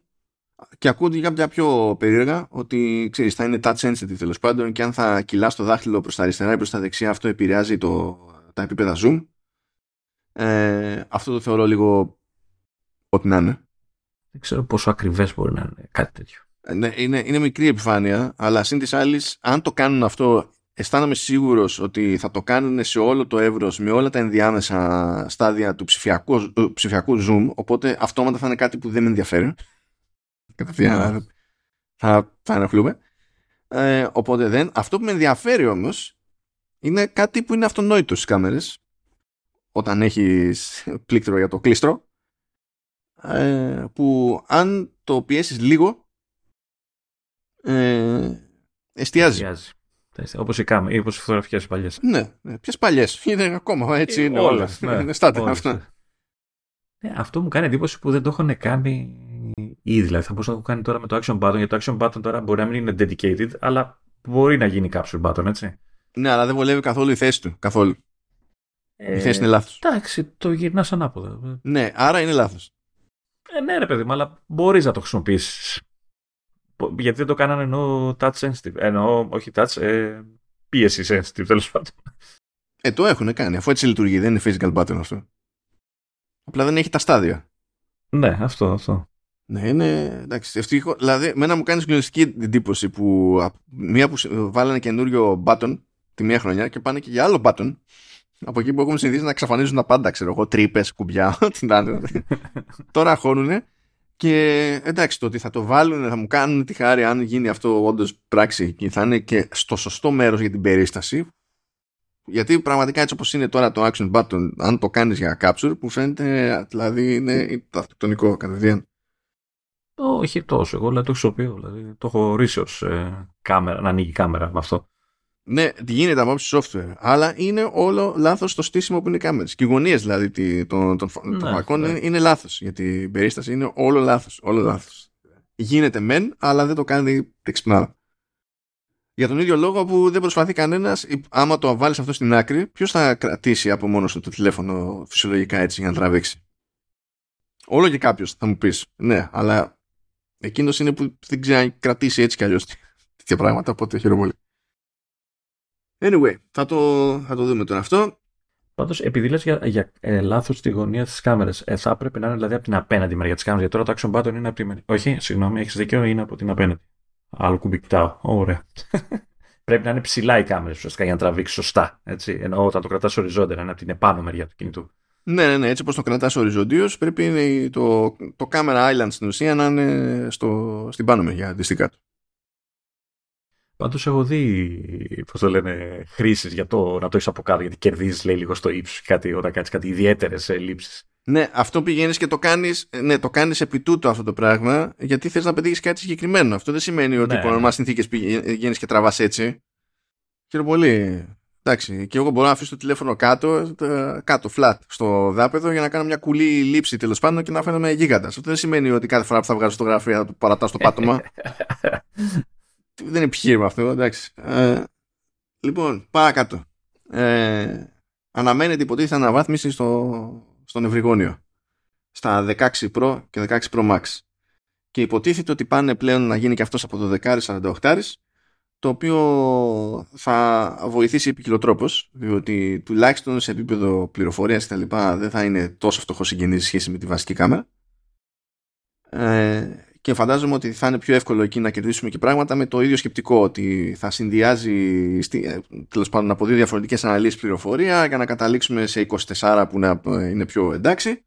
Και ακούγεται κάποια πιο περίεργα ότι ξέρεις, θα είναι touch sensitive τέλος πάντων και αν θα κυλάς το δάχτυλο προς τα αριστερά ή προς τα δεξιά, αυτό επηρεάζει το, τα επίπεδα zoom. Ε, αυτό το θεωρώ λίγο ό,τι να είναι. Δεν ξέρω πόσο ακριβές μπορεί να είναι κάτι τέτοιο. Ε, ναι, είναι, είναι μικρή επιφάνεια, αλλά συν της άλλης, αν το κάνουν αυτό, αισθάνομαι σίγουρος ότι θα το κάνουν σε όλο το εύρος με όλα τα ενδιάμεσα στάδια του ψηφιακού, ε, ψηφιακού zoom. Οπότε αυτόματα θα είναι κάτι που δεν με ενδιαφέρει. Κατευθείαν θα, θα ενοχλούμε. Ε, οπότε δεν. Αυτό που με ενδιαφέρει όμως είναι κάτι που είναι αυτονόητο στις κάμερες όταν έχεις πλήκτρο για το κλίστρο ε, που αν το πιέσεις λίγο ε, εστιάζει. εστιάζει. Όπως οι, κάμε, όπως οι φωτογραφικές παλιές. Ναι, ναι. ποιες παλιές. Είναι ακόμα έτσι είναι όλα. Ναι, είναι στάτε αυτά. Ναι, αυτό μου κάνει εντύπωση που δεν το έχουν κάνει ήδη. Δηλαδή θα μπορούσα να το κάνει τώρα με το action button. Γιατί το action button τώρα μπορεί να μην είναι dedicated, αλλά μπορεί να γίνει capture button, έτσι. Ναι, αλλά δεν βολεύει καθόλου η θέση του. Καθόλου. Ε, η θέση είναι λάθος. Εντάξει, το γυρνάς ανάποδα. Ναι, άρα είναι λάθος. Ε, ναι, ρε παιδί μου, αλλά μπορείς να το χρησιμοποιήσεις. Γιατί δεν το κάνανε ενώ touch sensitive. Εννοώ, όχι touch, ε, πίεση sensitive τέλος πάντων. Ε, το έχουν κάνει. Αφού έτσι λειτουργεί, δεν είναι physical button αυτό. Απλά δεν έχει τα στάδια. Ναι, αυτό, αυτό. Ναι, είναι εντάξει. Ευτυχώς. Δηλαδή, μένα μου κάνει γνωστική εντύπωση που μία που βάλανε καινούριο button τη μία χρονιά και πάνε και για άλλο button από εκεί που έχουμε συνηθίσει να εξαφανίζουν τα πάντα, ξέρω εγώ, τρύπες, κουμπιά, ό,τι να Τώρα χώνουνε και εντάξει, το ότι θα το βάλουν, θα μου κάνουν τη χάρη αν γίνει αυτό όντως πράξη και θα είναι και στο σωστό μέρος για την περίσταση. Γιατί πραγματικά έτσι όπως είναι τώρα το action button, αν το κάνεις για capture, που φαίνεται δηλαδή είναι αυτοκτονικό κατευθείαν. Όχι τόσο. Εγώ δηλαδή, το χρησιμοποιώ. Δηλαδή, το έχω ορίσει ως ε, κάμερα, να ανοίγει η κάμερα με αυτό. Ναι, γίνεται από software. Αλλά είναι όλο λάθος το στήσιμο που είναι οι κάμερες. Και οι γωνίες δηλαδή των, των, ναι, φακών ναι. είναι, λάθος. Γιατί η περίσταση είναι όλο λάθος. Όλο λάθος. Γίνεται μεν, αλλά δεν το κάνει τεξπνάρα. Για τον ίδιο λόγο που δεν προσπαθεί κανένας, άμα το βάλεις αυτό στην άκρη, ποιος θα κρατήσει από μόνος του το τηλέφωνο φυσιολογικά έτσι για να τραβήξει; Όλο και κάποιος θα μου πεις. Ναι, αλλά εκείνος είναι που δεν ξέρει αν κρατήσει έτσι κι αλλιώς τέτοια πράγματα, οπότε χαίρομαι πολύ. Anyway, θα το, θα το δούμε τώρα αυτό. Πάντως, επειδή λες για, για ε, λάθος τη γωνία της κάμερας, ε, θα έπρεπε να είναι δηλαδή από την απέναντι μεριά της κάμερας. Γιατί τώρα το action button είναι από τη μεριά. Όχι, συγγνώμη, έχεις δίκιο, είναι από την απέναντι. Άλλο κουμπικτάω. Ωραία. πρέπει να είναι ψηλά η κάμερα ουσιαστικά για να τραβήξεις σωστά. Έτσι. Ενώ όταν το κρατάς οριζόντια, είναι από την επάνω μεριά του κινητού. Ναι, ναι, ναι. Έτσι όπως το κρατάς οριζόντιος, πρέπει το, το camera island στην ουσία να είναι στο, στην πάνω μεριά αντιστοιχά του. Πάντως έχω δει, πώς το λένε, χρήσεις για το να το έχεις από κάτω, γιατί κερδίζεις λέει λίγο στο ύψος κάτι, όταν κάνεις κάτι ιδιαίτερες λήψεις. Ναι, αυτό πηγαίνεις και το κάνεις ναι, το κάνεις επί τούτο αυτό το πράγμα, γιατί θες να πετύχεις κάτι συγκεκριμένο. Αυτό δεν σημαίνει ότι ναι, υπό ναι. συνθήκες πηγαίνεις και τραβάς έτσι. Χαίρομαι πολύ. Εντάξει, και εγώ μπορώ να αφήσω το τηλέφωνο κάτω, κάτω, flat, στο δάπεδο για να κάνω μια κουλή λήψη τέλος πάντων και να φαίνομαι γίγαντας. Αυτό δεν σημαίνει ότι κάθε φορά που θα βγάζω φωτογραφία θα το παρατά στο πάτωμα. δεν είναι επιχείρημα αυτό, εντάξει. Ε, λοιπόν, παρακάτω. Ε, αναμένεται υποτίθεται αναβάθμιση στο, στον ευρυγόνιο. Στα 16 Pro και 16 Pro Max. Και υποτίθεται ότι πάνε πλέον να γίνει και αυτός από το 10-48 το οποίο θα βοηθήσει επικοινωτρόπως διότι τουλάχιστον σε επίπεδο πληροφορίας και τα λοιπά δεν θα είναι τόσο φτωχός συγγενής σχέση με τη βασική κάμερα ε, και φαντάζομαι ότι θα είναι πιο εύκολο εκεί να κερδίσουμε και πράγματα με το ίδιο σκεπτικό ότι θα συνδυάζει ε, τέλος πάντων από δύο διαφορετικές αναλύσεις πληροφορία για να καταλήξουμε σε 24 που είναι πιο εντάξει.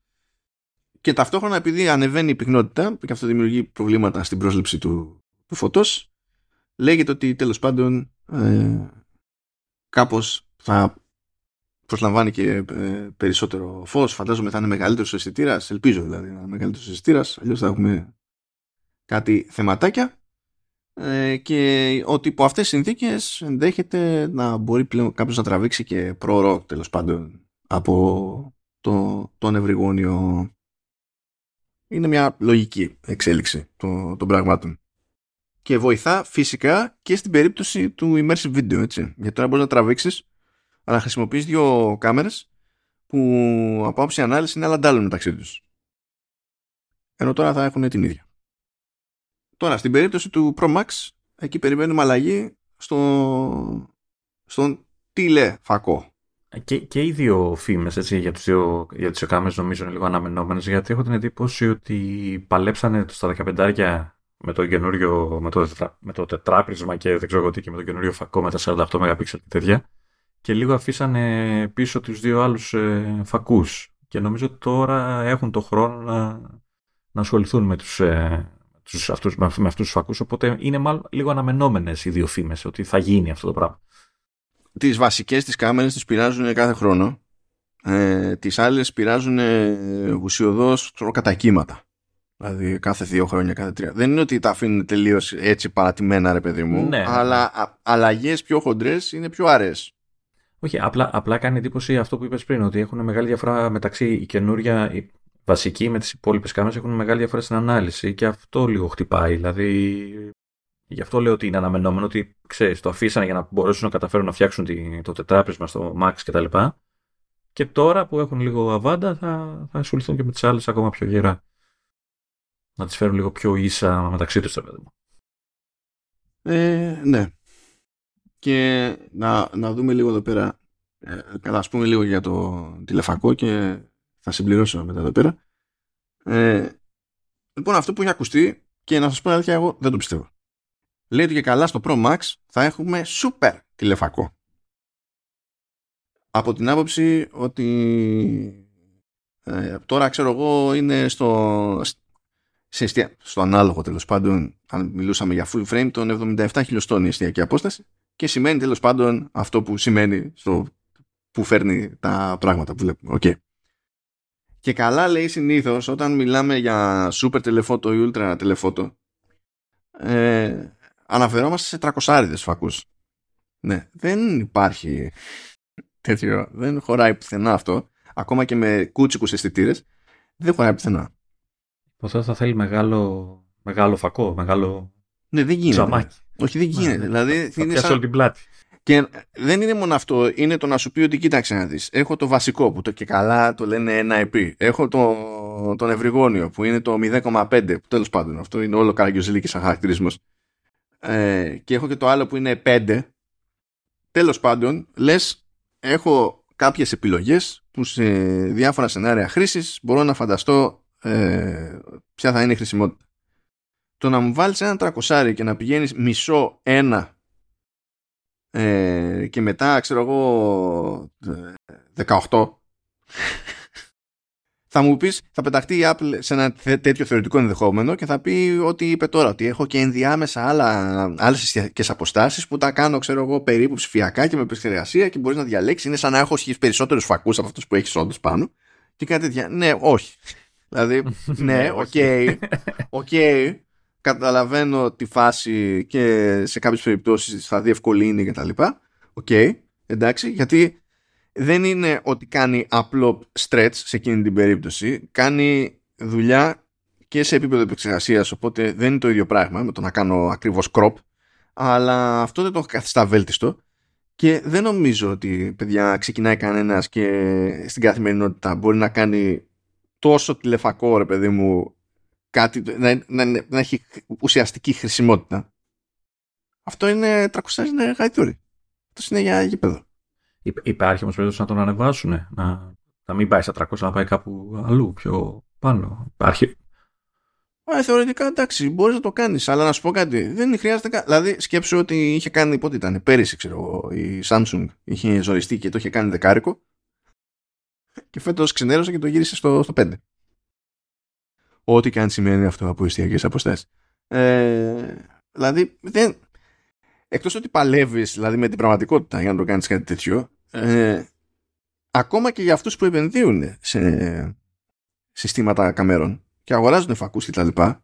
Και ταυτόχρονα επειδή ανεβαίνει η πυκνότητα και αυτό δημιουργεί προβλήματα στην πρόσληψη του, του φωτός λέγεται ότι τέλος πάντων ε, κάπως θα προσλαμβάνει και ε, περισσότερο φως. Φαντάζομαι θα είναι μεγαλύτερος αισθητήρας, ελπίζω δηλαδή να είναι μεγαλύτερος αισθητήρας, αλλιώς θα έχουμε κάτι θεματάκια ε, και ότι υπό αυτές τις συνθήκες ενδέχεται να μπορεί πλέον κάποιος να τραβήξει και προ τέλος πάντων από το, τον ευρυγόνιο είναι μια λογική εξέλιξη των, των πραγμάτων. Και βοηθά φυσικά και στην περίπτωση του immersive video, έτσι. Γιατί τώρα μπορείς να τραβήξεις, αλλά χρησιμοποιείς δύο κάμερες που από άποψη ανάλυσης είναι άλλα μεταξύ τους. Ενώ τώρα θα έχουν την ίδια. Τώρα, στην περίπτωση του Pro Max, εκεί περιμένουμε αλλαγή στο, στον τηλεφακό. Και, και οι δύο φήμες για, τους δύο, για τις κάμερες νομίζω είναι λίγο αναμενόμενες γιατί έχω την εντύπωση ότι παλέψανε στα 15 με το καινούριο, με το, με το τετράπρισμα και δεν ξέρω τι και με το καινούριο φακό με τα 48 MP και τέτοια και λίγο αφήσανε πίσω τους δύο άλλους ε, φακούς και νομίζω τώρα έχουν το χρόνο να, να ασχοληθούν με τους, ε, τους αυτούς, με, αυτούς τους φακούς οπότε είναι μάλλον λίγο αναμενόμενες οι δύο φήμες ότι θα γίνει αυτό το πράγμα τις βασικές τις κάμερες τις πειράζουν κάθε χρόνο. Ε, τις άλλες πειράζουν ε, ουσιοδός κατά κύματα. Δηλαδή κάθε δύο χρόνια, κάθε τρία. Δεν είναι ότι τα αφήνουν τελείως έτσι παρατημένα, ρε παιδί μου. Ναι. Αλλά αλλαγές πιο χοντρές είναι πιο αραιέ. Όχι, απλά, απλά κάνει εντύπωση αυτό που είπες πριν, ότι έχουν μεγάλη διαφορά μεταξύ η καινούρια, η βασική με τις υπόλοιπες κάμερες έχουν μεγάλη διαφορά στην ανάλυση και αυτό λίγο χτυπάει. Δηλαδή Γι' αυτό λέω ότι είναι αναμενόμενο ότι ξέρεις, το αφήσανε για να μπορέσουν να καταφέρουν να φτιάξουν το τετράπρισμα στο Max κτλ. Και, και τώρα που έχουν λίγο αβάντα θα, θα ασχοληθούν και με τις άλλες ακόμα πιο γερά. Να τις φέρουν λίγο πιο ίσα μεταξύ τους, παιδί μου. Ε, ναι. Και να, να δούμε λίγο εδώ πέρα. Ε, ας πούμε λίγο για το τηλεφακό και θα συμπληρώσω μετά εδώ πέρα. Ε, λοιπόν, αυτό που έχει ακουστεί και να σας πω αλήθεια, εγώ δεν το πιστεύω λέει ότι και καλά στο Pro Max θα έχουμε super τηλεφακό. Από την άποψη ότι ε, τώρα ξέρω εγώ είναι στο, σε στο ανάλογο τέλος πάντων αν μιλούσαμε για full frame των 77 χιλιοστών η εστιακή απόσταση και σημαίνει τέλος πάντων αυτό που σημαίνει στο, που φέρνει τα πράγματα που βλέπουμε. Okay. Και καλά λέει συνήθως όταν μιλάμε για super telephoto ή ultra telephoto ε, αναφερόμαστε σε τρακοσάριδες φακούς. Ναι, δεν υπάρχει τέτοιο, δεν χωράει πουθενά αυτό. Ακόμα και με κούτσικους αισθητήρες, δεν χωράει πουθενά. Αυτό θα θέλει μεγάλο, μεγάλο φακό, μεγάλο ναι, δεν γίνεται. Ζαμάκι. Όχι, δεν γίνεται. Ναι, δηλαδή, θα, θα όλη την πλάτη. Και δεν είναι μόνο αυτό, είναι το να σου πει ότι κοίταξε να δεις. Έχω το βασικό που το και καλά το λένε ένα επί. Έχω το, τον ευρυγόνιο που είναι το 0,5 που τέλος πάντων αυτό είναι όλο καραγκιοζηλίκη σαν χαρακτηρισμός ε, και έχω και το άλλο που είναι 5 τέλος πάντων λες έχω κάποιες επιλογές που σε διάφορα σενάρια χρήσης μπορώ να φανταστώ ε, ποια θα είναι η χρησιμότητα το να μου βάλεις ένα τρακοσάρι και να πηγαίνεις μισό ένα ε, και μετά ξέρω εγώ 18 θα μου πεις, θα πεταχτεί η Apple σε ένα τέτοιο θεωρητικό ενδεχόμενο και θα πει ότι είπε τώρα, ότι έχω και ενδιάμεσα άλλες και αποστάσεις που τα κάνω, ξέρω εγώ, περίπου ψηφιακά και με επεξεργασία και μπορείς να διαλέξεις. Είναι σαν να έχω περισσότερους φακούς από αυτούς που έχεις όντως πάνω. Και κάτι τέτοια. Ναι, όχι. δηλαδή, ναι, okay. Okay, okay, καταλαβαίνω τη φάση και σε κάποιες περιπτώσεις θα διευκολύνει κτλ. Okay, okay, εντάξει, γιατί δεν είναι ότι κάνει απλό stretch σε εκείνη την περίπτωση. Κάνει δουλειά και σε επίπεδο επεξεργασίας, οπότε δεν είναι το ίδιο πράγμα με το να κάνω ακριβώς crop, αλλά αυτό δεν το καθιστά βέλτιστο και δεν νομίζω ότι παιδιά ξεκινάει κανένας και στην καθημερινότητα μπορεί να κάνει τόσο τηλεφακό ρε παιδί μου κάτι να, να, να έχει ουσιαστική χρησιμότητα. Αυτό είναι 300 είναι γαϊτούρι. Αυτός είναι για γήπεδο. Υπάρχει όμως περίπτωση να τον ανεβάσουν, να, να μην πάει στα 300, να πάει κάπου αλλού, πιο πάνω. Υπάρχει. Α, θεωρητικά εντάξει, μπορείς να το κάνεις, αλλά να σου πω κάτι. Δεν χρειάζεται. Δηλαδή, σκέψου ότι είχε κάνει πότε ήταν, πέρυσι, ξέρω εγώ, η Samsung είχε ζοριστεί και το είχε κάνει δεκάρικο. Και φέτος ξενέρωσε και το γύρισε στο, στο 5. Ό,τι και αν σημαίνει αυτό από εστιακές αποστάσεις. Ε, δηλαδή, δεν, εκτός ότι παλεύεις δηλαδή με την πραγματικότητα για να το κάνεις κάτι τέτοιο ε, ακόμα και για αυτούς που επενδύουν σε συστήματα καμέρων και αγοράζουν φακούς και τα λοιπά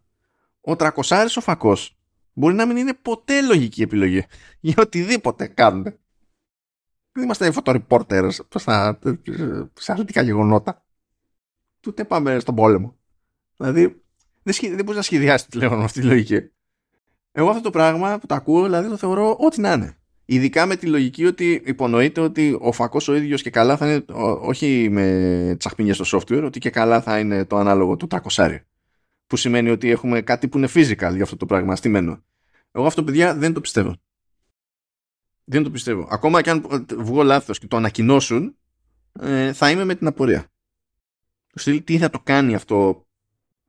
ο τρακοσάρης ο φακός μπορεί να μην είναι ποτέ λογική επιλογή για οτιδήποτε κάνουν δεν είμαστε φωτορυπόρτερ σε αθλητικά γεγονότα. Τούτε πάμε στον πόλεμο. Δηλαδή, δεν, σχε... δεν μπορείς να σχεδιάσεις τηλέφωνο με αυτή τη λογική. Εγώ αυτό το πράγμα που το ακούω, δηλαδή το θεωρώ ό,τι να είναι. Ειδικά με τη λογική ότι υπονοείται ότι ο φακός ο ίδιος και καλά θα είναι, όχι με τσαχπίνια στο software, ότι και καλά θα είναι το ανάλογο του 300. Που σημαίνει ότι έχουμε κάτι που είναι physical για αυτό το πράγμα, στημένο. Εγώ αυτό, παιδιά, δεν το πιστεύω. Δεν το πιστεύω. Ακόμα και αν βγω λάθος και το ανακοινώσουν, ε, θα είμαι με την απορία. τι θα το κάνει αυτό,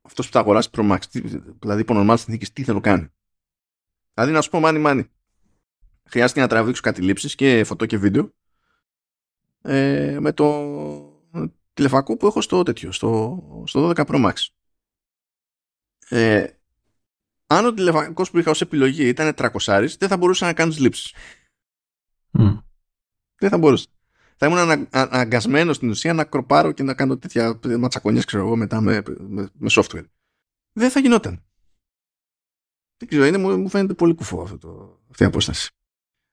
αυτός που θα αγοράσει Pro Max, δηλαδή υπό normal συνθήκε, τι θα το κάνει. Δηλαδή να σου πω μάνι μάνι. Χρειάστηκε να τραβήξω κάτι λήψεις και φωτό και βίντεο ε, με το τηλεφακό που έχω στο τέτοιο, στο, στο 12 Pro Max. Ε, αν ο τηλεφακός που είχα ως επιλογή ήταν 300 δεν θα μπορούσα να κάνω τις λήψεις. Δεν θα μπορούσα. Θα ήμουν αναγκασμένο στην ουσία να κροπάρω και να κάνω τέτοια ματσακονιές ξέρω εγώ μετά με, με, με software. Δεν θα γινόταν. Δεν ξέρω, είναι, μου φαίνεται πολύ κουφό αυτό το, αυτή η απόσταση.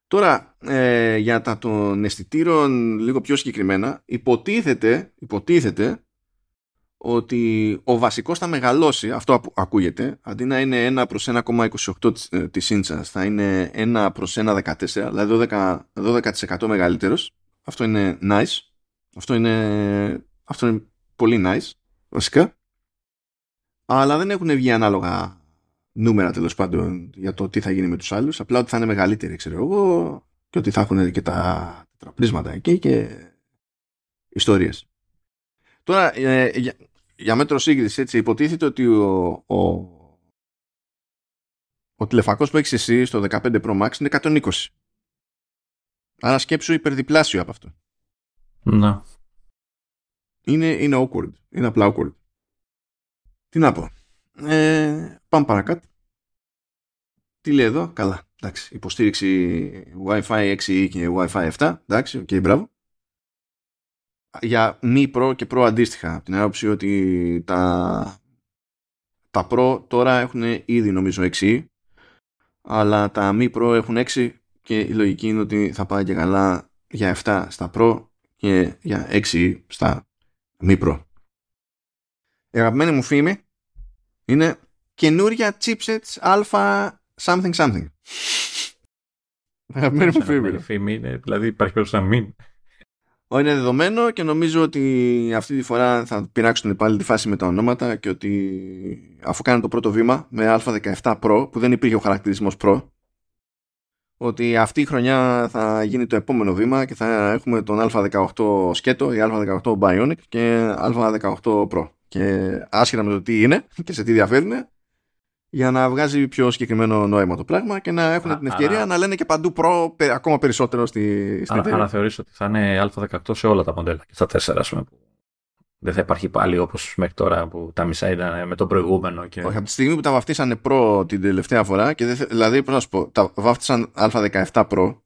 Τώρα, ε, για τα των αισθητήρων λίγο πιο συγκεκριμένα, υποτίθεται, υποτίθεται ότι ο βασικός θα μεγαλώσει, αυτό ακούγεται, αντί να είναι 1 προς 1,28 της ίντσας, θα είναι 1 προς 1,14, δηλαδή 12%, 12% μεγαλύτερος. Αυτό είναι nice. Αυτό είναι, αυτό είναι πολύ nice, βασικά. Αλλά δεν έχουν βγει ανάλογα νούμερα τέλος πάντων για το τι θα γίνει με τους άλλους. Απλά ότι θα είναι μεγαλύτεροι, ξέρω εγώ, και ότι θα έχουν και τα τετραπλίσματα εκεί και ιστορίες. Τώρα, ε, για, για μέτρο σύγκρισης, έτσι, υποτίθεται ότι ο, ο, ο τηλεφακός που έχεις εσύ στο 15 Pro Max είναι 120. Άρα σκέψου υπερδιπλάσιο από αυτό. Να. Είναι, είναι awkward. Είναι απλά awkward. Τι να πω. Ε, πάμε παρακάτω. Τι λέει εδώ, καλά. Εντάξει, υποστήριξη Wi-Fi 6 και Wi-Fi 7. Εντάξει, okay, okay, μπράβο. Για μη Pro και Pro αντίστοιχα. Από την άποψη ότι τα, τα Pro τώρα έχουν ήδη νομίζω 6 αλλά τα μη Pro έχουν 6 και η λογική είναι ότι θα πάει και καλά για 7 στα Pro και για 6 στα μη Pro. Η αγαπημένη μου φήμη είναι καινούρια chipsets αλφα something something. Αγαπημένη μου φήμη. φήμη είναι, δηλαδή υπάρχει περίπτωση να μην. Είναι δεδομένο και νομίζω ότι αυτή τη φορά θα πειράξουν πάλι τη φάση με τα ονόματα και ότι αφού κάνουν το πρώτο βήμα με Α17 Pro που δεν υπήρχε ο χαρακτηρισμός Pro ότι αυτή η χρονιά θα γίνει το επόμενο βήμα και θα έχουμε τον Α18 σκέτο ή Α18 Bionic και Α18 Pro και άσχετα με το τι είναι και σε τι διαφέρουν για να βγάζει πιο συγκεκριμένο νόημα το πράγμα και να έχουν την ευκαιρία να λένε και παντού προ ακόμα περισσότερο στη, στην εταιρεία. Αναθεωρήσω ότι θα είναι Α18 σε όλα τα μοντέλα και στα 4 ας πούμε. Δεν θα υπάρχει πάλι όπως μέχρι τώρα που τα μισά ήταν με τον προηγούμενο. Και... Όχι, από τη στιγμή που τα βαφτίσανε προ την τελευταία φορά, και δεν, δηλαδή, πώς να σου πω, τα βάφτισαν Α17 Pro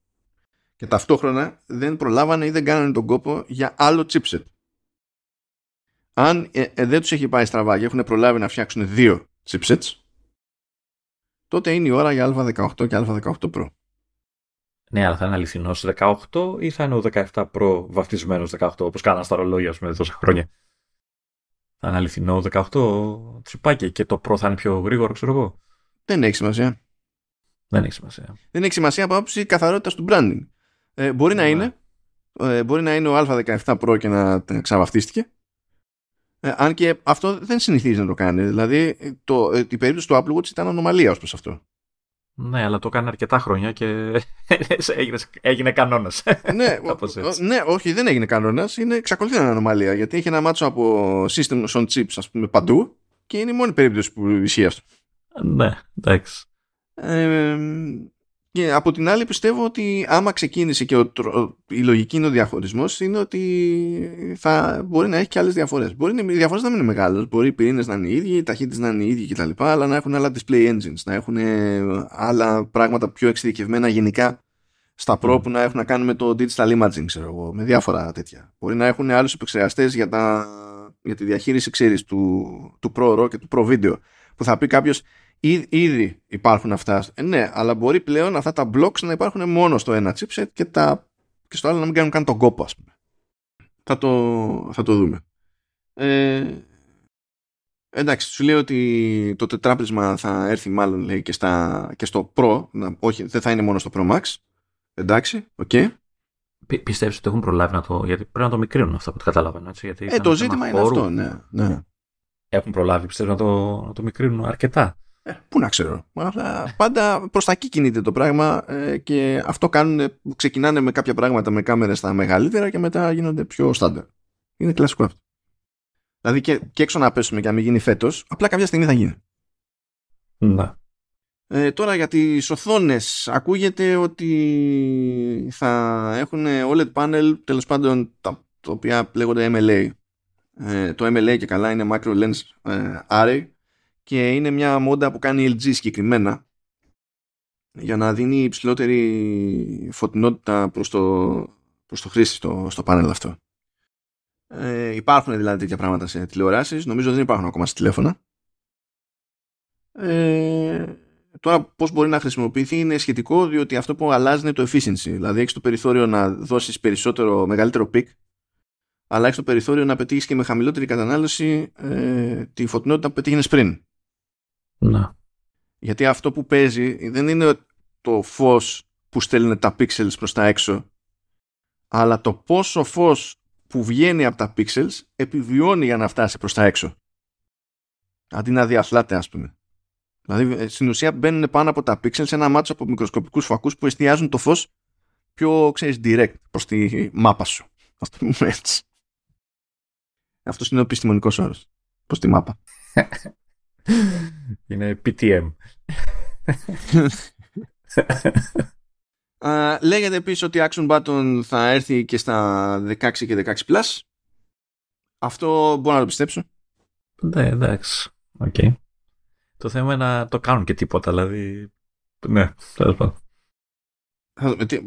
και ταυτόχρονα δεν προλάβανε ή δεν κάνανε τον κόπο για άλλο chipset. Αν ε, ε, δεν τους έχει πάει στραβά και έχουν προλάβει να φτιάξουν δύο chipsets, τότε είναι η ώρα για Α18 και Α18 Pro. Ναι, αλλά θα είναι αληθινός 18 ή θα είναι ο 17 Pro βαφτισμένος 18 όπως κάναν στα ρολόγια με τόσα χρόνια. Θα είναι αληθινό 18 τσιπάκι και το Pro θα είναι πιο γρήγορο, ξέρω εγώ. Δεν έχει σημασία. Δεν έχει σημασία. Δεν έχει σημασία από άποψη καθαρότητας του branding. Ε, μπορεί να ναι. είναι. Ε, μπορεί να είναι ο Α17 Pro και να ξαβαφτίστηκε. Ε, αν και αυτό δεν συνηθίζει να το κάνει. Δηλαδή, το, ε, η περίπτωση του Apple Watch ήταν ανομαλία ως προς αυτό. Ναι, αλλά το έκανε αρκετά χρόνια και έγινε, έγινε κανόνας. ναι, ναι, όχι, δεν έγινε κανόνας. Είναι εξακολουθεί να είναι ανομαλία. Γιατί έχει ένα μάτσο από system on chips, ας πούμε, παντού και είναι η μόνη περίπτωση που ισχύει αυτό. Ναι, εντάξει. Ε, και από την άλλη πιστεύω ότι άμα ξεκίνησε και ο, η λογική είναι ο διαχωρισμός, είναι ότι θα μπορεί να έχει και άλλες διαφορές. Μπορεί οι διαφορές να μην είναι μεγάλες. Μπορεί οι πυρήνες να είναι οι ίδιοι, οι ταχύτητες να είναι οι ίδιοι κτλ. Αλλά να έχουν άλλα display engines, να έχουν άλλα πράγματα πιο εξειδικευμένα γενικά στα Pro mm. που να έχουν να κάνουν με το digital imaging, ξέρω εγώ, με διάφορα τέτοια. Μπορεί να έχουν άλλους επεξεργαστές για, για τη διαχείριση, ξέρεις, του, του Pro RAW και του Pro Video. Που θα πει κάποιος, Ήδη υπάρχουν αυτά. Ε, ναι, αλλά μπορεί πλέον αυτά τα blocks να υπάρχουν μόνο στο ένα chipset και, τα, και στο άλλο να μην κάνουν καν τον κόπο, ας πούμε. Θα το, θα το δούμε. Ε, Εντάξει, σου λέει ότι το τετράπρισμα θα έρθει μάλλον λέει, και, στα, και στο Pro. Να, όχι, δεν θα είναι μόνο στο Pro Max. Εντάξει, okay. Okay. Πι, πιστεύεις ότι έχουν προλάβει να το... Γιατί πρέπει να το μικρύνουν αυτό που το καταλαβαίνω. Έτσι, γιατί ε, το ζήτημα είναι αυτό, ναι. ναι. Έχουν προλάβει, πιστεύω, να το, να το μικρύνουν αρκετά. Ε, πού να ξέρω. Αλλά πάντα προς τα εκεί κινείται το πράγμα ε, και αυτό κάνουν, ξεκινάνε με κάποια πράγματα με κάμερες στα μεγαλύτερα και μετά γίνονται πιο στάνταρ. Είναι κλασικό αυτό. Δηλαδή και, και έξω να πέσουμε και να μην γίνει φέτος, απλά κάποια στιγμή θα γίνει. Ναι. Ε, τώρα για τις οθόνες ακούγεται ότι θα έχουν OLED panel τέλος πάντων τα, τα οποία λέγονται MLA. Ε, το MLA και καλά είναι Micro Lens ε, Array και είναι μια μόδα που κάνει LG συγκεκριμένα για να δίνει υψηλότερη φωτεινότητα προς το, προς το χρήστη στο, στο πάνελ αυτό. Ε, υπάρχουν δηλαδή τέτοια πράγματα σε τηλεοράσεις, νομίζω δεν υπάρχουν ακόμα σε τηλέφωνα. Ε, τώρα πώς μπορεί να χρησιμοποιηθεί είναι σχετικό διότι αυτό που αλλάζει είναι το efficiency. Δηλαδή έχεις το περιθώριο να δώσεις περισσότερο, μεγαλύτερο peak αλλά έχεις το περιθώριο να πετύχεις και με χαμηλότερη κατανάλωση ε, τη φωτεινότητα που πετύχει πριν. Να. Γιατί αυτό που παίζει δεν είναι το φως που στέλνουν τα pixels προς τα έξω, αλλά το πόσο φως που βγαίνει από τα pixels επιβιώνει για να φτάσει προς τα έξω. Αντί να διαθλάται ας πούμε. Δηλαδή ε, στην ουσία μπαίνουν πάνω από τα pixels ένα μάτσο από μικροσκοπικούς φακούς που εστιάζουν το φως πιο ξέρεις direct προς τη μάπα σου. Ας το πούμε έτσι. Αυτό είναι ο επιστημονικός όρος. Προς τη μάπα. Είναι PTM. Uh, λέγεται επίσης ότι Action Button θα έρθει και στα 16 και 16 Plus. Αυτό μπορώ να το πιστέψω. Ναι, εντάξει. Okay. Το θέμα είναι να το κάνουν και τίποτα, δηλαδή... Ναι, τέλος πάντων.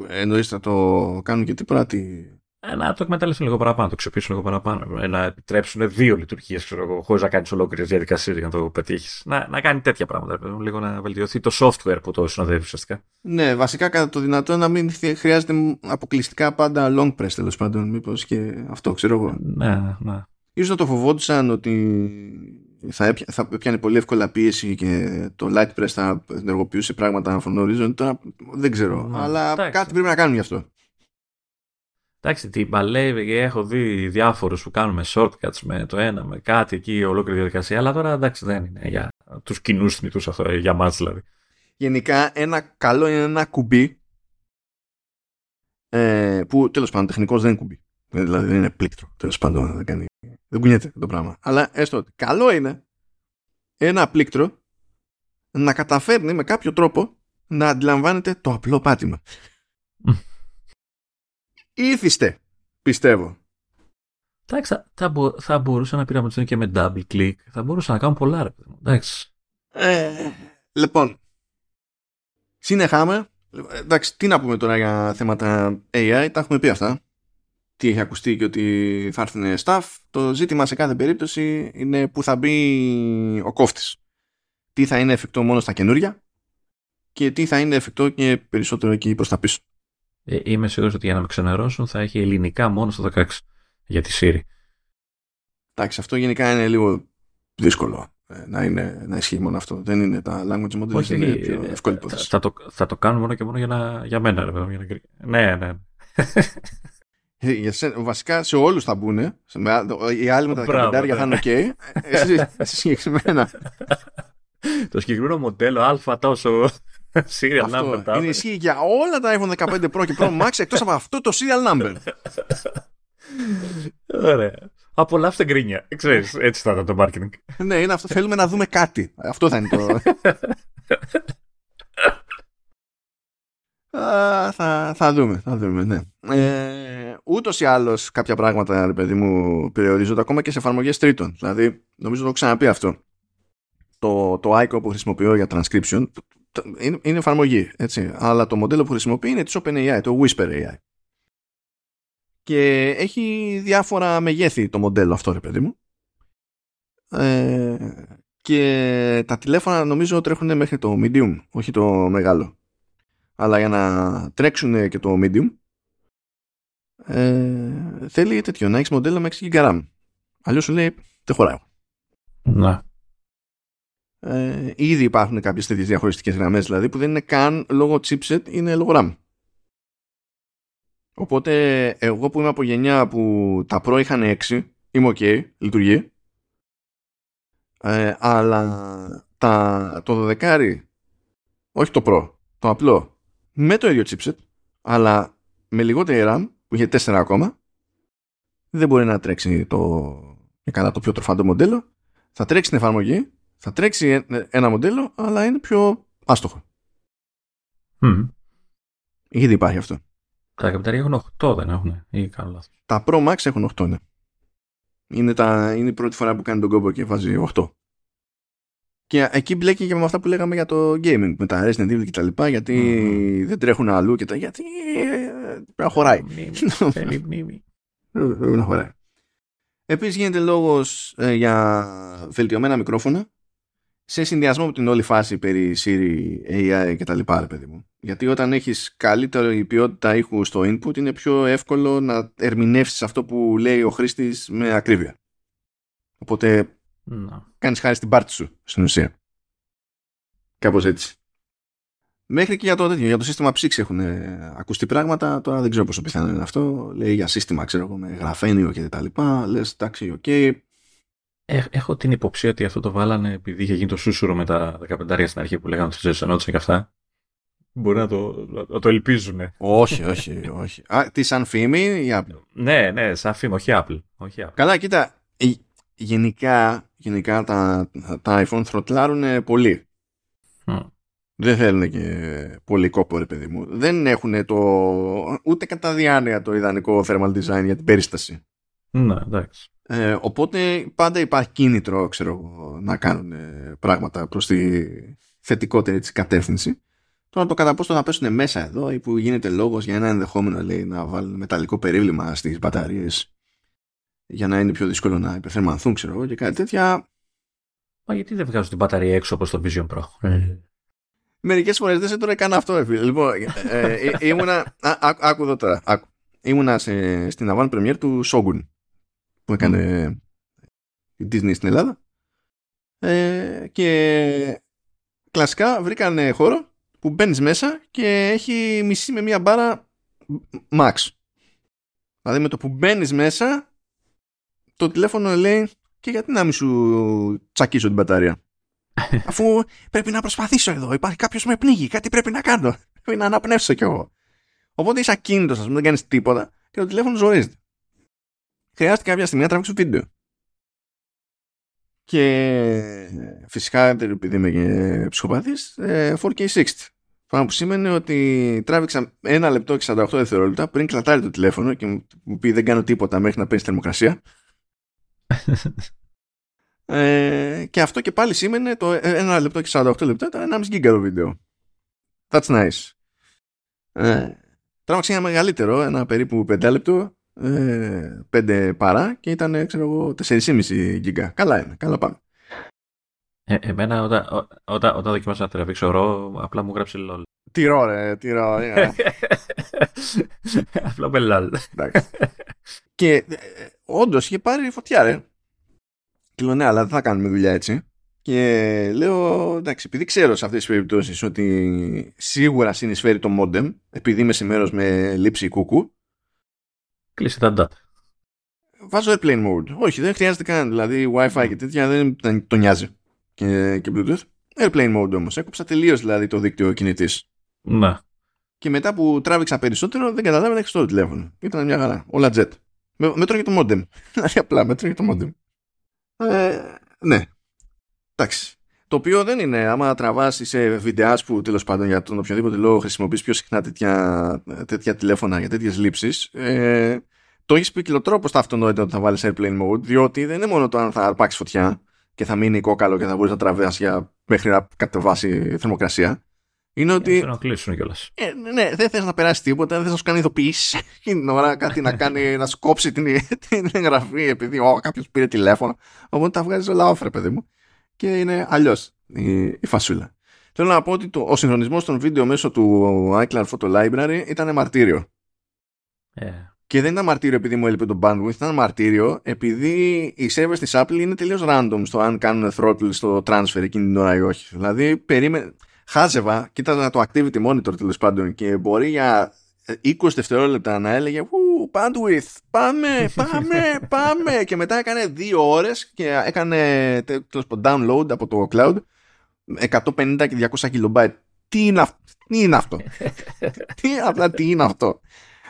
Εννοείς θα το κάνουν και τίποτα, τι... Ε, να το εκμεταλλευτούν λίγο παραπάνω, να το αξιοποιήσουν λίγο παραπάνω. Ε, να επιτρέψουν δύο λειτουργίες χωρίς να κάνεις ολόκληρες διαδικασίες για να το πετύχεις. Να, να κάνει τέτοια πράγματα. Λίγο να βελτιωθεί το software που το συνοδεύεις ουσιαστικά. Ναι, βασικά κατά το δυνατό να μην χρειάζεται αποκλειστικά πάντα long press τέλος πάντων. Μήπως και αυτό, ξέρω εγώ. Ναι, ναι. Ίσως να το φοβόντουσαν ότι θα, έπια, θα έπιανε πολύ εύκολα πίεση και το light press θα ενεργοποιούσε πράγματα for Τώρα δεν ξέρω. Ναι, αλλά κάτι πρέπει να κάνουν γι' αυτό. Εντάξει, τι παλεύει, έχω δει διάφορους που κάνουμε shortcuts με το ένα, με κάτι εκεί, ολόκληρη διαδικασία. Αλλά τώρα εντάξει, δεν είναι για τους κοινούς θνητούς αυτό, για μας δηλαδή. Γενικά, ένα καλό είναι ένα κουμπί ε, που τέλος πάντων τεχνικώ δεν είναι κουμπί. Δηλαδή δεν είναι πλήκτρο. Τέλος πάντων δεν, κάνει, δεν κουνιέται το πράγμα. Αλλά έστω ότι καλό είναι ένα πλήκτρο να καταφέρνει με κάποιο τρόπο να αντιλαμβάνεται το απλό πάτημα ήθιστε, πιστεύω. Εντάξει, θα, θα μπορούσα να πήραμε και με double click. Θα μπορούσα να κάνω πολλά, ρε Εντάξει. Ε, λοιπόν, συνεχάμε. Εντάξει, τι να πούμε τώρα για θέματα AI, τα έχουμε πει αυτά. Τι έχει ακουστεί και ότι θα έρθουν staff. Το ζήτημα σε κάθε περίπτωση είναι που θα μπει ο κόφτης. Τι θα είναι εφικτό μόνο στα καινούρια και τι θα είναι εφικτό και περισσότερο εκεί προς τα πίσω. Ε, είμαι σίγουρος ότι για να με ξενερώσουν θα έχει ελληνικά μόνο στο 16 για τη Siri. Εντάξει, αυτό γενικά είναι λίγο δύσκολο ε, να, είναι, να ισχύει μόνο αυτό. Δεν είναι τα language models, Όχι, είναι ε, πιο εύκολη υπόθεση. Θα, το, θα το κάνουν μόνο και μόνο για, να, για μένα. Ρε, για να... Ναι, ναι. Για σε, βασικά σε όλους θα μπουν. Οι άλλοι με τα 15 θα είναι ok. Εσύ συγκεκριμένα. το συγκεκριμένο μοντέλο α τόσο serial number. Είναι ισχύει για όλα τα iPhone 15 Pro και Pro Max εκτός από αυτό το serial number. Ωραία. Απολαύστε γκρίνια. Ξέρεις, έτσι θα ήταν το marketing. ναι, είναι αυτό. Θέλουμε να δούμε κάτι. Αυτό θα είναι το... θα, θα δούμε, θα δούμε, ναι. Ε, ούτως ή άλλως κάποια πράγματα, ρε παιδί μου, περιορίζονται ακόμα και σε εφαρμογές τρίτων. Δηλαδή, νομίζω το έχω ξαναπεί αυτό. Το, το ICO που χρησιμοποιώ για transcription είναι, είναι εφαρμογή, έτσι. Αλλά το μοντέλο που χρησιμοποιεί είναι της OpenAI, το Whisper AI. Και έχει διάφορα μεγέθη το μοντέλο αυτό, ρε παιδί μου. Ε, και τα τηλέφωνα νομίζω τρέχουν μέχρι το medium, όχι το μεγάλο. Αλλά για να τρέξουν και το medium, ε, θέλει τέτοιο, να έχεις μοντέλο με 6 GB RAM. Αλλιώς σου λέει, δεν χωράει. Να. Ε, ήδη υπάρχουν κάποιες τέτοιες διαχωριστικές γραμμές δηλαδή που δεν είναι καν λόγω chipset, είναι λόγω RAM. Οπότε εγώ που είμαι από γενιά που τα Pro είχαν 6, είμαι ok, λειτουργεί. Ε, αλλά τα, το 12 όχι το Pro, το απλό, με το ίδιο chipset, αλλά με λιγότερη RAM, που είχε 4 ακόμα, δεν μπορεί να τρέξει το, καλά το πιο τροφάντο μοντέλο. Θα τρέξει την εφαρμογή, θα τρέξει ένα μοντέλο, αλλά είναι πιο άστοχο. Mm. Ήδη υπάρχει αυτό. Τα καπιτάρια έχουν 8, δεν έχουν, ή κάνω λάθος. Τα Pro Max έχουν 8, ναι. Είναι, τα, είναι η πρώτη φορά που κάνει τον κόμπο και βάζει 8. Και εκεί μπλέκει και με αυτά που λέγαμε για το gaming, με τα Resident Evil και τα λοιπά, γιατί mm-hmm. δεν τρέχουν αλλού και τα γιατί ε, πρέπει να χωράει. Θέλει μνήμη. Πρέπει να χωράει. Επίσης γίνεται λόγος ε, για βελτιωμένα μικρόφωνα σε συνδυασμό με την όλη φάση περί Siri, AI και τα λοιπά, παιδί μου. Γιατί όταν έχεις καλύτερη ποιότητα ήχου στο input είναι πιο εύκολο να ερμηνεύσεις αυτό που λέει ο χρήστης με ακρίβεια. Οπότε Να. κάνεις χάρη στην πάρτι σου στην ουσία. Κάπως έτσι. Μέχρι και για το, τέτοιο, για το σύστημα ψύξη έχουν ε, ακουστεί πράγματα. Τώρα δεν ξέρω πόσο πιθανό είναι αυτό. Λέει για σύστημα, ξέρω εγώ, με γραφένιο και τα λοιπά. Λες, εντάξει, οκ. Ε, έχω την υποψία ότι αυτό το βάλανε επειδή είχε γίνει το σούσουρο με τα 15 στην αρχή που λέγανε ότι ζεσανόντουσαν και αυτά. Μπορεί να το, να το ελπίζουν. όχι, όχι, όχι. Α, τι σαν φήμη ή Apple; Ναι, ναι, σαν φήμη, όχι Apple. Όχι Apple. Καλά, κοίτα. ε, Γενικά, γενικά τα, τα iPhone θροτλάρουν πολύ. Μμ. Δεν θέλουν και πολύ κόπο, ρε παιδί μου. Δεν έχουν το, ούτε κατά διάνοια το ιδανικό thermal design για την περίσταση. Ναι, εντάξει. Ε, οπότε πάντα υπάρχει κίνητρο, ξέρω εγώ, να κάνουν ε, πράγματα προς τη θετικότερη της κατεύθυνση. Τώρα το κατά πόσο θα πέσουν μέσα εδώ ή που γίνεται λόγος για ένα ενδεχόμενο λέει, να βάλουν μεταλλικό περίβλημα στις μπαταρίες για να είναι πιο δύσκολο να υπερθερμανθούν, ξέρω εγώ, και κάτι τέτοια. Μα γιατί δεν βγάζουν την μπαταρία έξω όπως το Vision Pro; Μερικές φορές δεν σε τώρα καν αυτό, ε, φίλε. Λοιπόν, ε, ε, ήμουνα. Α, άκου, άκου εδώ τώρα. Άκου. Ήμουνα σε, στην avant premiere του Shogun που έκανε η Disney στην Ελλάδα. Ε, και κλασικά βρήκαν χώρο που μπαίνεις μέσα και έχει μισή με μία μπάρα max. Δηλαδή με το που μπαίνεις μέσα το τηλέφωνο λέει και γιατί να μην σου τσακίσω την μπαταρία; Αφού πρέπει να προσπαθήσω εδώ. Υπάρχει κάποιος με πνίγει. Κάτι πρέπει να κάνω. Πρέπει να αναπνεύσω κι εγώ. Οπότε είσαι ακίνητος, ας πούμε, δεν κάνεις τίποτα και το τηλέφωνο ζορίζεται. Χρειάστηκε κάποια στιγμή να τραβήξω βίντεο. Και φυσικά, επειδή είμαι και ψυχοπαθής, ε, 4K60. Πράγμα που σημαίνει ότι τράβηξα ένα λεπτό και 48 δευτερόλεπτα πριν κλατάρει το τηλέφωνο και μου πει δεν κάνω τίποτα μέχρι να παίρνεις θερμοκρασία. Ε, και αυτό και πάλι σήμαινε το 1 λεπτό και 48 λεπτά ήταν 1,5 γίγκα το βίντεο. That's nice. Ε, τράβηξα ένα μεγαλύτερο, ένα περίπου 5 λεπτό, ε, 5 παρά και ήταν ξέρω εγώ 4,5 γίγκα. Καλά είναι, καλά πάμε. Ε, εμένα όταν, ό- όταν, όταν δοκιμάσα να τραβήξω ρο, απλά μου γράψε LOL. Τυρό ρε, τυρό. ε, απλά με LOL. εντάξει. και ε, όντως είχε πάρει φωτιά ρε. Και λέω ναι, αλλά δεν θα κάνουμε δουλειά έτσι. Και λέω, εντάξει, επειδή ξέρω σε αυτές τις περιπτώσεις ότι σίγουρα συνεισφέρει το modem, επειδή είμαι σε μέρος με λήψη κούκου, Κλείσε τα data. βάζω airplane mode. Όχι, δεν χρειάζεται καν. Δηλαδή, Wi-Fi και τέτοια δεν δεν το νοιάζει. Και, και Bluetooth. Airplane mode όμως. Έκοψα τελείως δηλαδή το δίκτυο κινητής. Να. Και μετά που τράβηξα περισσότερο, δεν καταλάβαινα χρηστό το τηλέφωνο. Ήταν μια χαρά. Όλα jet. Με, μέτρωγε το modem. Δηλαδή απλά μέτρωγε το modem. Ε, ναι. Εντάξει. Το οποίο δεν είναι, άμα τραβάσει σε βιντεάς που τέλος πάντων για τον οποιοδήποτε λόγο χρησιμοποιείς πιο συχνά τέτοια, τέτοια τηλέφωνα για τέτοιες λήψεις, ε, το έχεις ποικιλοτρόπο στα αυτονόητα ότι θα βάλεις airplane mode, διότι δεν είναι μόνο το αν θα αρπάξεις φωτιά και θα μείνει κόκαλο και θα μπορείς να τραβέξει για μέχρι να κατεβάσει θερμοκρασία. Είναι ότι Θέλω να κλείσουν κιόλας. ε, ναι, δεν θες να περάσει τίποτα, δεν θες να σου κάνει ειδοποιήσει. Εκείνη την ώρα κάτι να κάνει, να σκόψει την, την εγγραφή επειδή κάποιος πήρε τηλέφωνο. Οπότε τα βγάζεις όλα off, ρε παιδί μου. Και είναι αλλιώς η, η φασούλα. Θέλω να πω ότι το, ο συγχρονισμός των βίντεο μέσω του iCloud Photo Library ήταν μαρτύριο. Ε, Και δεν ήταν μαρτύριο επειδή μου έλειπε το bandwidth, ήταν μαρτύριο επειδή οι servers της Apple είναι τελείως random στο αν κάνουν throttle στο transfer εκείνη την ώρα ή όχι. Δηλαδή, περίμενε, χάζευα, κοίταζα το activity monitor τέλος πάντων και μπορεί για 20 δευτερόλεπτα να έλεγε Ου, bandwidth, πάμε, πάμε, πάμε και μετά έκανε δύο ώρες και έκανε τέλος download από το cloud 150 και 200 kilobyte. Τι είναι αυτό, τι είναι αυτό, τι, απλά τι είναι αυτό;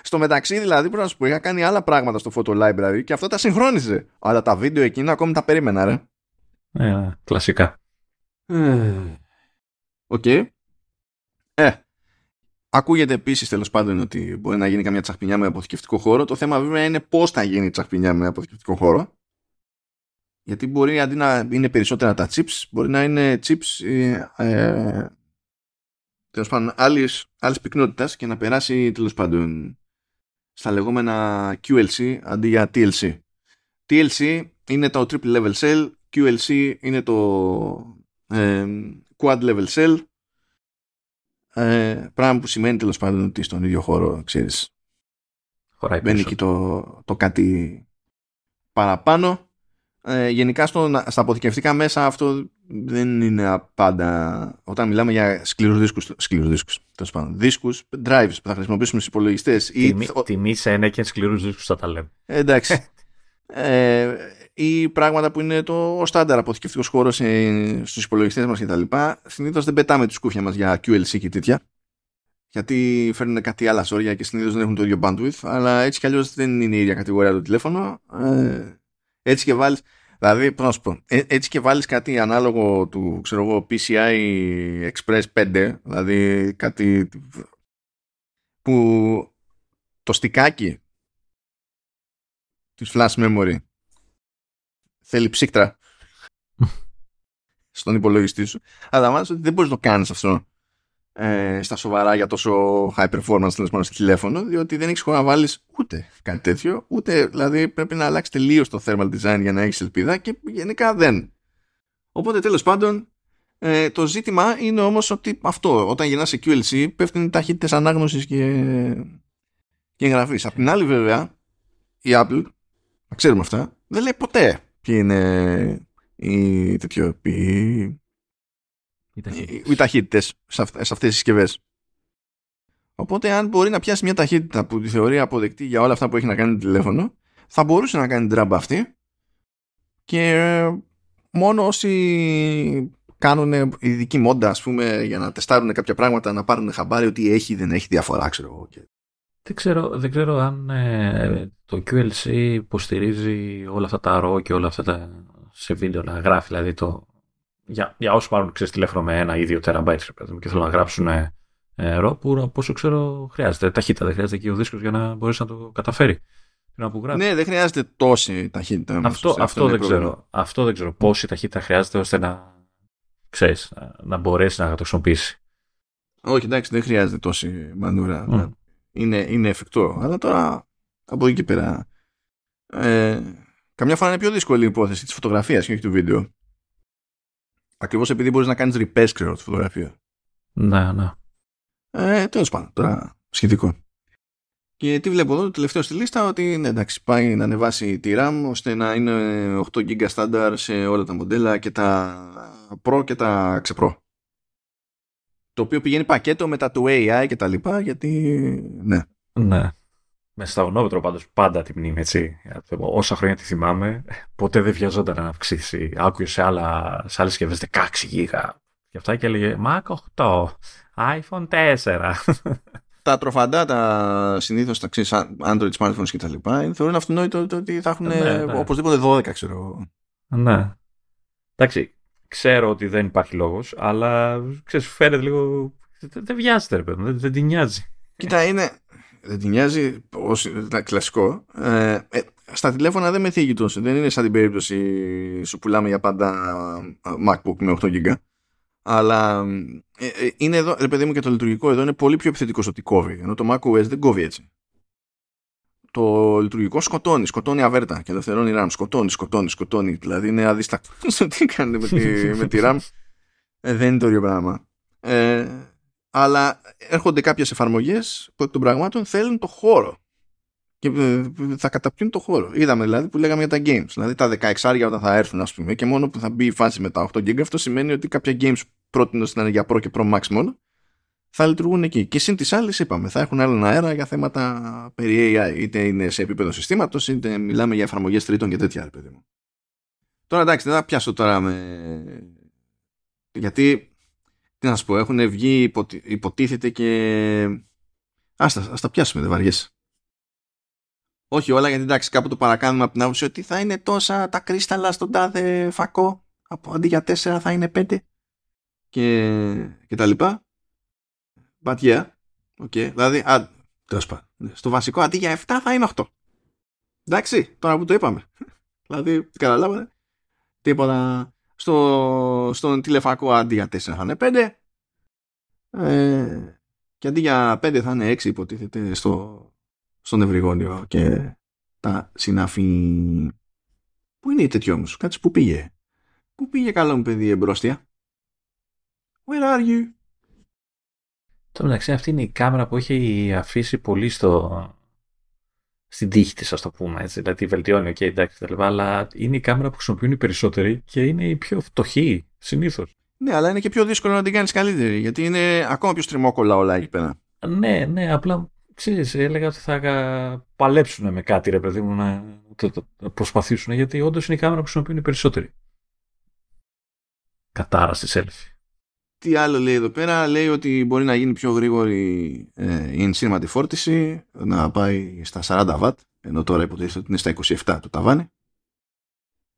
Στο μεταξύ, δηλαδή, πρέπει να σου πω, είχα κάνει άλλα πράγματα στο photo library και αυτό τα συγχρόνιζε. Αλλά τα βίντεο εκείνα ακόμη τα περίμενα, ρε. Ε, κλασικά. Okay. Okay. Ε, Ακούγεται επίσης τέλος πάντων ότι μπορεί να γίνει καμιά τσαχπινιά με αποθηκευτικό χώρο. Το θέμα βέβαια είναι πώς θα γίνει τσαχπινιά με αποθηκευτικό χώρο. Γιατί μπορεί αντί να είναι περισσότερα τα chips, μπορεί να είναι chips ε, ε, τέλος πάντων άλλης πυκνότητας και να περάσει τέλος πάντων στα λεγόμενα QLC αντί για TLC. TLC είναι το triple level cell, QLC είναι το ε, quad level cell ε, πράγμα που σημαίνει τέλος πάντων ότι στον ίδιο χώρο, ξέρεις, Χωράει μπαίνει εκεί το, το κάτι παραπάνω. Ε, γενικά στο, στα αποθηκευτικά μέσα αυτό δεν είναι πάντα όταν μιλάμε για σκληρούς δίσκους σκληρούς δίσκους, τέλος πάντων, δίσκους, drives που θα χρησιμοποιήσουμε στους υπολογιστές τιμή, ή... τιμή σε ένα και σκληρούς δίσκους θα τα λέμε. Ε, εντάξει. Ε, ή πράγματα που είναι το ο στάνταρ αποθηκευτικός χώρος στους υπολογιστές μας κτλ. Συνήθως δεν πετάμε τη σκούφια μας για QLC και τέτοια γιατί φέρνουν κάτι άλλα σόρια και συνήθως δεν έχουν το ίδιο bandwidth αλλά έτσι κι αλλιώς δεν είναι η ίδια κατηγορία το τηλέφωνο ε, έτσι και βάλεις δηλαδή πώς να σου πω ε, έτσι και βάλεις κάτι ανάλογο του ξέρω εγώ PCI Express 5 δηλαδή κάτι που το στικάκι της flash memory θέλει ψύκτρα στον υπολογιστή σου. Αλλά μάλιστα ότι δεν μπορείς να το κάνεις αυτό ε, στα σοβαρά για τόσο high performance τέλος πάντων στο τηλέφωνο, διότι δεν έχεις χώρο να βάλεις ούτε κάτι τέτοιο, ούτε δηλαδή πρέπει να αλλάξεις τελείως το thermal design για να έχεις ελπίδα και γενικά δεν. Οπότε τέλος πάντων ε, το ζήτημα είναι όμως ότι αυτό, όταν γυρνάς σε QLC, πέφτουν οι ταχύτητες ανάγνωσης και, και εγγραφής. Απ' την άλλη, βέβαια, η Apple, να ξέρουμε αυτά, δεν λέει ποτέ ποιοι είναι οι, τέτοιο, οι, οι ταχύτητες σε, αυτές τις συσκευές. Οπότε αν μπορεί να πιάσει μια ταχύτητα που τη θεωρεί αποδεκτή για όλα αυτά που έχει να κάνει το τηλέφωνο, θα μπορούσε να κάνει την αυτή και μόνο όσοι κάνουν ειδική μόντα ας πούμε για να τεστάρουν κάποια πράγματα να πάρουν χαμπάρι ότι έχει δεν έχει διαφορά ξέρω εγώ δεν ξέρω, δεν ξέρω αν ε, το QLC υποστηρίζει όλα αυτά τα RAW και όλα αυτά τα σε βίντεο να γράφει. Δηλαδή το, για, για όσους πάρουν ξέρεις, τηλέφωνο με ένα ή δύο τεραμπάιτ και θέλουν να γράψουν ε, RAW που από όσο ξέρω χρειάζεται ταχύτητα. Δεν χρειάζεται και ο δίσκος για να μπορέσει να το καταφέρει. Ναι, δεν χρειάζεται τόση ταχύτητα. Αυτό, αυτό, αυτό, δεν ξέρω, αυτό δεν ξέρω. Πόση ταχύτητα χρειάζεται ώστε να, ξέρεις, να, να μπορέσεις να το χρησιμοποιήσεις. Όχι, εντάξει, δεν χρειάζεται τόση μανούρα. Mm είναι, είναι εφικτό. Αλλά τώρα από εκεί και πέρα. Ε, καμιά φορά είναι πιο δύσκολη η υπόθεση της φωτογραφίας και όχι του βίντεο. Ακριβώς επειδή μπορείς να κάνεις repair, ξέρω, τη φωτογραφία. Ναι, ναι. Ε, Τέλος πάντων, τώρα σχετικό. Και τι βλέπω εδώ, το τελευταίο στη λίστα, ότι ναι, εντάξει, πάει να ανεβάσει τη RAM ώστε να είναι 8 GB standard σε όλα τα μοντέλα και τα Pro και τα ξεπρό το οποίο πηγαίνει πακέτο μετά του AI και τα λοιπά, γιατί ναι. Ναι. Με στα ονόμετρο πάντως πάντα τη μνήμη, έτσι. Όσα χρόνια τη θυμάμαι, ποτέ δεν βιαζόταν να αυξήσει. Άκουε σε, άλλα, σε άλλες συσκευές 16 γίγα. Και αυτά και έλεγε Mac 8, iPhone 4. τα τροφαντά, τα συνήθως τα ξέρεις, Android smartphones και τα λοιπά, θεωρούν αυτονόητο ότι θα έχουν ναι, ναι. οπωσδήποτε 12, ξέρω. Ναι. Εντάξει, ξέρω ότι δεν υπάρχει λόγος, αλλά ξέρεις, φαίνεται λίγο... Δεν βιάζεται, ρε παιδί, δεν, δεν την νοιάζει. Κοίτα, είναι... Δεν την νοιάζει ως κλασικό. Ε, ε, στα τηλέφωνα δεν με θίγει τόσο. Δεν είναι σαν την περίπτωση σου πουλάμε για πάντα MacBook με 8 GB. Αλλά ε, ε, είναι εδώ, ρε παιδί μου και το λειτουργικό εδώ είναι πολύ πιο επιθετικό ότι κόβει. Ενώ το macOS δεν κόβει έτσι το λειτουργικό σκοτώνει, σκοτώνει αβέρτα και ελευθερώνει RAM. Σκοτώνει, σκοτώνει, σκοτώνει. Δηλαδή είναι αδίστακτο τι κάνετε με τη, με τη RAM. Ε, δεν είναι το ίδιο πράγμα. Ε, αλλά έρχονται κάποιες εφαρμογές που εκ των πραγμάτων θέλουν το χώρο. και ε, θα καταπιούν το χώρο. Είδαμε δηλαδή που λέγαμε για τα games. Δηλαδή τα 16 άρια όταν θα έρθουν, ας πούμε, και μόνο που θα μπει η φάση με τα 8 GB, αυτό σημαίνει ότι κάποια games πρότεινε να είναι για Pro και Pro Max μόνο, θα λειτουργούν εκεί. Και συν της άλλης, είπαμε, θα έχουν άλλον αέρα για θέματα περί AI, είτε είναι σε επίπεδο συστήματος, είτε μιλάμε για εφαρμογές τρίτων και τέτοια, παιδί μου. Τώρα εντάξει, δεν θα πιάσω τώρα με. Γιατί, τι να σου πω, έχουν βγει, υποτίθεται και. Άστα, ας τα πιάσουμε, δεν βαριέσαι. Όχι όλα, γιατί εντάξει, κάπου το παρακάνουμε από την άποψη ότι θα είναι τόσα τα κρίσταλα στον τάδε φακό, από αντί για τέσσερα θα είναι πέντε και, και τα λοιπά. But yeah, okay. δηλαδή, α, στο βασικό αντί για 7 θα είναι 8. Εντάξει, τώρα που το είπαμε. δηλαδή, καταλάβατε. Τίποτα. Στο, στον τηλεφακό αντί για 4 θα είναι 5. Ε, και αντί για 5 θα είναι 6 υποτίθεται στο, στον Ευρυγόνιο και τα συνάφη. Πού είναι η τέτοιο όμως, κάτσε που πήγε; Πού πήγε καλό μου παιδί εμπρόστια; Where are you? Το μεταξύ αυτή είναι η κάμερα που έχει αφήσει πολύ στο... στην τύχη της, ας το πούμε, έτσι. Δηλαδή βελτιώνει, ok, εντάξει, τα λοιπά, αλλά είναι η κάμερα που χρησιμοποιούν οι περισσότεροι και είναι η πιο φτωχή, συνήθως. Ναι, αλλά είναι και πιο δύσκολο να την κάνεις καλύτερη, γιατί είναι ακόμα πιο στριμόκολα όλα εκεί πέρα. Ναι, ναι, απλά ξέρεις, έλεγα ότι θα παλέψουν με κάτι, ρε παιδί μου, να προσπαθήσουν, γιατί όντως είναι η κάμερα που χρησιμοποιούν οι περισσότεροι. Κατάρα στη selfie. Τι άλλο λέει εδώ πέρα, λέει ότι μπορεί να γίνει πιο γρήγορη ε, η ενσύρματη φόρτιση, να πάει στα 40 W, ενώ τώρα υποτίθεται ότι είναι στα 27 το ταβάνι.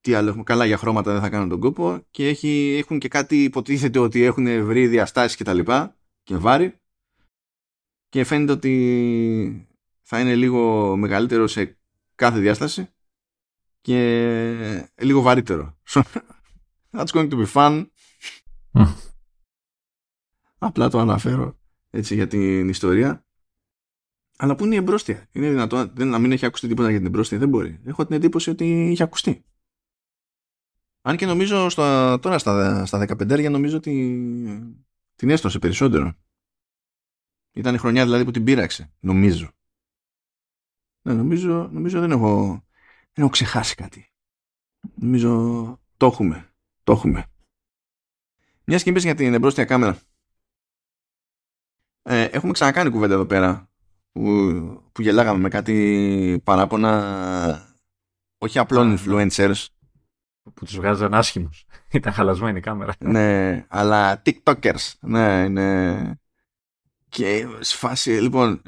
Τι άλλο έχουμε, καλά για χρώματα δεν θα κάνουν τον κόπο και έχει, έχουν και κάτι υποτίθεται ότι έχουν βρει διαστάσεις και τα λοιπά και βάρη και φαίνεται ότι θα είναι λίγο μεγαλύτερο σε κάθε διάσταση και λίγο βαρύτερο. That's going to be fun. Απλά το αναφέρω έτσι για την ιστορία. Αλλά πού είναι η εμπρόστια. Είναι δυνατόν δεν, να μην έχει ακουστεί τίποτα για την εμπρόστια. Δεν μπορεί. Έχω την εντύπωση ότι είχε ακουστεί. Αν και νομίζω στο, τώρα στα, στα 15 νομίζω ότι την έστρωσε περισσότερο. Ήταν η χρονιά δηλαδή που την πείραξε. Νομίζω. Ναι, νομίζω, νομίζω δεν έχω, δεν έχω ξεχάσει κάτι. Νομίζω το έχουμε. Το έχουμε. Μιας και για την εμπρόστια κάμερα. Ε, έχουμε ξανακάνει κουβέντα εδώ πέρα που, που γελάγαμε με κάτι παράπονα όχι απλών influencers. Που τους βγάζαν άσχημους. Ήταν χαλασμένη η κάμερα. Ναι αλλά tiktokers. Ναι ναι και σφάση, λοιπόν,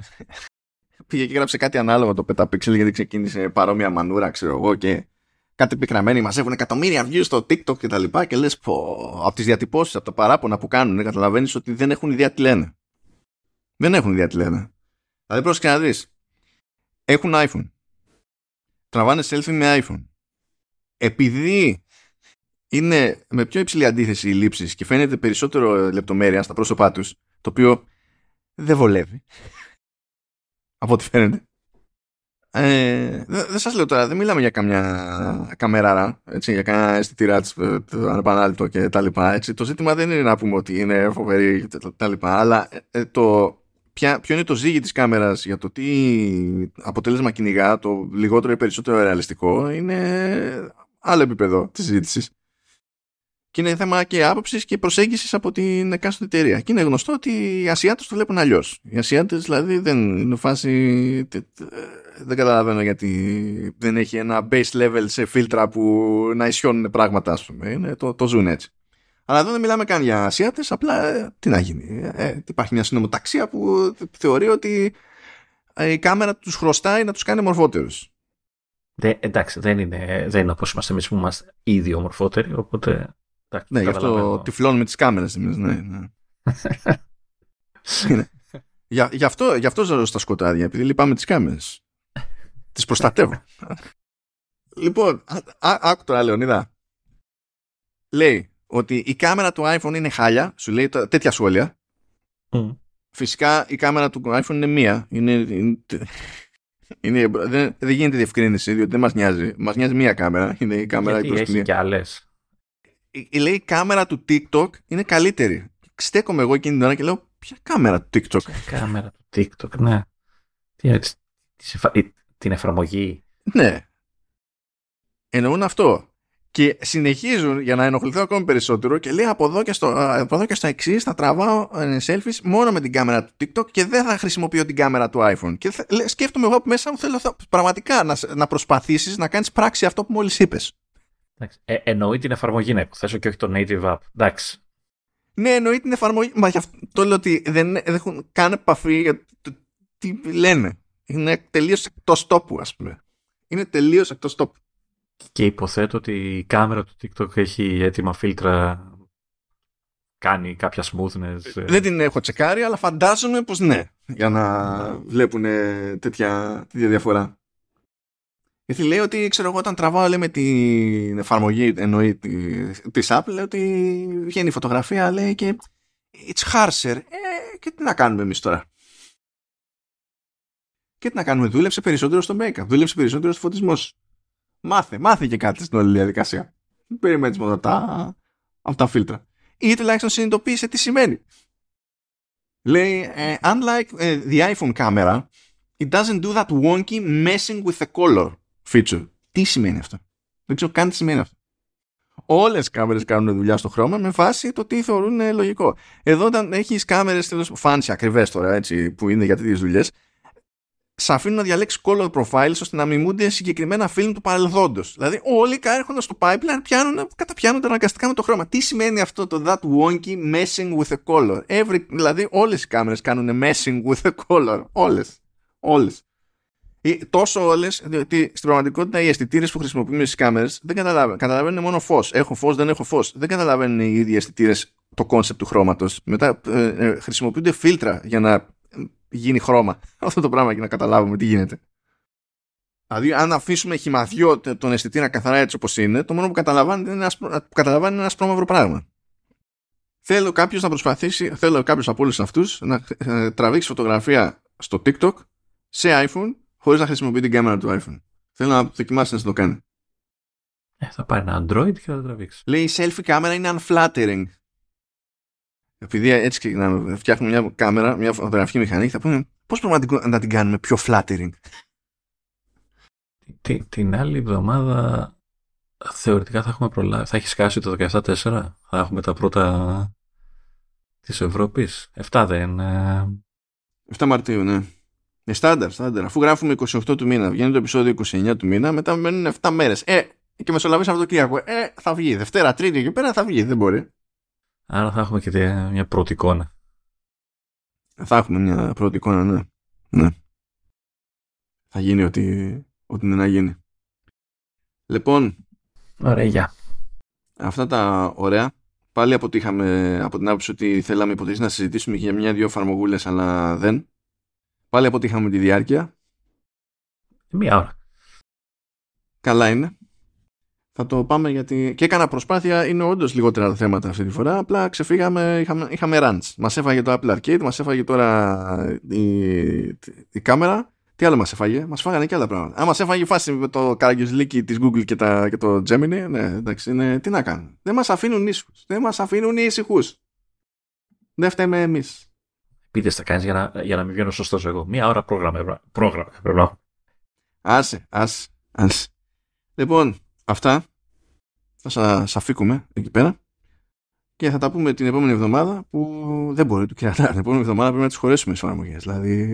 πήγε και γράψε κάτι ανάλογο το Petapixel γιατί ξεκίνησε παρόμοια μανούρα, ξέρω εγώ, και κάτι πικραμένοι μαζεύουν εκατομμύρια views στο TikTok και τα λοιπά και λες πω, από τις διατυπώσεις, από τα παράπονα που κάνουν, καταλαβαίνεις ότι δεν έχουν ιδέα τι λένε. Δεν έχουν ιδέα τι λένε. Δηλαδή πρόσεχε να δεις. Έχουν iPhone. Τραβάνε selfie με iPhone. Επειδή είναι με πιο υψηλή αντίθεση οι λήψεις και φαίνεται περισσότερο λεπτομέρεια στα πρόσωπά τους, το οποίο δεν βολεύει. Από ό,τι φαίνεται. Ε, δεν σας λέω τώρα, δεν μιλάμε για καμιά καμεράρα, έτσι, για κανένα αισθητήρα ε, ανεπανάληπτο και τα λοιπά. Έτσι. Το ζήτημα δεν είναι να πούμε ότι είναι φοβερή και τα λοιπά, αλλά ε, το, ποια, ποιο είναι το ζύγι της κάμερας για το τι αποτέλεσμα κυνηγά, το λιγότερο ή περισσότερο ρεαλιστικό, είναι άλλο επίπεδο της συζήτησης. Και είναι θέμα και άποψης και προσέγγισης από την εκάστοτε εταιρεία. Και είναι γνωστό ότι οι Ασιάτες το βλέπουν αλλιώς. Οι Ασιάτες δηλαδή δεν είναι φάση. Δεν καταλαβαίνω γιατί δεν έχει ένα base level σε φίλτρα που να ισιώνουν πράγματα, ας πούμε. Είναι, το, το ζουν έτσι. Αλλά εδώ δεν μιλάμε καν για Ασιάτες, απλά ε, τι να γίνει. Ε, υπάρχει μια συνομοταξία που θεωρεί ότι ε, η κάμερα τους χρωστάει να τους κάνει μορφότερου. εντάξει, δεν είναι, δεν είναι όπως είμαστε εμείς που είμαστε ήδη ομορφότεροι, οπότε ναι, γι' αυτό τυφλώνουμε τις κάμερες εμείς. Ναι, ναι. για, γι, αυτό, γι' αυτό ζω στα σκοτάδια, επειδή λυπάμαι τις κάμερες. τις προστατεύω. λοιπόν, άκου τώρα Λεωνίδα. Λέει ότι η κάμερα του iPhone είναι χάλια, σου λέει τέτοια σχόλια. Φυσικά η κάμερα του iPhone είναι μία. Είναι, είναι, δεν, δεν γίνεται διευκρίνηση, διότι δεν μας νοιάζει. Μας νοιάζει μία κάμερα. Είναι η κάμερα Γιατί έχει και άλλες η, λέει η κάμερα του TikTok είναι καλύτερη. Στέκομαι εγώ εκείνη την ώρα και λέω ποια κάμερα του TikTok; Ποια κάμερα του TikTok, ναι. Τι, την εφαρμογή. Ναι. Εννοούν αυτό. Και συνεχίζουν για να ενοχληθώ ακόμη περισσότερο και λέει από εδώ και στο, από εδώ και στο εξής θα τραβάω ε, selfies μόνο με την κάμερα του TikTok και δεν θα χρησιμοποιώ την κάμερα του iPhone. Και θα, λέ, σκέφτομαι εγώ που μέσα μου θέλω θα, πραγματικά να, να προσπαθήσεις να κάνεις πράξη αυτό που μόλις είπες. Ε, εννοεί την εφαρμογή να υποθέσω και όχι το native app. Εντάξει. Ναι, εννοεί την εφαρμογή. Μα γι' αυτό λέω ότι δεν, δεν έχουν καν επαφή για το τι λένε. Είναι τελείως εκτός τόπου, ας πούμε. Είναι τελείως εκτός τόπου. Και υποθέτω ότι η κάμερα του TikTok έχει έτοιμα φίλτρα, κάνει κάποια smoothness. Ε. Δεν την έχω τσεκάρει, αλλά φαντάζομαι πως ναι, για να βλέπουν τέτοια, τέτοια διαφορά. Γιατί λέει ότι, ξέρω εγώ, όταν τραβάω λέει, με την εφαρμογή εννοεί της Apple, λέει ότι βγαίνει η φωτογραφία, λέει και it's harsher. Ε, και τι να κάνουμε εμείς τώρα; Και τι να κάνουμε, δούλεψε περισσότερο στο make-up, δούλεψε περισσότερο στο φωτισμός Μάθε, μάθε και κάτι στην όλη διαδικασία. Δεν περιμένεις μόνο τα, από τα φίλτρα. Ή τουλάχιστον συνειδητοποίησε τι σημαίνει. Λέει, uh, unlike uh, the iPhone camera, it doesn't do that wonky messing with the color feature. Τι σημαίνει αυτό; Δεν ξέρω καν τι σημαίνει αυτό. Όλες οι κάμερες κάνουν δουλειά στο χρώμα με βάση το τι θεωρούν λογικό. Εδώ, όταν έχεις κάμερες fancy, ακριβές τώρα, έτσι, που είναι για τέτοιες δουλειές, σε αφήνουν να διαλέξεις color profiles ώστε να μιμούνται συγκεκριμένα film του παρελθόντος. Δηλαδή, όλοι έρχονται στο pipeline πιάνουν, καταπιάνονται αναγκαστικά με το χρώμα. Τι σημαίνει αυτό το that wonky messing with the color; Every, δηλαδή, όλες οι κάμερες κάνουν messing with the color. Όλες. Όλες. Τόσο όλες, διότι στην πραγματικότητα οι αισθητήρες που χρησιμοποιούμε στις κάμερες δεν καταλαβαίνουν. Καταλαβαίνουν μόνο φως. Έχω φως, δεν έχω φως. Δεν καταλαβαίνουν οι ίδιοι αισθητήρες το concept του χρώματος. Μετά ε, ε, χρησιμοποιούνται φίλτρα για να γίνει χρώμα αυτό το πράγμα και να καταλάβουμε τι γίνεται. Δηλαδή, αν αφήσουμε χυμαδιό τον αισθητήρα καθαρά έτσι όπως είναι, το μόνο που καταλαβαίνει είναι ένας, που καταλαβαίνει είναι ένας ασπρόμαυρο πράγμα. Θέλω κάποιος να προσπαθήσει, θέλω κάποιος από όλους αυτούς να ε, τραβήξει φωτογραφία στο TikTok σε iPhone χωρίς να χρησιμοποιεί την κάμερα του iPhone. Θέλω να δοκιμάσει να το κάνει. Ε, θα πάρει ένα Android και θα το τραβήξει. Λέει η selfie κάμερα είναι unflattering επειδή έτσι να φτιάχνουμε μια κάμερα, μια φωτογραφική μηχανή, θα πούμε πώς πραγματικά να την κάνουμε πιο flattering. την άλλη εβδομάδα θεωρητικά θα έχουμε προλάβει, θα έχει σκάσει το 17-4, θα έχουμε τα πρώτα της Ευρώπης. 7 δεν... 7 ε, Μαρτίου, ναι. Ε, στάνταρ, στάνταρ. Αφού γράφουμε 28 του μήνα, βγαίνει το επεισόδιο 29 του μήνα, μετά μένουν 7 μέρες. Ε, και μεσολαβήσαμε το Κυριακό. Ε, θα βγει. Δευτέρα, Τρίτη και πέρα θα βγει. Δεν μπορεί. Άρα θα έχουμε και μια πρώτη εικόνα. Θα έχουμε μια πρώτη εικόνα, ναι. ναι. Θα γίνει ό,τι, ό,τι είναι να γίνει. Λοιπόν. Ωραία, γεια. Αυτά τα ωραία. Πάλι αποτύχαμε από την άποψη ότι θέλαμε υποτίθεται να συζητήσουμε για μια-δυο φαρμογούλες, αλλά δεν. Πάλι αποτύχαμε τη διάρκεια. Μία ώρα. Καλά είναι. Θα το πάμε γιατί. και έκανα προσπάθεια. Είναι όντως λιγότερα τα θέματα αυτή τη φορά. Απλά ξεφύγαμε, είχαμε, είχαμε runs. Μας έφαγε το Apple Arcade, μας έφαγε τώρα η, η, κάμερα. Τι άλλο μας έφαγε, μας φάγανε και άλλα πράγματα. Αν μας έφαγε η φάση με το καραγκιουζλίκι της Google και, τα, και το Gemini, ναι, εντάξει, είναι, τι να κάνουν. Δεν μας αφήνουν ήσυχους. Δεν μας αφήνουν ήσυχους. Δεν φταίμε εμείς. Πείτε τα κάνει για να, για να μην βγαίνω σωστός εγώ. Μία ώρα πρόγραμμα, πρόγραμμα πρέπει να Άσε, άσε, άσε. Λοιπόν, αυτά θα σας αφήκουμε εκεί πέρα και θα τα πούμε την επόμενη εβδομάδα που δεν μπορεί του κερατά. Την επόμενη εβδομάδα πρέπει να τις χωρέσουμε τις εφαρμογές. Δηλαδή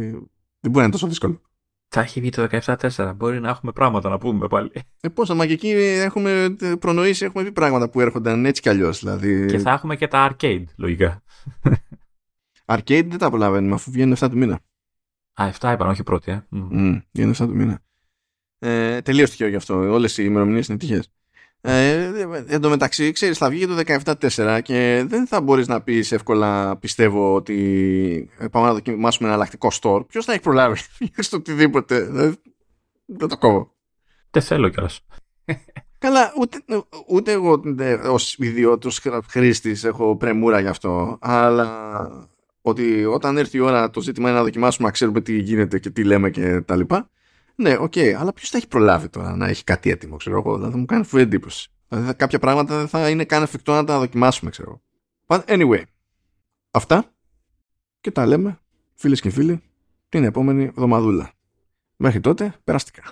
δεν μπορεί να είναι τόσο δύσκολο. Θα έχει βγει το 17-4. Μπορεί να έχουμε πράγματα να πούμε πάλι. Ε, πώς, μα και εκεί έχουμε προνοήσει, έχουμε πει πράγματα που έρχονταν έτσι κι αλλιώς. Δηλαδή... Και θα έχουμε και τα arcade, λογικά. Arcade δεν τα απολαβαίνουμε αφού βγαίνουν 7 του μήνα. Α, 7 είπαν, όχι πρώτη, ε. Mm, βγαίνουν 7 του μήνα. Ε, Τελείω τυχαίο γι' αυτό. Όλες οι ημερομηνίες είναι τυχαίε. Ε, εν τω μεταξύ, ξέρεις, θα βγει το 17-4 και δεν θα μπορείς να πεις εύκολα, πιστεύω, ότι πάμε να δοκιμάσουμε ένα αλλακτικό store. Ποιος θα έχει προλάβει στο οτιδήποτε; Δεν, δεν το κόβω. Δεν θέλω κιόλας. Καλά, ούτε, ούτε εγώ ως ιδιότητα χρήστης έχω πρεμούρα γι' αυτό, αλλά ότι όταν έρθει η ώρα το ζήτημα είναι να δοκιμάσουμε να ξέρουμε τι γίνεται και τι λέμε και τα λοιπά. Ναι, okay, okay, αλλά ποιος θα έχει προλάβει τώρα να έχει κάτι έτοιμο, ξέρω εγώ. Δηλαδή, μου κάνει φοβερή εντύπωση. Δηλαδή, κάποια πράγματα δεν θα είναι καν εφικτό να τα δοκιμάσουμε, ξέρω εγώ. But anyway, αυτά και τα λέμε, φίλες και φίλοι, την επόμενη εβδομαδούλα. Μέχρι τότε, περαστικά.